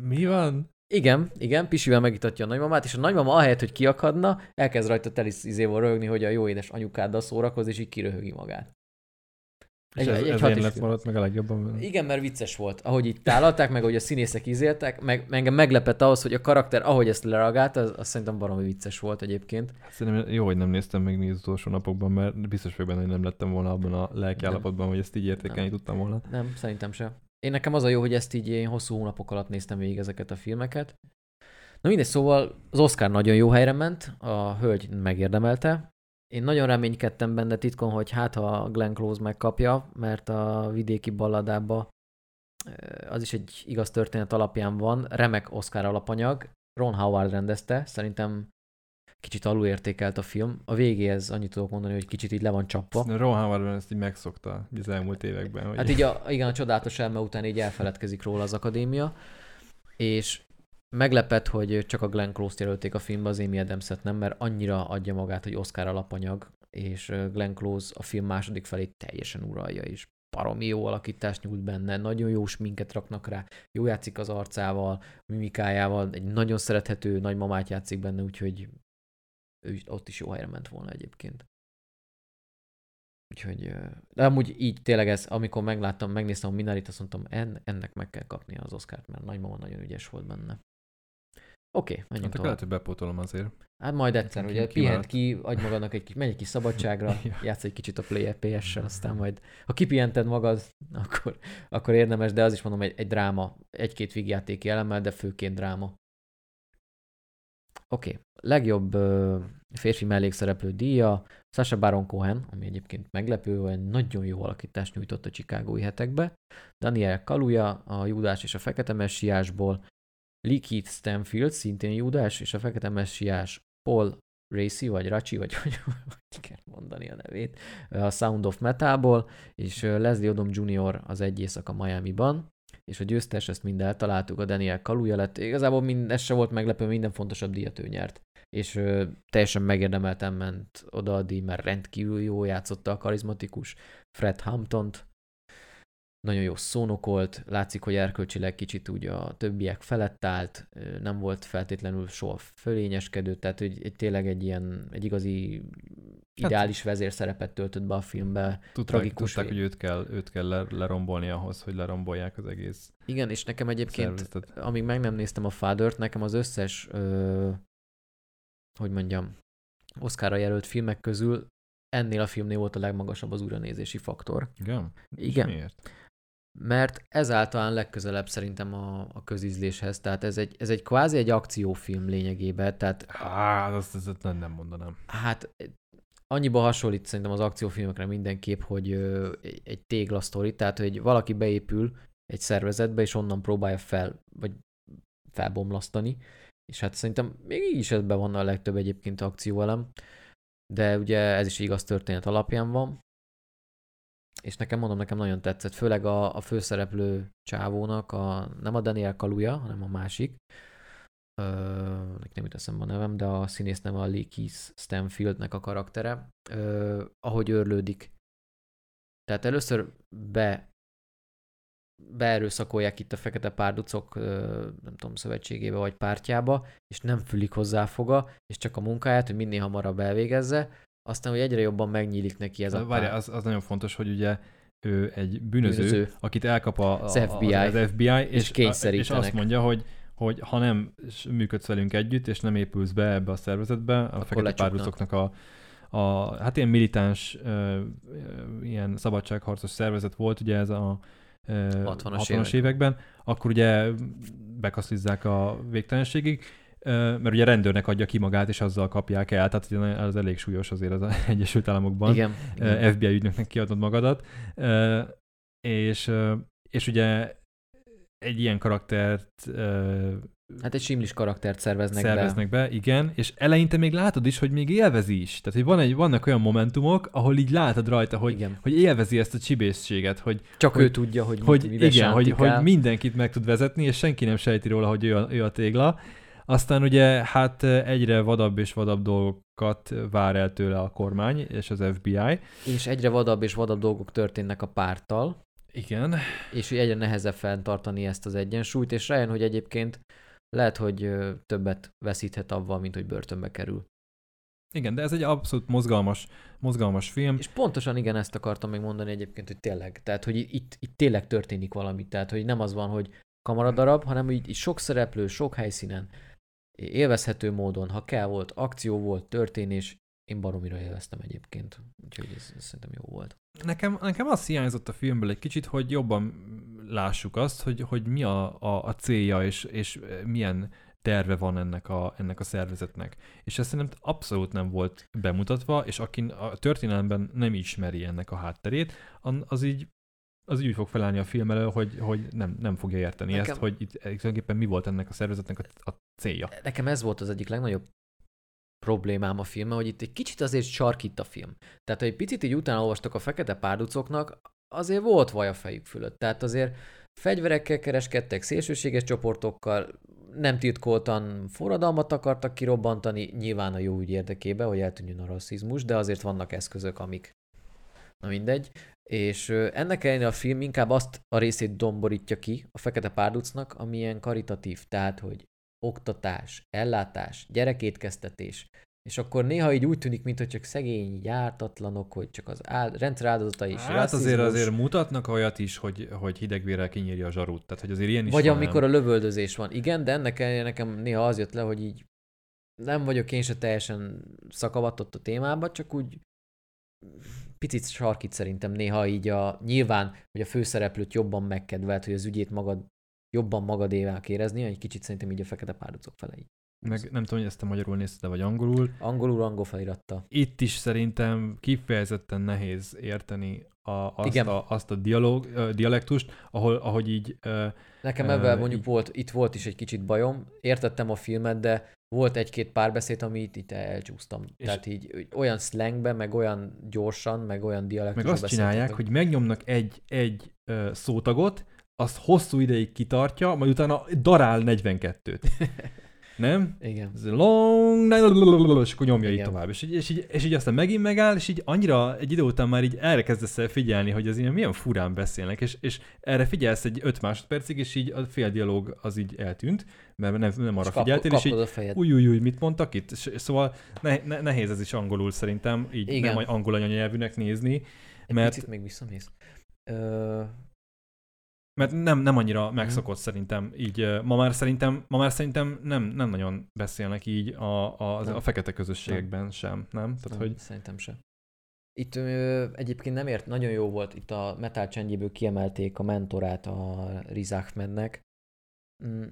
Mi van? Igen, igen, pisivel megitatja a nagymamát, és a nagymama ahelyett, hogy kiakadna, elkezd rajta telisz izéval röhögni, hogy a jó édes anyukáddal szórakoz, és így kiröhögi magát. És Egy- ez, egy ez én és lett maradt meg a legjobban. Igen, mert vicces volt, ahogy itt tálalták, meg ahogy a színészek izéltek, meg, engem meglepett ahhoz, hogy a karakter, ahogy ezt lereagált, az, az szerintem baromi vicces volt egyébként. Hát Szerintem jó, hogy nem néztem meg még az utolsó napokban, mert biztos vagyok benne, hogy nem lettem volna abban a lelki Nem. állapotban, hogy ezt így értékelni tudtam volna. Nem, szerintem se. Én nekem az a jó, hogy ezt így én hosszú hónapok alatt néztem végig ezeket a filmeket. Na mindegy, szóval az Oscar nagyon jó helyre ment, a hölgy megérdemelte. Én nagyon reménykedtem benne titkon, hogy hát ha Glenn Close megkapja, mert a vidéki balladába eh, az is egy igaz történet alapján van, remek Oscar alapanyag, Ron Howard rendezte, szerintem kicsit alulértékelt a film. A végéhez annyit tudok mondani, hogy kicsit így le van csapva. Szerintem Ron ezt így megszokta az elmúlt években. Hogy Hát így a, igen, a csodálatos elme után így elfeledkezik róla az akadémia, és meglepett, hogy csak a Glenn Close-t jelölték a filmbe, az Amy adams nem, mert annyira adja magát, hogy Oscar alapanyag, és Glenn Close a film második felét teljesen uralja, és baromi jó alakítást nyújt benne, nagyon jó sminket raknak rá, jó játszik az arcával, mimikájával, egy nagyon szerethető nagymamát játszik benne, úgyhogy ő is- ott is jó helyre ment volna egyébként. Úgyhogy, de amúgy így tényleg ez, amikor megláttam, megnéztem a Minarit, azt mondtam, en, ennek meg kell kapnia az Oscárt, mert nagymama nagyon ügyes volt benne. Oké, okay, menjünk Hát tovább. lehet, hogy bepótolom azért. Hát majd egyszer, ugye pihent ki, adj magadnak egy kis, menj egy kis szabadságra, Ja. játsz egy kicsit a Play PS-sel, aztán majd, ha kipihented magad, akkor, akkor érdemes, de az is mondom, egy, egy dráma, egy-két vígjátéki elemmel, de főként dráma. Oké, okay. Legjobb férfi mellékszereplő díja, Sasha Baron Cohen, ami egyébként meglepő, hogy nagyon jó alakítást nyújtott a Chicagói hetekbe, Daniel Kaluja, a Júdás és a Fekete Messiásból, Lee Keith Stanfield, szintén Júdás és a Fekete Messiás, Paul Racy, vagy Rachi, vagy hogy, hogy kell mondani a nevét, a Sound of Metalból, és Leslie Odom Jr. az egy éjszaka Miami-ban, és a győztes, ezt mind eltaláltuk, a Daniel Kaluja lett. Igazából mind, ez se volt meglepő, minden fontosabb díjat ő nyert. És ö, teljesen megérdemelten ment oda a díj, mert rendkívül jó játszotta a karizmatikus Fred Hamptont. Nagyon jó szónokolt, látszik, hogy erkölcsileg kicsit úgy a többiek felett állt, nem volt feltétlenül soha fölényeskedő, tehát hogy egy, tényleg egy ilyen, egy igazi ideális vezérszerepet töltött be a filmbe. Tudták, Tragikus tudták hogy őt kell, őt kell le, lerombolni ahhoz, hogy lerombolják az egész Igen, és nekem egyébként szervezetet. amíg meg nem néztem a Father-t, nekem az összes, ö, hogy mondjam, Oscarra jelölt filmek közül ennél a filmnél volt a legmagasabb az újranézési faktor. Igen? És Igen. miért? Mert ez általán legközelebb szerintem a, a közízléshez, tehát ez egy, ez egy kvázi egy akciófilm lényegében, tehát Hát, azt, azt, azt nem, nem mondanám. hát annyiba hasonlít szerintem az akciófilmekre mindenképp, hogy ö, egy- egy téglasztori, tehát hogy valaki beépül egy szervezetbe, és onnan próbálja fel, vagy felbomlasztani, és hát szerintem még így is ebben van a legtöbb egyébként akcióelem, de ugye ez is igaz történet alapján van, és nekem mondom, nekem nagyon tetszett, főleg a, a főszereplő csávónak, a, nem a Daniel Kaluja, hanem a másik, Ö, nem nem jut eszembe a nevem, de a színész neve a Lee Keith Stanfieldnek a karaktere, ö, ahogy őrlődik. Tehát először be beerőszakolják itt a fekete párducok, nem tudom, szövetségébe vagy pártjába, és nem fülik hozzá foga, és csak a munkáját, hogy minél hamarabb elvégezze, aztán, hogy egyre jobban megnyílik neki ez a Várjál, pár. az, az nagyon fontos, hogy ugye ő egy bűnöző, Bűnöző. akit elkap a, Az FBI. Az, az FBI, és, és kényszerítenek. azt mondja, hogy hogy ha nem működsz velünk együtt, és nem épülsz be ebbe a szervezetbe, a fekete lecsuknak. párducoknak a, a, hát ilyen militáns, ö, ö, ilyen szabadságharcos szervezet volt, ugye ez a ö, 60-as 60-as évek. években, akkor ugye bekaszlizzák a végtelenségig, mert ugye rendőrnek adja ki magát, és azzal kapják el, tehát az elég súlyos azért az Egyesült Államokban. Igen, igen. FBI ügynöknek kiadod magadat, és, és ugye egy ilyen karaktert Hát egy simlis karaktert szerveznek, szerveznek be. igen, és eleinte még látod is, hogy még élvezi is. Tehát, hogy van egy, vannak olyan momentumok, ahol így látod rajta, be. hogy, igen. hogy élvezi ezt a csibészséget, hogy, Csak hogy- ő tudja, hogy, hogy mit, igen, hogy, hogy mindenkit meg tud vezetni, és senki nem sejti róla, hogy ő a, ő a tégla. Aztán ugye hát egyre vadabb és vadabb dolgokat vár el tőle a kormány és az FBI. És egyre vadabb és vadabb dolgok történnek a párttal, Igen, és egyre nehezebb fenntartani ezt az egyensúlyt, és rájön, hogy egyébként lehet, hogy ö, többet veszíthet avval, mint hogy börtönbe kerül. igen, de ez egy abszolút mozgalmas, mozgalmas film. És pontosan igen, ezt akartam még mondani egyébként, hogy tényleg, tehát hogy itt, itt tényleg történik valami, tehát hogy nem az van, hogy kamaradarab, hanem hogy itt sok szereplő, sok helyszínen, élvezhető módon, ha kell volt, akció volt, történés, én baromira élveztem egyébként, úgyhogy ez, ez szerintem jó volt. Nekem, nekem az hiányzott a filmből egy kicsit, hogy jobban lássuk azt, hogy, hogy mi a, a, a célja, és, és milyen terve van ennek a, ennek a szervezetnek. És ez szerintem abszolút nem volt bemutatva, és aki a történelemben nem ismeri ennek a hátterét, az így az úgy fog felállni a film elő, hogy, hogy nem, nem fogja érteni Nekem- ezt, hogy itt tulajdonképpen mi volt ennek a szervezetnek a, a célja. Nekem ez volt az egyik legnagyobb problémám a filmmel, hogy itt egy kicsit azért sarkít a film. Tehát, ha egy picit így utána olvastak a fekete párducoknak, azért volt vaj a fejük fölött. Tehát azért fegyverekkel kereskedtek, szélsőséges csoportokkal, nem titkoltan forradalmat akartak kirobbantani, nyilván a jó ügy érdekében, hogy eltűnjön a rasszizmus, de azért vannak eszközök, amik na mindegy. És ennek ellenére a film inkább azt a részét domborítja ki a fekete párducnak, ami ilyen karitatív, tehát, hogy oktatás, ellátás, gyerekétkeztetés, és akkor néha így úgy tűnik, mintha csak szegény, jártatlanok, hogy csak az áld, rendszer áldozatai és Hát azért rasszizmus. azért mutatnak olyat is, hogy, hogy hidegvérrel kinyírja a zsarút. Tehát, hogy azért ilyen is Vagy van, amikor nem? a lövöldözés van. Igen, de ennek ellenére nekem néha az jött le, hogy így nem vagyok én se teljesen szakavatott a témába, csak úgy picit sarkít szerintem néha így a, nyilván, hogy a főszereplőt jobban megkedvelt, hogy az ügyét magad, jobban magadévá érezni, egy kicsit szerintem így a fekete párducok fele így. Meg nem tudom, hogy ezt a magyarul nézted, vagy angolul. Angolul angol feliratta. Itt is szerintem kifejezetten nehéz érteni a, azt, Igen. a, azt a dialóg, ö, dialektust, ahol, ahogy így... Nekem ebben mondjuk így- volt, itt volt is egy kicsit bajom, értettem a filmet, de volt egy-két párbeszéd, amit itt elcsúsztam. És- Tehát így olyan slangbe, meg olyan gyorsan, meg olyan meg dialektusban azt csinálják, hogy megnyomnak egy, egy szótagot, azt hosszú ideig kitartja, majd utána darál 42-t. Nem? Igen. Ez long, és akkor nyomja így Igen. tovább. És így, és, így, és így aztán megint megáll, és így annyira egy idő után már így erre kezdesz el figyelni, hogy az ilyen milyen furán beszélnek, és, és erre figyelsz egy 5 másodpercig, és így a fél dialóg az így eltűnt, mert nem, nem arra És kap- figyeltél, és így új, új, új, mit mondtak itt? És, szóval ne, ne, nehéz ez is angolul szerintem, így Igen. nem angol anyanyelvűnek nézni, Egy mert, picit még visszamész. Ö, mert nem, nem annyira Mhm. megszokott szerintem. Így ma már szerintem, ma már szerintem nem, nem nagyon beszélnek így a, a, Nem. a fekete közösségekben sem, nem? Tehát, nem, hogy Szerintem se. Itt ö, egyébként nem ért, nagyon jó volt, itt a Metal csendjéből kiemelték a mentorát a Riz Ahmednek. Mm,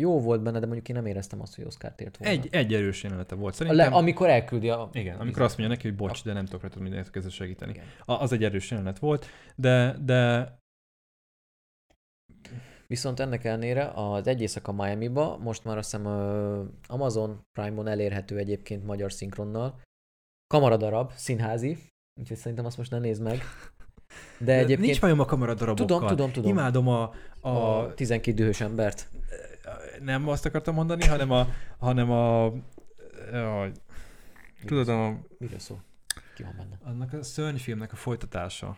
jó volt benne, de mondjuk én nem éreztem azt, hogy Oscar-t ért volna. egy, egy erős jelenete volt szerintem. le, amikor elküldi a... Igen, amikor azt mondja neki, hogy bocs, de nem tudok rajtad mindent közös segíteni. Igen. A, az egy erős jelenet volt, de, de Viszont ennek ellenére az Egy éjszaka Miami-ba most már azt hiszem Amazon Prime-on elérhető egyébként magyar szinkronnal. Kamaradarab, színházi, úgyhogy szerintem azt most ne nézd meg. De egyébként nincs bajom a kameradarabokkal. tudom, tudom, tudom. Imádom a, a, a 12 dühös embert. nem azt akartam mondani, hanem a, hanem a, a tudod, a, Miről szól? Ki van benne? annak a szörnyfilmnek a folytatása.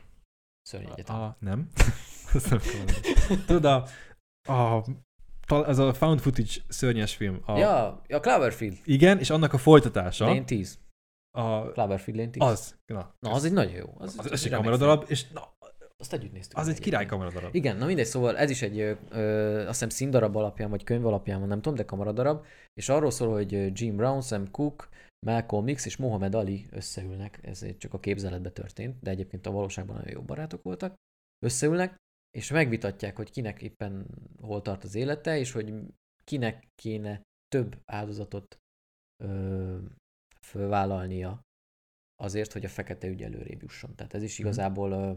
Szörny egyetem. A, nem. Azt nem. Tudod, a, a, ez a found footage szörnyes film. A, Ja, a Cloverfield. Igen, és annak a folytatása. Lane 10. A, Cloverfield Lane 10. az. Na, Na, az egy nagyon jó. Az, az, az egy kameradarab, és na. Azt együtt néztük. az egy király kameradarab. Igen, na mindegy, szóval ez is egy, ö, ö, azt hiszem színdarab alapján, vagy könyv alapján nem tudom, de kamaradarab, és arról szól, hogy Jim Brown, Sam Cooke, Malcolm X és Mohamed Ali összeülnek, ez csak a képzeletben történt, de egyébként a valóságban nagyon jó barátok voltak, összeülnek, és megvitatják, hogy kinek éppen hol tart az élete, és hogy kinek kéne több áldozatot ö, fölvállalnia azért, hogy a fekete ügy előrébb jusson. Tehát ez is Mhm. igazából ö,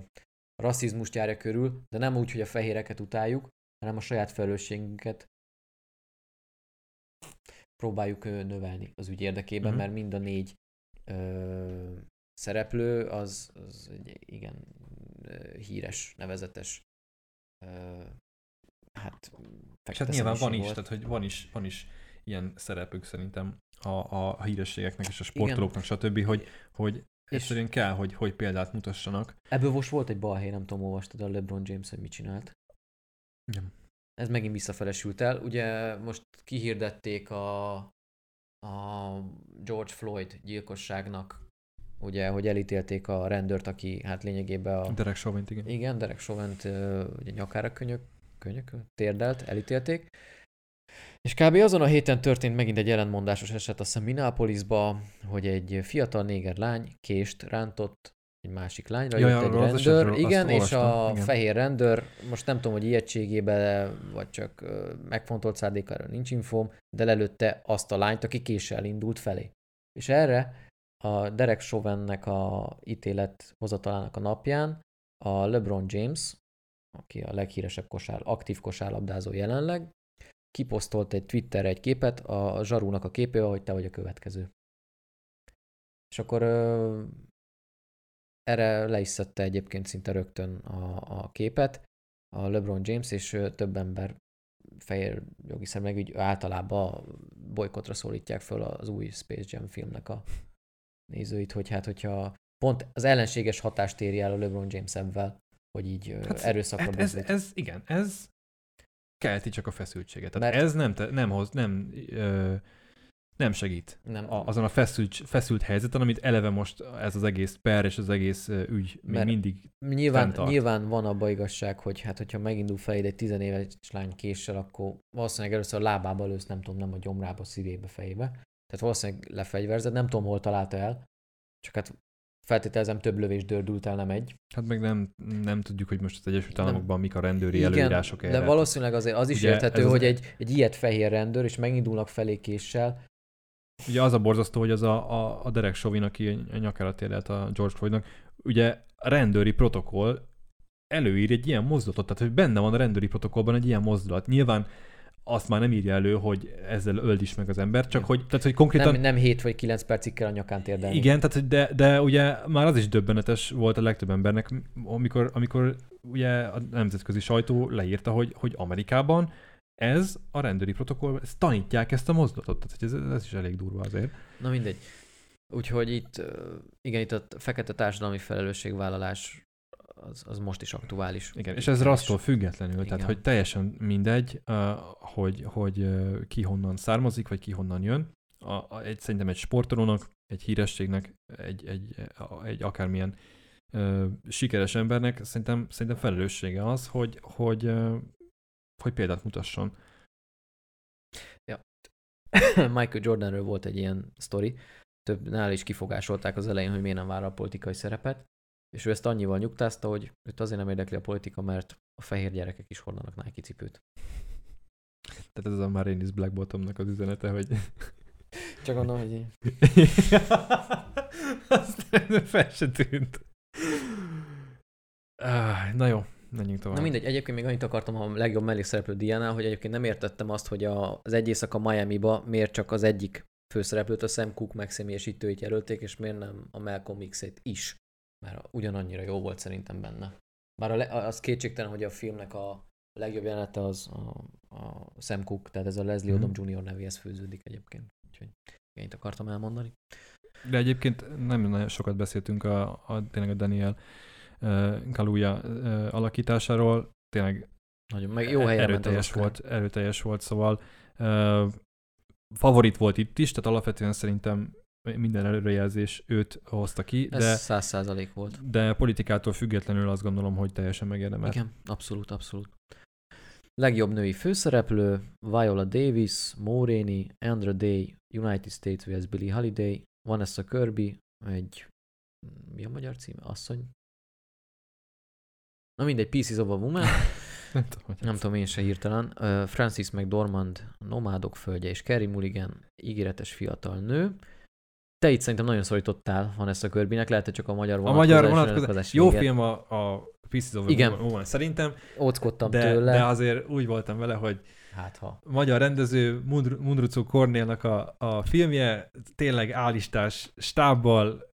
rasszizmust járja körül, de nem úgy, hogy a fehéreket utáljuk, hanem a saját felelősségünket próbáljuk növelni az ügy érdekében, Mhm. mert mind a négy ö, szereplő az, az egy igen híres, nevezetes ö, hát És hát nyilván van is, volt. tehát hogy van is, van is ilyen szerepük szerintem a, a hírességeknek és a sportolóknak, stb., hogy, hogy És- egyszerűen kell, hogy, hogy példát mutassanak. Ebből most volt egy balhé, nem tudom, olvastad a LeBron James, hogy mit csinált. Igen. Ez megint visszafelesült el. Ugye most kihirdették a, a George Floyd gyilkosságnak, ugye, hogy elítélték a rendőrt, aki hát lényegében a... Derek Chauvin, igen. Igen, Derek Chauvin-t ö, ugye nyakára könyök, könyök, térdelt, elítélték. És kb. azon a héten történt megint egy ellentmondásos eset, azt hiszem Minneapolisba, hogy egy fiatal néger lány kést rántott egy másik lányra, Ja, jött ja, egy rendőr, esetről igen, és olvastam, a igen. fehér rendőr, most nem tudom, hogy ijegységébe, vagy csak megfontolt szándékára nincs infóm, de lelőtte azt a lányt, aki késsel indult felé. És erre a Derek Chauvinnek a ítélet hozatalának a napján a LeBron James, aki a leghíresebb kosár, aktív kosárlabdázó jelenleg, kiposztolt egy Twitterre egy képet a zsarúnak a képével, hogy te vagy a következő. És akkor erre le is szedte egyébként szinte rögtön a, a képet a LeBron James, és több ember fehér jogi szemleg úgy általában bolykotra szólítják föl az új Space Jam filmnek a nézőit, hogy hát hogyha pont az ellenséges hatást éri el a LeBron James ebben, hogy így hát, erőszakra Hát ez, buzdít. ez, igen, ez kelti csak a feszültséget. Tehát Mert- ez nem, te, nem hoz, nem, ö, nem segít nem, a, azon a feszült, feszült helyzeten, amit eleve most ez az egész per és az egész ügy még Mert- mindig Nyilván, fenntart. nyilván van abba igazság, hogy hát hogyha megindul feléd egy tizenéves lány késsel, akkor valószínűleg először a lábába lősz, nem tudom, nem a gyomrába, szívébe, fejébe. Tehát valószínűleg lefegyverzed, nem tudom, hol találta el, csak hát feltételezem több lövés dördült el, nem egy. Hát meg nem, nem tudjuk, hogy most az Egyesült. Államokban mik a rendőri előírások de erre. valószínűleg azért az is Ugye érthető, az- hogy egy, egy ilyet fehér rendőr, és megindulnak felé késsel, Ugye az a borzasztó, hogy az a, a, a Derek Chauvin, aki a nyakára térdelt a George Floydnak, ugye a rendőri protokoll előír egy ilyen mozdulatot, tehát hogy benne van a rendőri protokollban egy ilyen mozdulat. Nyilván azt már nem írja elő, hogy ezzel öld is meg az ember, csak hogy, tehát, hogy konkrétan... nem, nem 7 vagy 9 percig kell a nyakán térdelni. Igen, tehát, de, de ugye már az is döbbenetes volt a legtöbb embernek, amikor, amikor ugye a nemzetközi sajtó leírta, hogy, hogy Amerikában ez a rendőri protokoll, ezt tanítják ezt a mozdulatot, tehát ez, ez is elég durva azért. Na mindegy. Úgyhogy itt, ö, igen, itt a fekete társadalmi felelősségvállalás az, az most is aktuális. Igen, és ez rasztól függetlenül, tehát Igen. hogy teljesen mindegy, hogy, hogy ki honnan származik, vagy ki honnan jön. A, a, egy, szerintem egy sportolónak, egy hírességnek, egy, egy, egy akármilyen uh, sikeres embernek szerintem, szerintem felelőssége az, hogy, hogy, hogy példát mutasson. Michael Jordanről volt egy ilyen sztori, több nál is kifogásolták az elején, hogy miért nem vállal politikai szerepet, és ő ezt annyival nyugtázta, hogy őt azért nem érdekli a politika, mert a fehér gyerekek is hordanak Nike cipőt. Tehát ez a Marinis Black Bottomnak az üzenete, hogy... Csak mondom, hogy Azt fel se tűnt. Na jó, menjünk tovább. Na mindegy, egyébként még annyit akartam a legjobb mellékszereplő Diánál, hogy egyébként nem értettem azt, hogy a, az egy éjszaka Miami-ba miért csak az egyik főszereplőt, a Sam Cooke megszemélyesítőit jelölték, és miért nem a Malcolm X-et is, mert ugyanannyira jó volt szerintem benne. Bár a le, az kétségtelen, hogy a filmnek a legjobb jelenete az a, a Sam Cooke, tehát ez a Leslie Mhm. Odom Jr. nevéhez főződik egyébként. Úgyhogy ennyit akartam elmondani. De egyébként nem nagyon sokat beszéltünk a, a tényleg a Daniel uh, alakításáról. Tényleg Nagyon, meg jó helyen erőteljes volt, erőteljes volt, szóval favorit volt itt is, tehát alapvetően szerintem minden előrejelzés őt hozta ki, Ez de, száz százalék volt. de politikától függetlenül azt gondolom, hogy teljesen megérdemelt. Igen, abszolút, abszolút. Legjobb női főszereplő, Viola Davis, Maureen, Andra Day, United States vs. Billie Holiday, Vanessa Kirby, egy, mi a magyar címe? Asszony? Na mindegy, Pieces of a Woman, Nem tudom, hogy nem tudom én se hirtelen. Uh, Francis McDormand, Nomádok földje és Kerry Mulligan, ígéretes fiatal nő. Te itt szerintem nagyon szorítottál Vanessa Kirbynek, lehet, hogy csak a magyar A vonatkozás. magyar vonatkozás. Jó véget. film a, a Pieces of a Igen. Woman szerintem, Óckodtam de, tőle. de azért úgy voltam vele, hogy Hát ha. magyar rendező Mundru- Mundrucu Kornélnak a, a filmje tényleg állistás stábbal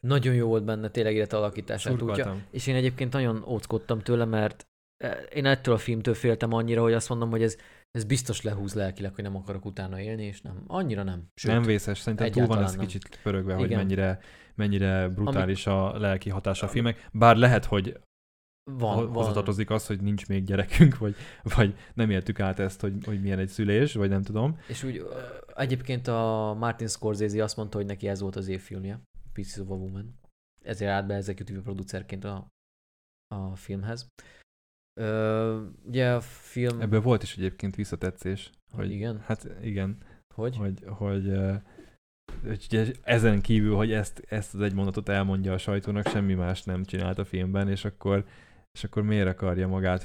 Nagyon jó volt benne tényleg élet alakítását útja. És én egyébként nagyon óckodtam tőle, mert eh, én ettől a filmtől féltem annyira, hogy azt mondom, hogy ez, ez biztos lehúz lelkileg, hogy nem akarok utána élni, és nem. Annyira nem. Sőt, nem vészes, szerintem túl van ez nem. kicsit pörögve, hogy mennyire, mennyire brutális a lelki hatása a filmek. Bár lehet, hogy van, van, hozzatartozik az, hogy nincs még gyerekünk, vagy, vagy nem éltük át ezt, hogy, hogy milyen egy szülés, vagy nem tudom. És úgy egyébként a Martin Scorsese azt mondta, hogy neki ez volt az évfilmje, Pieces of a Woman. Ezért állt be executive producerként a, a filmhez. Ö, ugye a film... Ebből volt is egyébként visszatetszés. Hogy, Igen? Hát igen, Hogy? hogy, hogy, hogy ugye ezen kívül, hogy ezt, ezt az egy mondatot elmondja a sajtónak, semmi más nem csinált a filmben, és akkor, és akkor miért akarja magát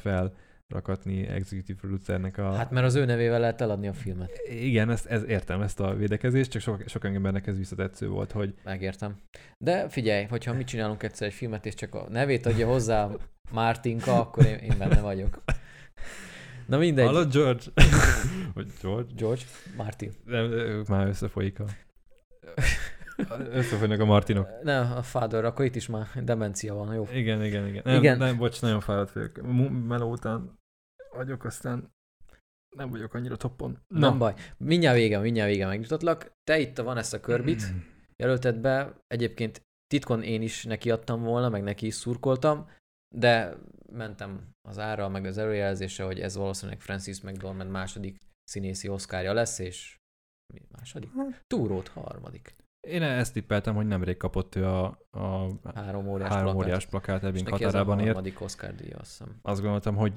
felrakatni executive producernek a... Hát mert az ő nevével lehet eladni a filmet. Igen, ezt, ez, értem ezt a védekezést, csak sok, sok embernek ez visszatetsző volt, hogy Megértem. De figyelj, hogyha mi csinálunk egyszer egy filmet, és csak a nevét adja hozzá Mártinka, akkor én, én benne vagyok. Na mindegy. Hallod, George? George? George? Martin. Nem, már összefolyik a... Összefolynak a Martinok. Ne, a Father, akkor itt is már demencia van, jó? Igen, igen, igen. Nem, Igen. nem bocs, nagyon fáradt vagyok. Meló után vagyok, aztán nem vagyok annyira toppon. Na. Nem baj. Mindjárt vége, mindjárt vége megnyugtatlak. Te itt van ezt a körbit, jelölted be. Egyébként titkon én is nekiadtam volna, meg neki is szurkoltam, de mentem az ára, meg az előjelzése, hogy ez valószínűleg Francis McDormand második színészi oszkárja lesz, és mi második? Túrót harmadik. Én ezt tippeltem, hogy nemrég kapott ő a, a Három óriás három plakát. óriás plakát a határában ért. harmadik Oscar díja, azt hiszem. Azt gondoltam, hogy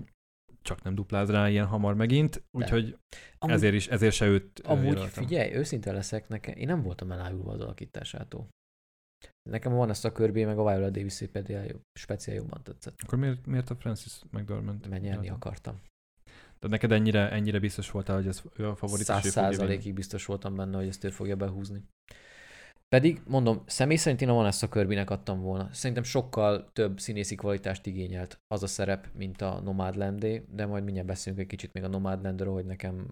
csak nem dupláz rá ilyen hamar megint, úgyhogy Amúgy, ezért is, ezért se őt amúgy jelöltem. figyelj, őszinte leszek, nekem, én nem voltam elájulva az alakításától. Nekem van ezt a körbé, meg a Viola Davis speciál, jobban tetszett. Akkor miért, miért a Francis McDormand? Mert nyerni akartam. De neked ennyire, ennyire biztos voltál, hogy ez ő a favorit, Száz százalékig biztos voltam benne, hogy ezt ő fogja behúzni. Pedig, mondom, személy szerint én a Vanessa Kirbynek adtam volna. Szerintem sokkal több színészi kvalitást igényelt az a szerep, mint a Nomadlandé, de majd mindjárt beszélünk egy kicsit még a Nomadlandről, hogy nekem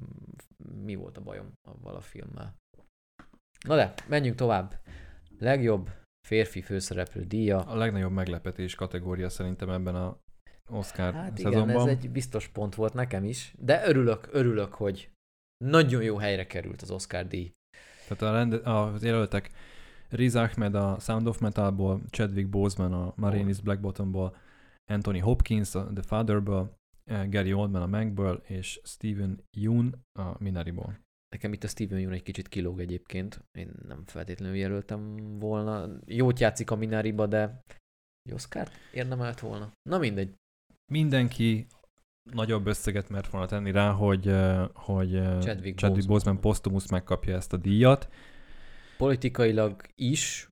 mi volt a bajom avval a filmmel. Na de, menjünk tovább. Legjobb férfi főszereplő díja. A legnagyobb meglepetés kategória szerintem ebben a Oscar Hát igen, szezonban. ez egy biztos pont volt nekem is, de örülök, örülök, hogy nagyon jó helyre került az Oscar díj. Tehát a rende, az jelöltek Riz Ahmed a Sound of Metalból, Chadwick Boseman a Marinis Black Bottomból, Anthony Hopkins a The Fatherből, eh, Gary Oldman a Magből, és Steven Yeun a Minariból. Nekem itt a Steven Yeun egy kicsit kilóg egyébként. Én nem feltétlenül jelöltem volna. Jót játszik a Minariba, de egy Oscar érdemelt volna. Na mindegy. Mindenki nagyobb összeget mert volna tenni rá, hogy, hogy Chadwick Chadwick Boseman. Posztumusz megkapja ezt a díjat. Politikailag is,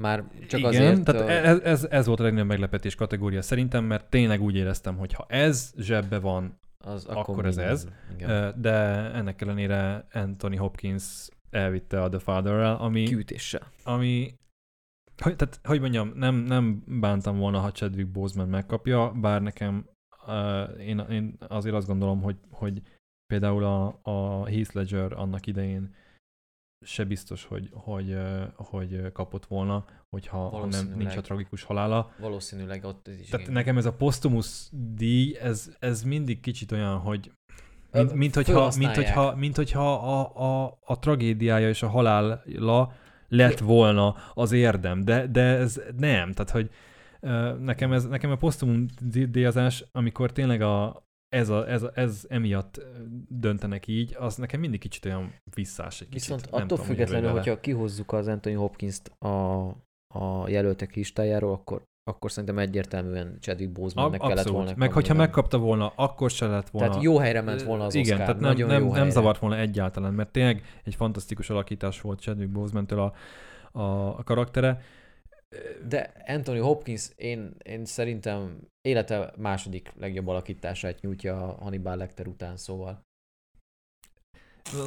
már csak Igen, azért... tehát a- ez, ez, ez volt a legnagyobb meglepetés kategória szerintem, mert tényleg úgy éreztem, hogy ha ez zsebbe van, az, akkor ez minden- ez. Igen. de ennek ellenére Anthony Hopkins elvitte a The Father-rel, ami, Kiütéssel. ami hogy, tehát, hogy mondjam, nem, nem bántam volna, ha Chadwick Boseman megkapja, bár nekem én, én azért azt gondolom, hogy, hogy például a, a Heath Ledger annak idején se biztos, hogy, hogy, hogy kapott volna, hogyha ha nem, nincs a tragikus halála. Valószínűleg ott is Tehát igen. nekem ez a postumus díj, ez, ez mindig kicsit olyan, hogy mint, mint, hogyha, mint, hogyha, mint hogyha a, a, a tragédiája és a halála lett volna az érdem, de, de ez nem. Tehát, hogy nekem, ez, nekem a posztumum díjazás, amikor tényleg a, ez, a, ez, a, ez emiatt döntenek így, az nekem mindig kicsit olyan visszás egy kicsit. Viszont attól tudom, hogy függetlenül, vele. hogyha kihozzuk az Anthony Hopkins-t a, a jelöltek listájáról, akkor, akkor szerintem egyértelműen Chadwick Bosemannek kellett volna. Meg hogyha nem? megkapta volna, akkor se lett volna. Tehát jó helyre ment volna az Igen, Oscar. tehát nem, Nagyon nem, nem helyre. zavart volna egyáltalán, mert tényleg egy fantasztikus alakítás volt Chadwick Boseman-től a, a, a karaktere. De Anthony Hopkins, én, én szerintem élete második legjobb alakítását nyújtja a Hannibal Lecter után, szóval.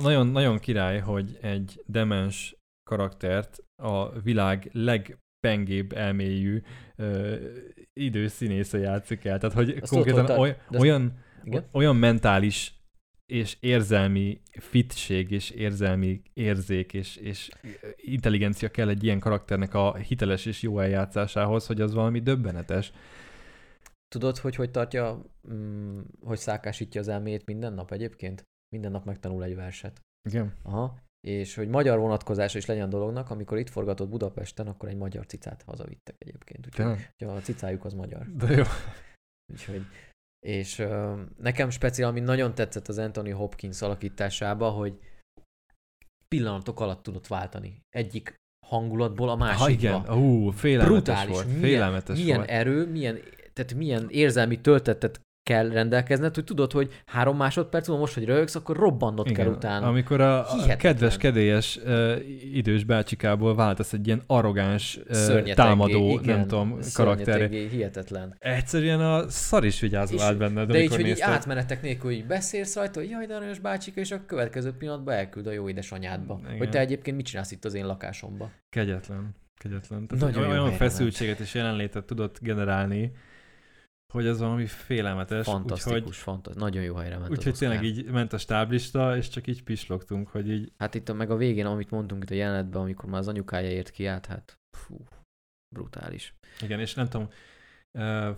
Nagyon, nagyon király, hogy egy demens karaktert a világ legpengébb elmélyű ö, idős színésze játszik el. Tehát, hogy Azt konkrétan tudod, oly, olyan, Igen? olyan mentális és érzelmi fitség és érzelmi érzék és, és intelligencia kell egy ilyen karakternek a hiteles és jó eljátszásához, hogy az valami döbbenetes. Tudod, hogy hogy tartja, mm, hogy szákásítja az elméjét minden nap egyébként? Minden nap megtanul egy verset. Igen. Aha. És hogy magyar vonatkozása is legyen a dolognak, amikor itt forgatott Budapesten, akkor egy magyar cicát hazavittek egyébként. Úgyhogy a cicájuk az magyar. De jó. Úgyhogy, és ö, nekem speciál, ami nagyon tetszett az Anthony Hopkins alakításába, hogy pillanatok alatt tudott váltani. Egyik hangulatból a másikba. Ha igen, ú, félelmetes Brutális. volt. Milyen- félelmetes milyen volt. erő, milyen, tehát milyen érzelmi töltetet kell rendelkezned, hogy tudod, hogy három másodperc múlva most, hogy röhögsz, akkor robbannod kell utána. Amikor a, a kedves, kedélyes uh, idős bácsikából váltasz egy ilyen arrogáns, uh, támadó, igen, nem tudom, karakterre. hihetetlen. Egyszerűen a szar is vigyázó állt benned, De így, hogy így átmenetek nélkül így beszélsz rajta, hogy jaj, de aranyos bácsika, és a következő pillanatban elküld a jó édesanyádba. Igen. Hogy te egyébként mit csinálsz itt az én lakásomba. Kegyetlen. Kegyetlen. Tehát Nagyon olyan feszültséget és jelenlétet tudott generálni, hogy ez valami félelmetes. Fantasztikus, Úgyhogy, fantasztikus. Nagyon jó helyre ment úgyhogy tényleg így ment a stáblista, és csak így pislogtunk, hogy így Hát itt a, meg a végén, amit mondtunk itt a jelenetben, amikor már az anyukája ért ki át, hát fú, brutális. Igen, és nem tudom,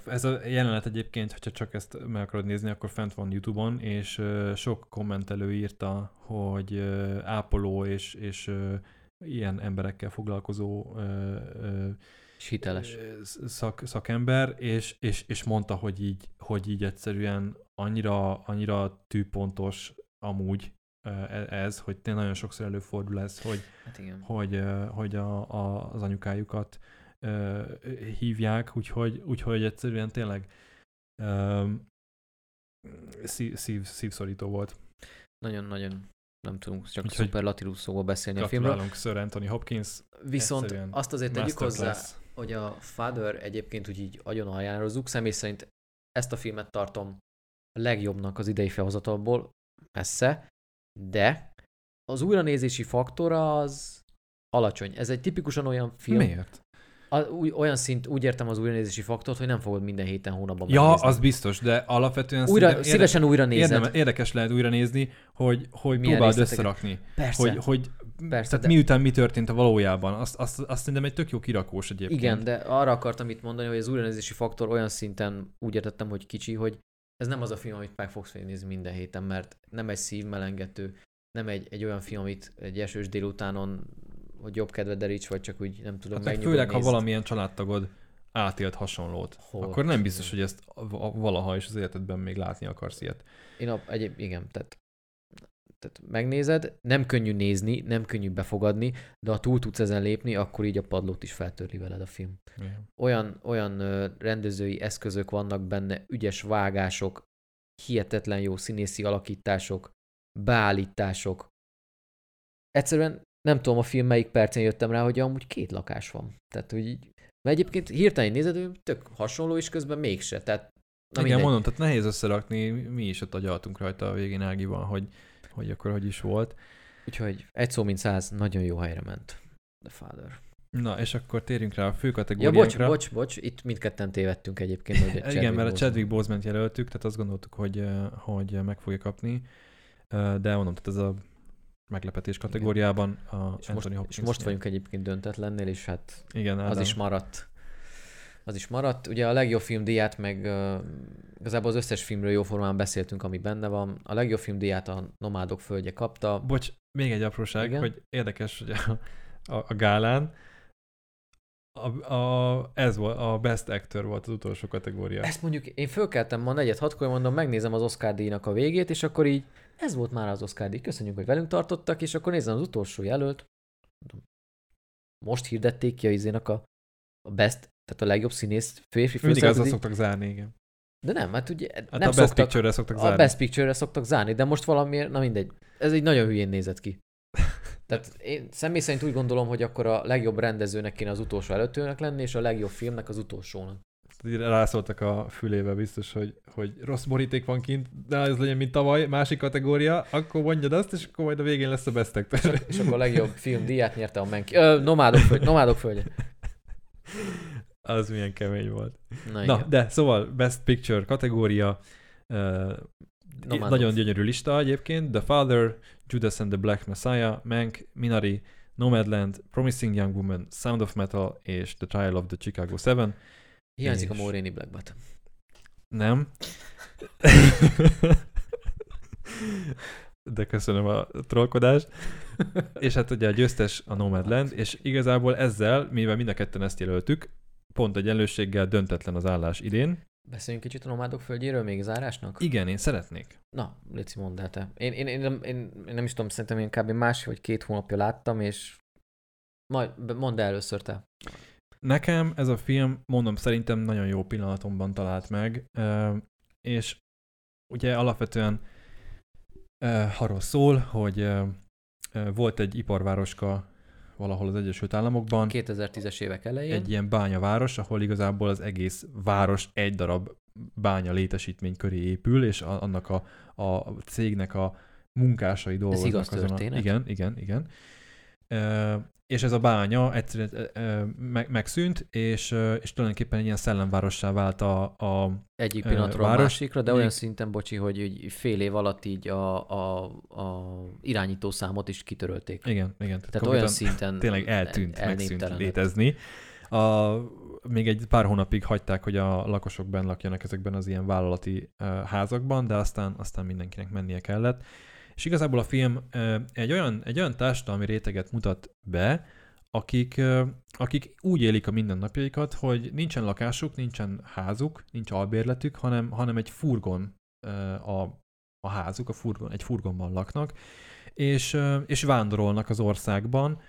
ez a jelenet egyébként, hogyha csak ezt meg akarod nézni, akkor fent van YouTube-on, és sok kommentelő írta, hogy ápoló és, és ilyen emberekkel foglalkozó És hiteles. szak, szakember, és, és, és mondta, hogy így, hogy így egyszerűen annyira, annyira tűpontos amúgy e- ez, hogy tényleg nagyon sokszor előfordul ez, hogy Hát igen. hogy, hogy a, a, az anyukájukat hívják, úgyhogy, úgyhogy egyszerűen tényleg ö, szív, szív, szívszorító volt. Nagyon-nagyon nem tudunk csak Úgyhogy szuperlatív szóval beszélni a filmről. Gratulálunk Sir Anthony Hopkins. Viszont azt azért tegyük hozzá. Hogy a Father egyébként úgy így agyon ajánlozzuk. Személy szerint ezt a filmet tartom a legjobbnak az idei felhozatalból, messze, de az újranézési faktora az alacsony. Ez egy tipikusan olyan film, Miért? A, új, olyan szint, úgy értem az újranézési faktort, hogy nem fogod minden héten, hónapban Ja, megnézni. az biztos, de alapvetően újra, szerintem szívesen újra nézed. érdeme, érdekes lehet újra nézni, hogy, hogy Milyen próbáld összerakni. Persze. Hogy, hogy Persze, tehát de- miután mi történt a valójában. Azt, azt, azt szerintem egy tök jó kirakós egyébként. Igen, de arra akartam itt mondani, hogy az újranézési faktor olyan szinten úgy értettem, hogy kicsi, hogy ez nem az a film, amit meg fogsz nézni minden héten, mert nem egy szívmelengető, nem egy, egy olyan film, amit egy esős délutánon, hogy jobb kedved deríts, vagy csak úgy nem tudom Hát meg főleg, ha nézd. valamilyen családtagod átélt hasonlót, Hol? akkor nem biztos, hogy ezt valaha is az életedben még látni akarsz ilyet. Én a, egyéb, igen, tehát, tehát megnézed, nem könnyű nézni, nem könnyű befogadni, de ha túl tudsz ezen lépni, akkor így a padlót is feltörli veled a film. Igen. olyan, olyan rendezői eszközök vannak benne, ügyes vágások, hihetetlen jó színészi alakítások, beállítások. Egyszerűen nem tudom a film melyik percen jöttem rá, hogy amúgy két lakás van. Tehát, hogy így, mert egyébként hirtelen nézed, hogy tök hasonló is közben mégse. Tehát, na Igen, mindegy. mondom, tehát nehéz összerakni, mi is ott agyaltunk rajta a végén Ágiban, hogy, hogy akkor hogy is volt. Úgyhogy egy szó mint száz, nagyon jó helyre ment. The Father. Na, és akkor térjünk rá a fő Ja, kategóriánkra. bocs, bocs, bocs, itt mindketten tévedtünk egyébként. Hogy egy Igen, mert a. Chadwick Boseman jelöltük, tehát azt gondoltuk, hogy, hogy meg fogja kapni. De mondom, tehát ez a meglepetés kategóriában a És Anthony most, Hopkins. és most vagyunk egyébként döntetlennél, és hát Igen, az Ádám. is maradt. Az is maradt. Ugye a legjobb filmdíját meg uh, igazából az összes filmről jóformán beszéltünk, ami benne van. A legjobb filmdíját a Nomádok földje kapta. Bocs, még egy apróság, Igen? hogy érdekes, hogy a, a, a gálán a, a, ez volt, a Best Actor volt az utolsó kategória. Ezt mondjuk én fölkeltem ma negyed hatkor, mondom, megnézem az Oscar díjnak a végét, és akkor így ez volt már az Oscar díj. Köszönjük, hogy velünk tartottak, és akkor nézem az utolsó jelölt. Most hirdették ki a izének a, a best, tehát a legjobb színész férfi Mindig azzal díj. szoktak zárni, igen. De nem, hát ugye Hát nem a Best szoktak, Picture-re szoktak a zárni. Best Picture-re szoktak zárni, de most valamiért, na mindegy, ez egy nagyon hülyén nézett ki. Tehát én személy szerint úgy gondolom, hogy akkor a legjobb rendezőnek kéne az utolsó előttőnek lenni, és a legjobb filmnek az utolsónak. Rászóltak a fülébe biztos, hogy, hogy rossz boríték van kint, de ez legyen, mint tavaly, másik kategória, akkor mondjad azt, és akkor majd a végén lesz a Best Actor. És akkor a legjobb film díját nyerte a Menki. Ö, Nomádok, föld, Nomádok földje. Az milyen kemény volt. Na, Na, de szóval Best Picture kategória, uh, Nomádok. nagyon gyönyörű lista egyébként, The Father, Judas and the Black Messiah, Mank, Minari, Nomadland, Promising Young Woman, Sound of Metal és The Trial of the Chicago 7. Hiányzik a és- Moréni Black Button. Nem. De köszönöm a trollkodást. és hát ugye a győztes a Nomadland, és igazából ezzel, mivel mind a ketten ezt jelöltük, pont egy előséggel döntetlen az állás idén. Beszéljünk kicsit a Nomádok földjéről még zárásnak? Igen, én szeretnék. Na, Léci, mondd el te. Én, én, én, nem- én, én, nem is tudom, szerintem én kb. más vagy két hónapja láttam, és majd mondd el először te. Nekem ez a film, mondom, szerintem nagyon jó pillanatomban talált meg, és ugye alapvetően arról szól, hogy volt egy iparvároska valahol az Egyesült Államokban, 2010-es évek elején. egy ilyen bányaváros, ahol igazából az egész város egy darab bánya létesítmény köré épül, és annak a, a cégnek a munkásai dolgoznak igaz azon történet? A, igen, igen, igen. És ez a bánya egyszerűen meg, megszűnt, és, és tulajdonképpen egy ilyen szellemvárossá vált a, a Egyik pillanatról város- másikra, de olyan szinten, bocsi, hogy így fél év alatt így a, a, a irányító számot is kitörölték. igen, igen. Tehát olyan szinten tényleg eltűnt, el- megszűnt létezni. A, még egy pár hónapig hagyták, hogy a lakosok benn lakjanak ezekben az ilyen vállalati házakban, de aztán, aztán mindenkinek mennie kellett. És igazából a film egy, olyan, egy olyan társadalmi réteget mutat be, akik, akik úgy élik a mindennapjaikat, hogy nincsen lakásuk, nincsen házuk, nincs albérletük, hanem, hanem egy furgon a, a házuk, a furgon, egy furgonban laknak, és, és vándorolnak az országban,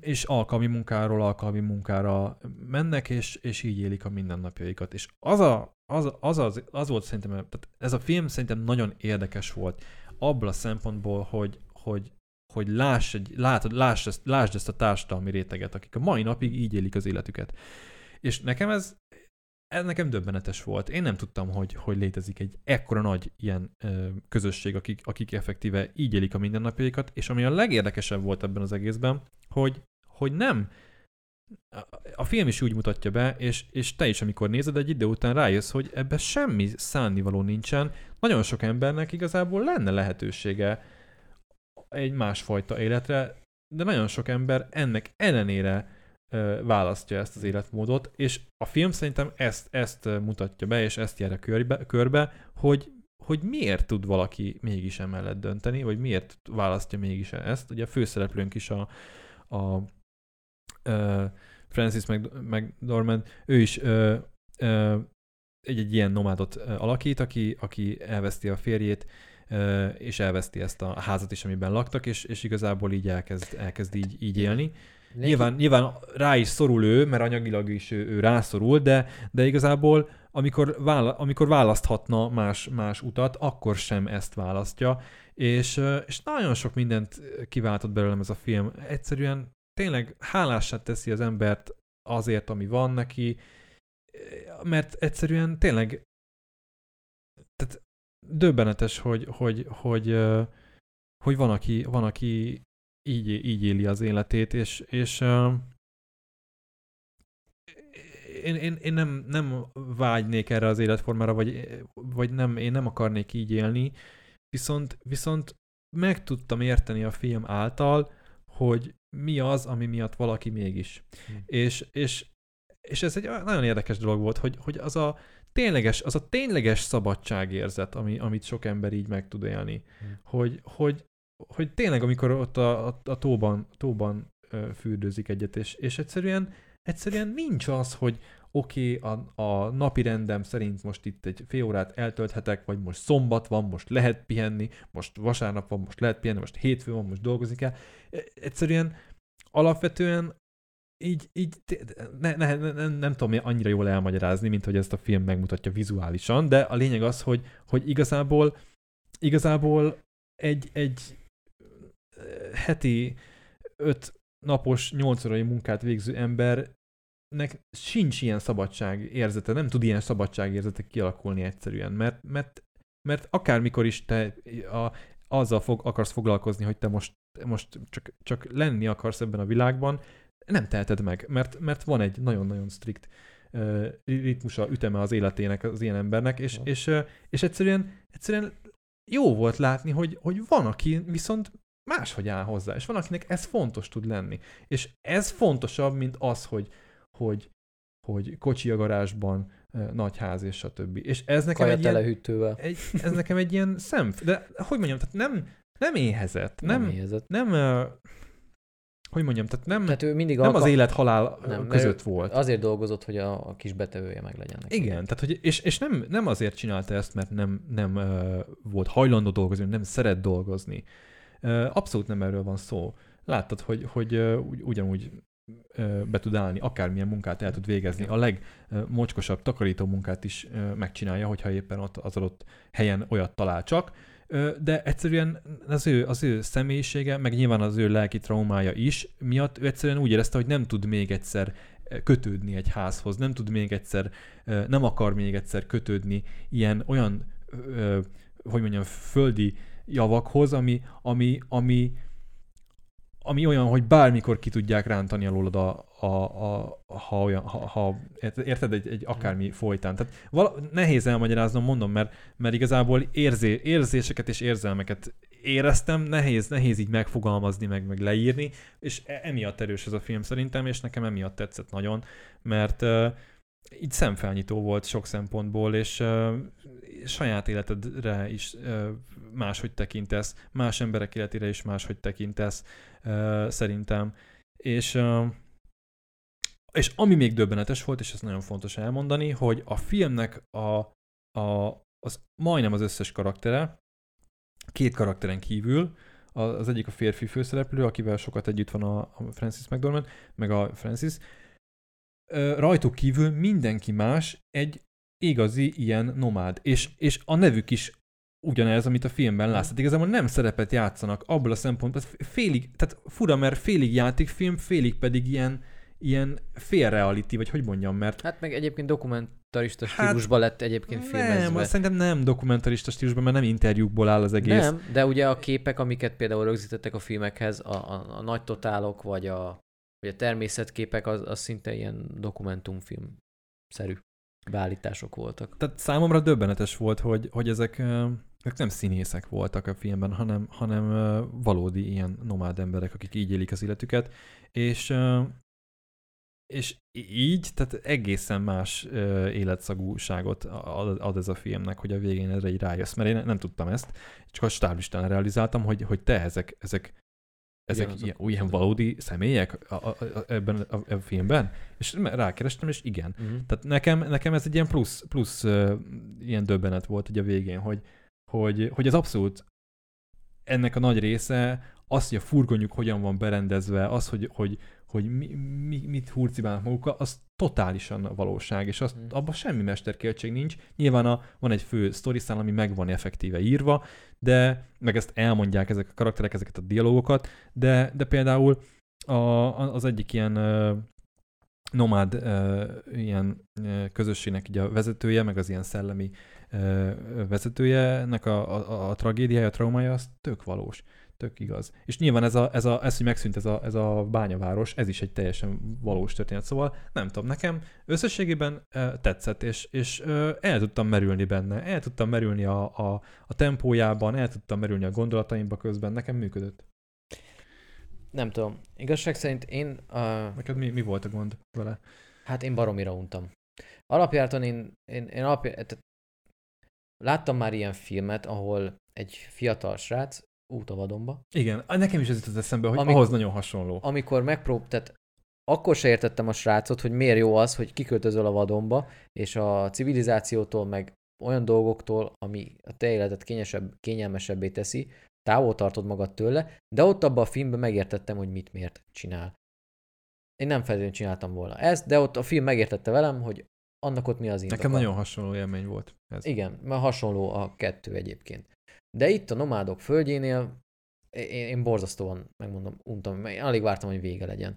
és alkalmi munkáról alkalmi munkára mennek, és, és így élik a mindennapjaikat. És az, a, az, az, az, az volt szerintem, tehát ez a film szerintem nagyon érdekes volt, abból a szempontból, hogy, hogy, hogy láss, egy, látod, láss ezt, lásd ezt a társadalmi réteget, akik a mai napig így élik az életüket. És nekem ez, ez nekem döbbenetes volt. Én nem tudtam, hogy, hogy létezik egy ekkora nagy ilyen ö, közösség, akik, akik effektíve így élik a mindennapjaikat, és ami a legérdekesebb volt ebben az egészben, hogy, hogy nem a- film is úgy mutatja be, és, és te is, amikor nézed, egy idő után rájössz, hogy ebben semmi szánnivaló nincsen. Nagyon sok embernek igazából lenne lehetősége egy másfajta életre, de nagyon sok ember ennek ellenére ö, választja ezt az életmódot, és a film szerintem ezt, ezt mutatja be, és ezt jár a körbe, körbe, hogy, hogy miért tud valaki mégis emellett dönteni, vagy miért választja mégis ezt. Ugye a főszereplőnk is a, a ö, Francis Mc- McDormand, ő is ö, ö, egy, egy ilyen nomádot alakít, aki, aki elveszti a férjét, és elveszti ezt a házat is, amiben laktak, és, és igazából így elkezd, elkezd így, így élni. Nyilván, nyilván rá is szorul ő, mert anyagilag is ő, ő rászorul, de, de igazából amikor, vála, amikor választhatna más, más utat, akkor sem ezt választja, és, és nagyon sok mindent kiváltott belőlem ez a film. Egyszerűen tényleg hálását teszi az embert azért, ami van neki, mert egyszerűen tényleg tehát döbbenetes, hogy, hogy, hogy, hogy van, aki, van, aki így, így éli az életét, és, és én, én, én nem, nem vágynék erre az életformára, vagy, vagy nem, én nem akarnék így élni, viszont, viszont meg tudtam érteni a film által, hogy mi az, ami miatt valaki mégis. Hm. És, és, és ez egy nagyon érdekes dolog volt, hogy, hogy az a tényleges, az a tényleges szabadságérzet, ami, amit sok ember így meg tud élni. Hm. Hogy, hogy, hogy tényleg, amikor ott a, a, a tóban, tóban fürdőzik egyet, és, és egyszerűen, egyszerűen nincs az, hogy oké, okay, a, a napi rendem szerint most itt egy fél órát eltölthetek, vagy most szombat van, most lehet pihenni, most vasárnap van, most lehet pihenni, most hétfő van, most dolgozni kell. E- Egyszerűen alapvetően így, így ne, ne, ne, nem, nem tudom annyira jól elmagyarázni, mint hogy ezt a film megmutatja vizuálisan, de a lényeg az, hogy, hogy igazából igazából egy, egy heti öt napos, nyolc órai munkát végző embernek sincs ilyen szabadság érzete, nem tud ilyen szabadság érzete kialakulni egyszerűen, mert, mert, mert akármikor is te a, azzal fog, akarsz foglalkozni, hogy te most, most csak, csak lenni akarsz ebben a világban, nem teheted meg, mert, mert van egy nagyon-nagyon strikt uh, ritmusa, üteme az életének az ilyen embernek, és, Ja. és, uh, és egyszerűen, egyszerűen jó volt látni, hogy, hogy van, aki viszont máshogy áll hozzá, és van, akinek ez fontos tud lenni. És ez fontosabb, mint az, hogy, hogy, hogy kocsi a garázsban, nagy ház és stb. És ez nekem Kaja egy ilyen, telehűtővel. egy, ez nekem egy ilyen szem, de hogy mondjam, tehát nem, nem éhezett, nem, nem, éhezett. nem hogy mondjam, tehát nem, Tehát ő mindig nem az alkal- élet-halál Nem, között volt. Azért dolgozott, hogy a, a kis betevője meg legyen neki. Igen, tehát hogy, és, és nem, nem azért csinálta ezt, mert nem, nem uh, volt hajlandó dolgozni, nem szeret dolgozni. Uh, abszolút nem erről van szó. Láttad, hogy, hogy uh, ugy, ugyanúgy be tud állni, akármilyen munkát el tud végezni. A legmocskosabb takarító munkát is megcsinálja, hogyha éppen ott az adott helyen olyat talál csak. De egyszerűen az ő, az ő személyisége, meg nyilván az ő lelki traumája is miatt ő egyszerűen úgy érezte, hogy nem tud még egyszer kötődni egy házhoz, nem tud még egyszer, nem akar még egyszer kötődni ilyen olyan, hogy mondjam, földi javakhoz, ami, ami, ami, ami olyan, hogy bármikor ki tudják rántani alólad a, a, a, ha olyan, ha, ha érted, egy, egy akármi folytán. Tehát vala, nehéz elmagyaráznom, mondom, mert, mert igazából érzé, érzéseket és érzelmeket éreztem, nehéz, nehéz így megfogalmazni, meg, meg leírni, és e- emiatt erős ez a film szerintem, és nekem emiatt tetszett nagyon, mert uh, így szemfelnyitó volt sok szempontból, és uh, saját életedre is uh, máshogy tekintesz, más emberek életére is máshogy tekintesz, uh, szerintem. És, uh, és ami még döbbenetes volt, és ez nagyon fontos elmondani, hogy a filmnek a, a, az majdnem az összes karaktere, két karakteren kívül, az egyik a férfi főszereplő, akivel sokat együtt van a, Francis McDormand, meg a Francis, rajtuk kívül mindenki más egy igazi ilyen nomád, és, és a nevük is ugyanez, amit a filmben látsz. Tehát igazából nem szerepet játszanak abból a szempontból, tehát félig, tehát fura, mert félig játékfilm, félig pedig ilyen, ilyen félreality, vagy hogy mondjam, mert Hát meg egyébként dokumentarista Hát, stílusban lett egyébként filmezve. nem, azt szerintem nem dokumentarista stílusban, mert nem interjúkból áll az egész. Nem, de ugye a képek, amiket például rögzítettek a filmekhez, a, a, a nagy totálok, vagy a, vagy a természetképek, az, az szinte ilyen dokumentumfilm-szerű beállítások voltak. Tehát számomra döbbenetes volt, hogy, hogy ezek, ezek nem színészek voltak a filmben, hanem, hanem valódi ilyen nomád emberek, akik így élik az életüket, és és így, tehát egészen más ö, életszagúságot ad, ad ez a filmnek, hogy a végén erre így rájössz, mert én nem tudtam ezt, csak a stáblistán realizáltam, hogy, hogy te ezek, ezek ezek Ugyanazok. ilyen, ilyen valódi személyek a, a, a, ebben a, a filmben? És rákerestem, és igen. Uh-huh. Tehát nekem, nekem ez egy ilyen plusz, plusz uh, ilyen döbbenet volt ugye a végén, hogy, hogy, hogy ez abszolút ennek a nagy része, az, hogy a furgonyuk hogyan van berendezve, az, hogy, hogy, hogy mi, mi, mit hurcibálnak magukkal, az totálisan a valóság, és azt, Mhm. abban semmi mesterkéltség nincs. Nyilván a, van egy fő sztoriszál, ami meg van effektíve írva, de meg ezt elmondják ezek a karakterek, ezeket a dialógokat, de, de például a, az egyik ilyen ö, nomád ö, ilyen ö, közösségnek így a vezetője, meg az ilyen szellemi ö, vezetője, ennek a, a, a tragédiája, a traumája, az tök valós. Tök igaz. És nyilván ez, a, ez, a, ez hogy megszűnt ez a, ez a bányaváros, ez is egy teljesen valós történet. Szóval nem tudom, nekem összességében uh, tetszett, és, és uh, el tudtam merülni benne, el tudtam merülni a, a, a tempójában, el tudtam merülni a gondolataimba közben, nekem működött. Nem tudom. Igazság szerint én... Uh, Neked mi, mi volt a gond vele? hát én baromira untam. Alapjártan én, én, én alapjá, tehát láttam már ilyen filmet, ahol egy fiatal srác út a vadonba, Igen, nekem is ez jutott eszembe, hogy Amik- ahhoz nagyon hasonló. amikor megprób, tehát akkor se értettem a srácot, hogy miért jó az, hogy kiköltözöl a vadonba, és a civilizációtól, meg olyan dolgoktól, ami a te életet kényesebb, kényelmesebbé teszi, távol tartod magad tőle, de ott abban a filmben megértettem, hogy mit miért csinál. Én nem feltétlenül csináltam volna ezt, de ott a film megértette velem, hogy annak ott mi az indoka. Nekem nagyon hasonló élmény volt ez. Igen, mert hasonló a kettő egyébként. De itt a nomádok földjénél én, én borzasztóan, megmondom, untam, én alig vártam, hogy vége legyen.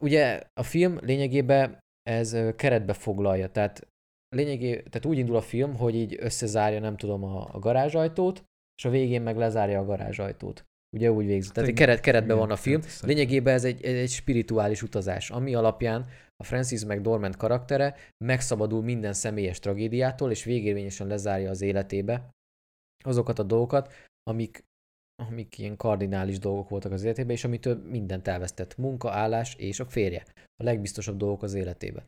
Ugye a film lényegében ez keretbe foglalja, tehát lényegé, tehát úgy indul a film, hogy így összezárja, nem tudom, a, a garázsajtót, és a végén meg lezárja a garázsajtót. Ugye úgy végzi. Tehát egy keret, keretben van a film. ez- Lényegében ez egy, egy spirituális utazás, ami alapján a Francis McDormand karaktere megszabadul minden személyes tragédiától, és végérvényesen lezárja az életébe azokat a dolgokat, amik, amik ilyen kardinális dolgok voltak az életében, és amitől mindent elvesztett. Munka, állás és a férje. A legbiztosabb dolgok az életébe.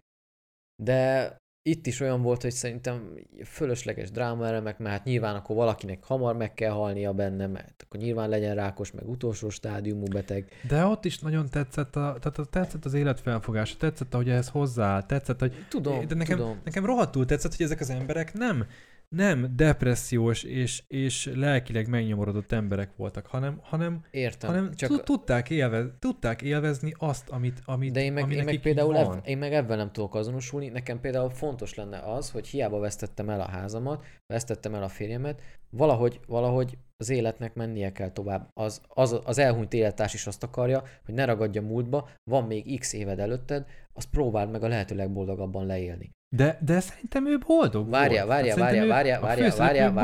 De itt is olyan volt, hogy szerintem fölösleges drámaelemek, mert hát nyilván akkor valakinek hamar meg kell halnia benne, mert akkor nyilván legyen rákos, meg utolsó stádiumú beteg. De ott is nagyon tetszett, a, tehát a, tetszett az életfelfogása, tetszett, ahogy ehhez hozzááll, tetszett, hogy Tudom, de nekem, tudom. nekem rohadtul tetszett, hogy ezek az emberek nem, nem depressziós és, és lelkileg megnyomorodott emberek voltak, hanem, hanem, Értem. hanem csak tudták, élvez, tudták élvezni azt, amit, amit De én meg, ami én meg például ev, én meg ebben nem tudok azonosulni. Nekem például fontos lenne az, hogy hiába vesztettem el a házamat, vesztettem el a férjemet, valahogy, valahogy az életnek mennie kell tovább. Az, az, az elhunyt élettárs is azt akarja, hogy ne ragadja múltba, van még x éved előtted, azt próbáld meg a lehető legboldogabban leélni. De, de szerintem ő boldog Várjál, volt. várjál, Hát várjál, várjál,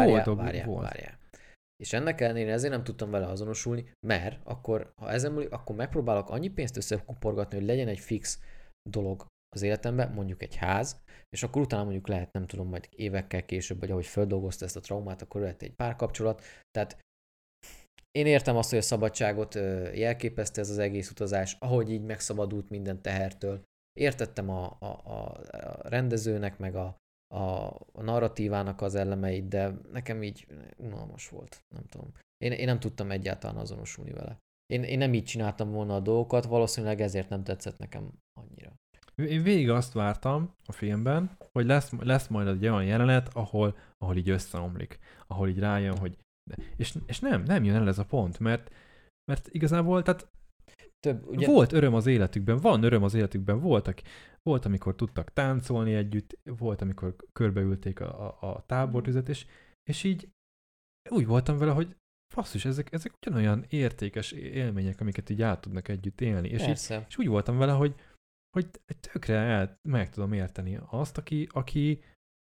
boldog várjál, volt. várjál. És ennek ellenére ezért nem tudtam vele azonosulni, mert akkor, ha ezen múlik, akkor megpróbálok annyi pénzt összekuporgatni, hogy legyen egy fix dolog az életemben, mondjuk egy ház, és akkor utána mondjuk lehet, nem tudom, majd évekkel később, vagy ahogy földolgozta ezt a traumát, akkor lehet egy párkapcsolat. Tehát én értem azt, hogy a szabadságot jelképezte ez az egész utazás, ahogy így megszabadult minden tehertől. Értettem a, a, a rendezőnek, meg a, a, a narratívának az elemeit, de nekem így unalmas volt, nem tudom. Én, én nem tudtam egyáltalán azonosulni vele. Én, én nem így csináltam volna a dolgokat, valószínűleg ezért nem tetszett nekem annyira. Én végig azt vártam a filmben, hogy lesz, lesz majd egy olyan jelenet, ahol, ahol így összeomlik, ahol így rájön, hogy és, és nem, nem jön el ez a pont, mert, mert igazából, tehát Több, Ugye? Volt öröm az életükben, van öröm az életükben, voltak, volt, amikor tudtak táncolni együtt, volt, amikor körbeülték a, a, a tábortüzet, és, és így úgy voltam vele, hogy basszus, ezek, ezek ugyanolyan értékes élmények, amiket így át tudnak együtt élni. És, így, és úgy voltam vele, hogy, hogy tökre el, meg tudom érteni azt, aki, aki,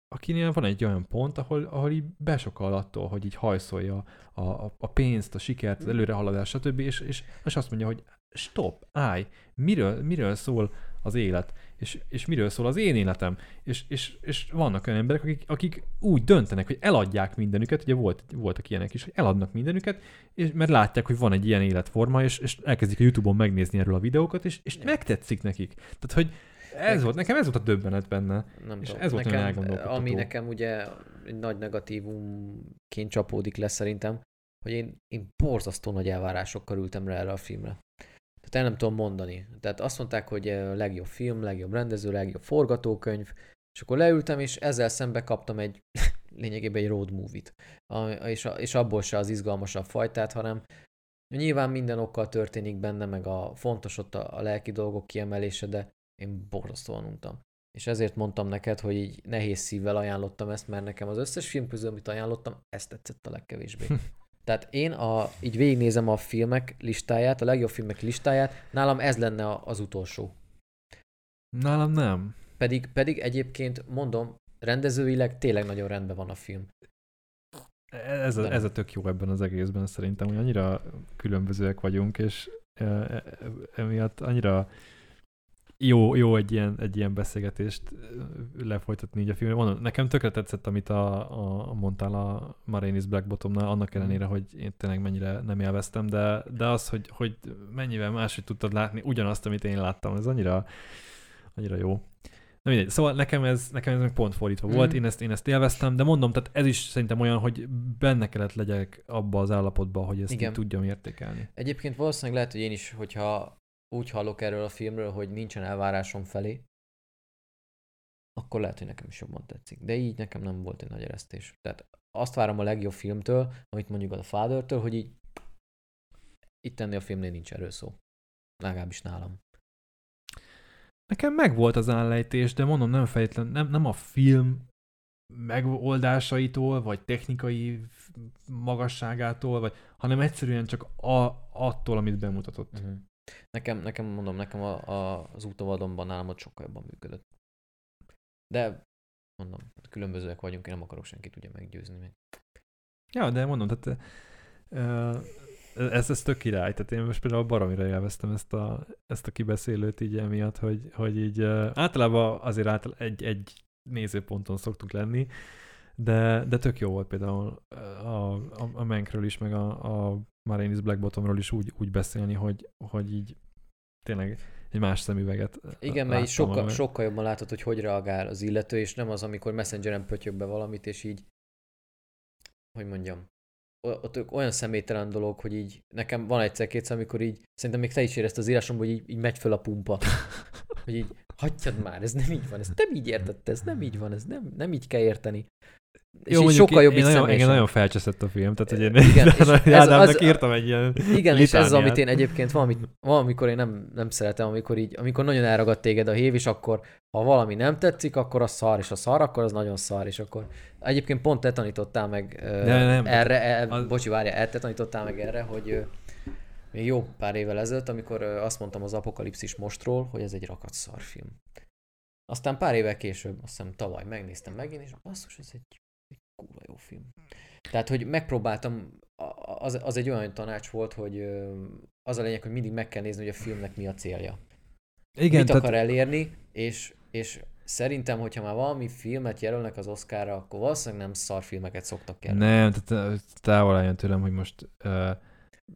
akinél van egy olyan pont, ahol, ahol így besokal attól, hogy így hajszolja a, a, a pénzt, a sikert, az előrehaladást, stb. És, és, és azt mondja, hogy stop, állj, miről, miről szól az élet, és, és miről szól az én életem. És, és, és vannak olyan emberek, akik, akik úgy döntenek, hogy eladják mindenüket, ugye volt, voltak ilyenek is, hogy eladnak mindenüket, és, mert látják, hogy van egy ilyen életforma, és, és elkezdik a Youtube-on megnézni erről a videókat, és, és megtetszik nekik. Tehát, hogy ez volt, nekem ez volt a döbbenet benne. Nem És tudom. ez volt nekem. Ami nekem ugye egy nagy negatívumként csapódik le szerintem, hogy én, én borzasztó nagy elvárásokkal ültem rá erre a filmre. Tehát el nem tudom mondani. Tehát azt mondták, hogy eh, legjobb film, legjobb rendező, legjobb forgatókönyv, és akkor leültem, és ezzel szembe kaptam egy lényegében egy road movie-t. A- És, a- és abból se az izgalmasabb fajtát, hanem nyilván minden okkal történik benne, meg a fontos ott a, a lelki dolgok kiemelése, de én borzasztóan untam. És ezért mondtam neked, hogy így nehéz szívvel ajánlottam ezt, mert nekem az összes film közül, amit ajánlottam, ezt tetszett a legkevésbé. Tehát én a, így végignézem a filmek listáját, a legjobb filmek listáját, nálam ez lenne az utolsó. Nálam nem. Pedig, pedig egyébként mondom, rendezőileg tényleg nagyon rendben van a film. ez a, ez a tök jó ebben az egészben szerintem, hogy annyira különbözőek vagyunk, és e, e, emiatt annyira jó, jó egy, ilyen, egy ilyen beszélgetést lefolytatni így a filmben. Mondom, nekem tökre tetszett, amit a, a mondtál a Marinis Black Bottomnál, annak ellenére, hogy én tényleg mennyire nem élveztem, de, de az, hogy, hogy mennyivel máshogy tudtad látni ugyanazt, amit én láttam, ez annyira, annyira jó. Na mindegy. Szóval nekem ez, nekem ez meg pont fordítva mm. volt, én ezt, én ezt élveztem, de mondom, tehát ez is szerintem olyan, hogy benne kellett legyek abba az állapotba, hogy ezt Igen. tudjam értékelni. Egyébként valószínűleg lehet, hogy én is, hogyha úgy hallok erről a filmről, hogy nincsen elvárásom felé, akkor lehet, hogy nekem is jobban tetszik. De így nekem nem volt egy nagy eresztés. Tehát azt várom a legjobb filmtől, amit mondjuk a Father-től, hogy így itt ennél a filmnél nincs erről szó. Legalábbis nálam. Nekem meg volt az állejtés, de mondom, nem fejtlen, nem, nem a film megoldásaitól, vagy technikai magasságától, vagy, hanem egyszerűen csak a, attól, amit bemutatott. Uh-huh. Nekem, nekem mondom, nekem a, a, az útavadonban nálam ott sokkal jobban működött. De mondom, különbözőek vagyunk, én nem akarok senkit ugye meggyőzni meg. Ja, de mondom, tehát ez, ez tök király. Tehát én most például baromira élveztem ezt a, ezt a kibeszélőt így emiatt, hogy, hogy így általában azért által egy, egy nézőponton szoktuk lenni, de, de tök jó volt például a, a, a Mankről is, meg a, a Marinis Black Bottomról is úgy, úgy beszélni, hogy, hogy így tényleg egy más szemüveget Igen, mert így sokkal, sokkal jobban látod, hogy hogy reagál az illető, és nem az, amikor messengeren pötyög be valamit, és így, hogy mondjam, ott olyan személytelen dolog, hogy így nekem van egyszer-kétszer, amikor így, szerintem még te is érezt az írásomban, hogy így, így megy föl a pumpa. hogy így, hagyjad már, ez nem így van, ez nem így értett, ez nem így van, ez nem, nem így kell érteni. És Jó, sokkal jobb én, nagyon, nagyon felcseszett a film, tehát hogy én igen, ez, az, írtam egy ilyen Igen, és ez az, amit én egyébként valamit, valamikor én nem, nem szeretem, amikor így, amikor nagyon elragad téged a hív, és akkor ha valami nem tetszik, akkor az szar, és a szar, akkor az nagyon szar, és akkor egyébként pont te tanítottál meg De nem, erre, el, az... bocsi, várja, te tanítottál meg erre, hogy még jó pár évvel ezelőtt, amikor azt mondtam az Apokalipszis mostról, hogy ez egy rakat szarfilm. Aztán pár évvel később, azt hiszem tavaly megnéztem megint, és basszus, ez egy kurva jó film. Tehát, hogy megpróbáltam, az, az egy olyan tanács volt, hogy az a lényeg, hogy mindig meg kell nézni, hogy a filmnek mi a célja. Igen, Mit tehát... akar elérni, és, és szerintem, hogyha már valami filmet jelölnek az Oscarra, akkor valószínűleg nem szarfilmeket szoktak jelölni. Nem, tehát távol álljon tőlem, hogy most uh,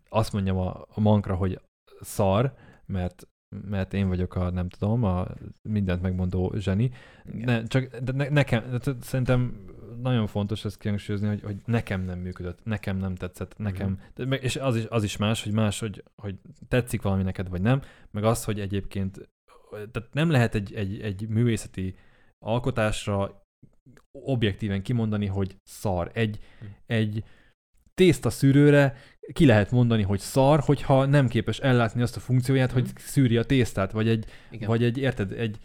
azt mondjam a, a mankra, hogy szar, mert mert én vagyok a, nem tudom, a mindent megmondó zseni. Ne, csak de ne, nekem, de szerintem nagyon fontos ezt kihangsúlyozni, hogy, hogy nekem nem működött, nekem nem tetszett, nekem, uh-huh. és az is, az is más, hogy más, hogy, hogy tetszik valami neked, vagy nem, meg az, hogy egyébként, tehát nem lehet egy, egy, egy művészeti alkotásra objektíven kimondani, hogy szar. Egy, uh-huh. egy tészta szűrőre ki lehet mondani, hogy szar, hogyha nem képes ellátni azt a funkcióját, uh-huh. hogy szűri a tésztát, vagy egy, Igen. vagy egy, érted, egy,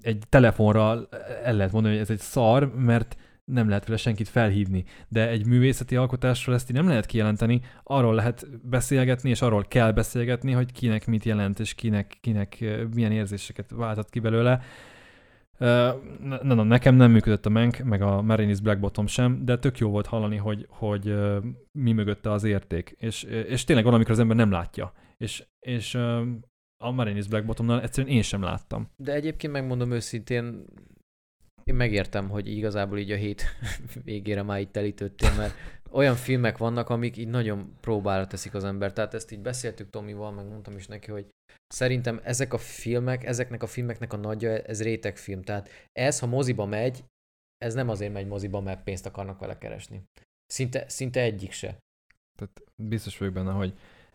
egy telefonra el lehet mondani, hogy ez egy szar, mert nem lehet vele senkit felhívni, de egy művészeti alkotásról ezt így nem lehet kijelenteni, arról lehet beszélgetni, és arról kell beszélgetni, hogy kinek mit jelent, és kinek, kinek milyen érzéseket váltott ki belőle. Na, na, nekem nem működött a Menk, meg a Marinis Black Bottom sem, de tök jó volt hallani, hogy, hogy mi mögötte az érték. És, és tényleg valamikor az ember nem látja. És, és a Marinis Black Bottomnál egyszerűen én sem láttam. De egyébként megmondom őszintén, én megértem, hogy igazából így a hét végére már itt telítődtél, mert olyan filmek vannak, amik így nagyon próbára teszik az ember. Tehát ezt így beszéltük Tomival, meg mondtam is neki, hogy szerintem ezek a filmek, ezeknek a filmeknek a nagyja, ez rétegfilm. Tehát ez, ha moziba megy, ez nem azért megy moziba, mert pénzt akarnak vele keresni. Szinte, szinte egyik se. Tehát biztos vagyok benne, hogy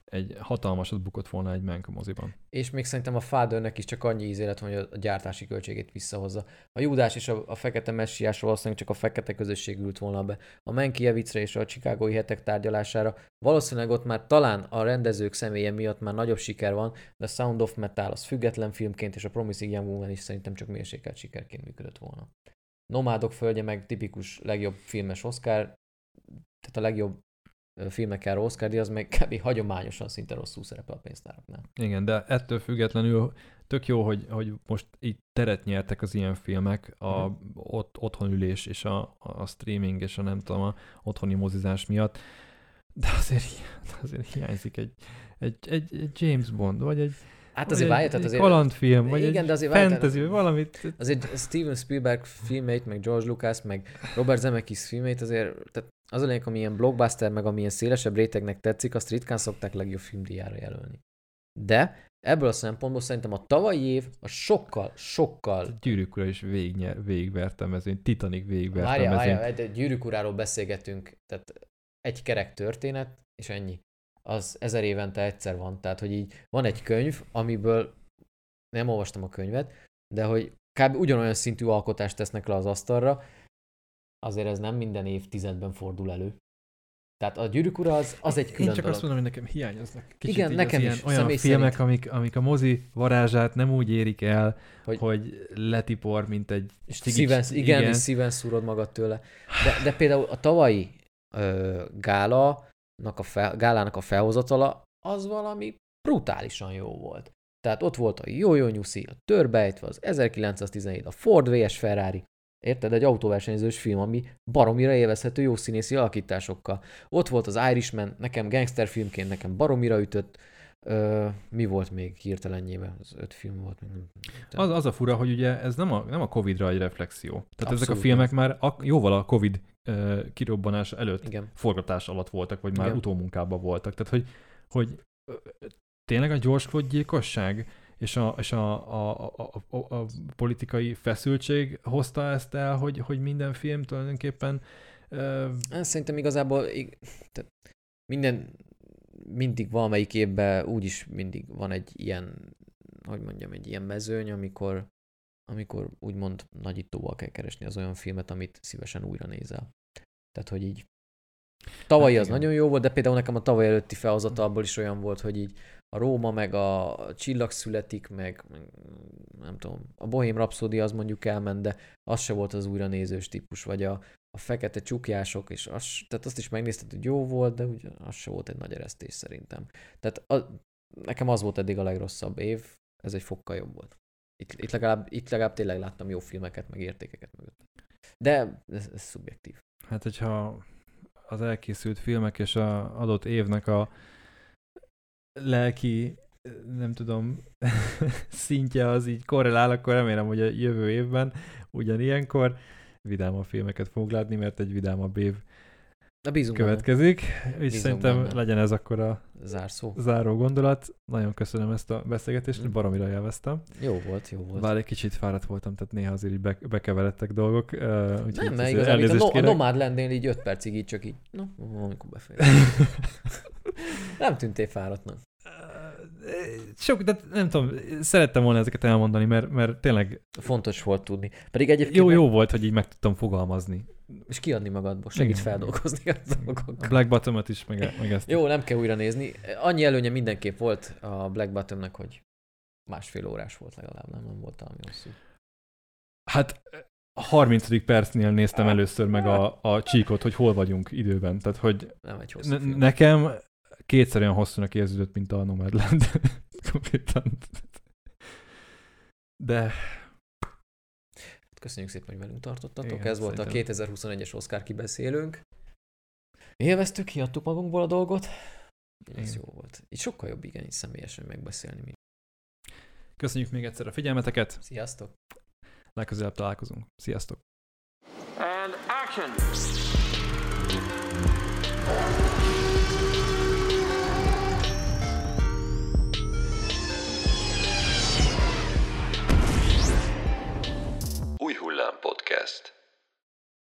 egy hatalmasat bukott volna egy Mank moziban. És még szerintem a Fathernek is csak annyi íz hogy a gyártási költségét visszahozza. A Júdás és a, a Fekete Messiásra valószínűleg csak a fekete közösség ült volna be. A Mankiewicz-re és a Chicagói hetek tárgyalására valószínűleg ott már talán a rendezők személye miatt már nagyobb siker van, de a Sound of Metal az független filmként, és a Promising Young Woman is szerintem csak mérsékelt sikerként működött volna. Nomádok földje meg tipikus legjobb filmes Oscar, tehát a legjobb filmekkel Oscar az meg kb. hagyományosan szinte rosszul szerepel a pénztáraknál. Igen, de ettől függetlenül tök jó, hogy, hogy most így teret nyertek az ilyen filmek, a Mhm. ott, otthonülés és a, a streaming és a nem tudom, a otthoni mozizás miatt, de azért, azért hiányzik egy, egy, egy, egy James Bond, vagy egy, Hát azért egy, várj, tehát azért... kalandfilm, vagy Igen, egy de azért fantasy, vagy valamit. Azért Steven Spielberg filmeit, meg George Lucas, meg Robert Zemeckis filmeit azért, tehát az a lényeg, ami ilyen blockbuster, meg amilyen szélesebb rétegnek tetszik, azt ritkán szokták legjobb filmdíjára jelölni. De ebből a szempontból szerintem a tavalyi év a sokkal, sokkal Gyűrűk ura is végig, végigverte a mezőny, Titanic végigverte Várjál, a mezőny. várjál, de gyűrűk uráról beszélgetünk, tehát egy kerek történet, és ennyi. Az ezer évente egyszer van, tehát hogy így van egy könyv, amiből nem olvastam a könyvet, de hogy kb. ugyanolyan szintű alkotást tesznek le az asztalra, azért ez nem minden évtizedben fordul elő. Tehát a gyűrűk ura az, az egy külön Én csak dolog. azt mondom, hogy nekem hiányoznak. Kicsit Igen, nekem ilyen, is, olyan filmek, szerint. amik, amik a mozi varázsát nem úgy érik el, hogy, Hogy- letipor, mint egy stigics. Szíven, igen, igen, szíven szúrod magad tőle. De, de például a tavalyi ö, gála, a fel, gálának a felhozatala, az valami brutálisan jó volt. Tehát ott volt a Jó-Jó Nyuszi, a Törbejtve, az 1917, a Ford vs. Ferrari, érted? Egy autóversenyzős film, ami baromira élvezhető jó színészi alakításokkal. Ott volt az Irishman, nekem gangsterfilmként, nekem baromira ütött. Ö, mi volt még hirtelenjében? Az öt film volt. Az, az a fura, hogy ugye ez nem a, nem a Covid-ra egy reflexió. Tehát Abszolút ezek a filmek már a, jóval a Covid uh, kirobbanása előtt Igen. forgatás alatt voltak, vagy már Igen. utómunkában voltak. Tehát, hogy, hogy ö, tényleg a gyorsklott gyilkosság és a, és a, a, a, a, a, politikai feszültség hozta ezt el, hogy, hogy minden film tulajdonképpen Én Szerintem igazából tehát minden, mindig valamelyik évben úgyis mindig van egy ilyen, hogy mondjam, egy ilyen mezőny, amikor, amikor úgymond nagyítóval kell keresni az olyan filmet, amit szívesen újra nézel. Tehát, hogy így tavalyi Hát az igen. nagyon jó volt, de például nekem a tavaly előtti felhozatalból is olyan volt, hogy így a Róma, meg a Csillag születik, meg, nem tudom, a Bohém Rhapsody az mondjuk elment, de az se volt az újra nézős típus, vagy a, a fekete csukjások, és az, tehát azt is megnézted, hogy jó volt, de ugye az se volt egy nagy eresztés szerintem. Tehát a, nekem az volt eddig a legrosszabb év, ez egy fokkal jobb volt. Itt, itt, legalább, itt legalább tényleg láttam jó filmeket, meg értékeket mögött. De ez, ez szubjektív. Hát, hogyha az elkészült filmek és a adott évnek a lelki, nem tudom, szintje az így korrelál, akkor remélem, hogy a jövő évben ugyanilyenkor vidámabb filmeket fogunk látni, mert egy vidámabb év Na bízunk következik, és Bízunk szerintem benne. legyen ez akkor a Zárszó. záró gondolat. Nagyon köszönöm ezt a beszélgetést, Mm. baromira élveztem. Jó volt, jó volt. Bár egy kicsit fáradt voltam, tehát néha azért így be, bekeveredtek dolgok. Uh, úgyhogy nem, mert igazából itt a, no, a nomád lennél így 5 percig így csak így, no, amikor befejezem. nem tűntél fáradtnak. Sok, de nem tudom, szerettem volna ezeket elmondani, mert, mert tényleg Fontos volt tudni. Pedig egyébként jó, meg- jó volt, hogy így meg tudtam fogalmazni. És kiadni magadból, segít Igen. feldolgozni a A dolgokat. Black Bottom-ot is, meg, meg ezt. Jó, nem kell újra nézni. Annyi előnye mindenképp volt a Black Bottomnek, hogy másfél órás volt legalább, nem, nem volt valami hosszú. Hát a 30. percnél néztem először meg a, a csíkot, hogy hol vagyunk időben. Tehát, hogy Nem egy hosszú ne, nekem kétszer olyan hosszúnak érződött, mint a Nomadland. Konkrétan. De Köszönjük szépen, hogy velünk tartottatok. Igen, Ez volt szerintem. a 2021-es Oscar kibeszélőnk. Élveztük, kiadtuk magunkból a dolgot. Ez jó volt. Így sokkal jobb, igen, így személyesen megbeszélni. Mi. köszönjük még egyszer a figyelmeteket. Sziasztok! Legközelebb találkozunk. Sziasztok! And action! Podcast.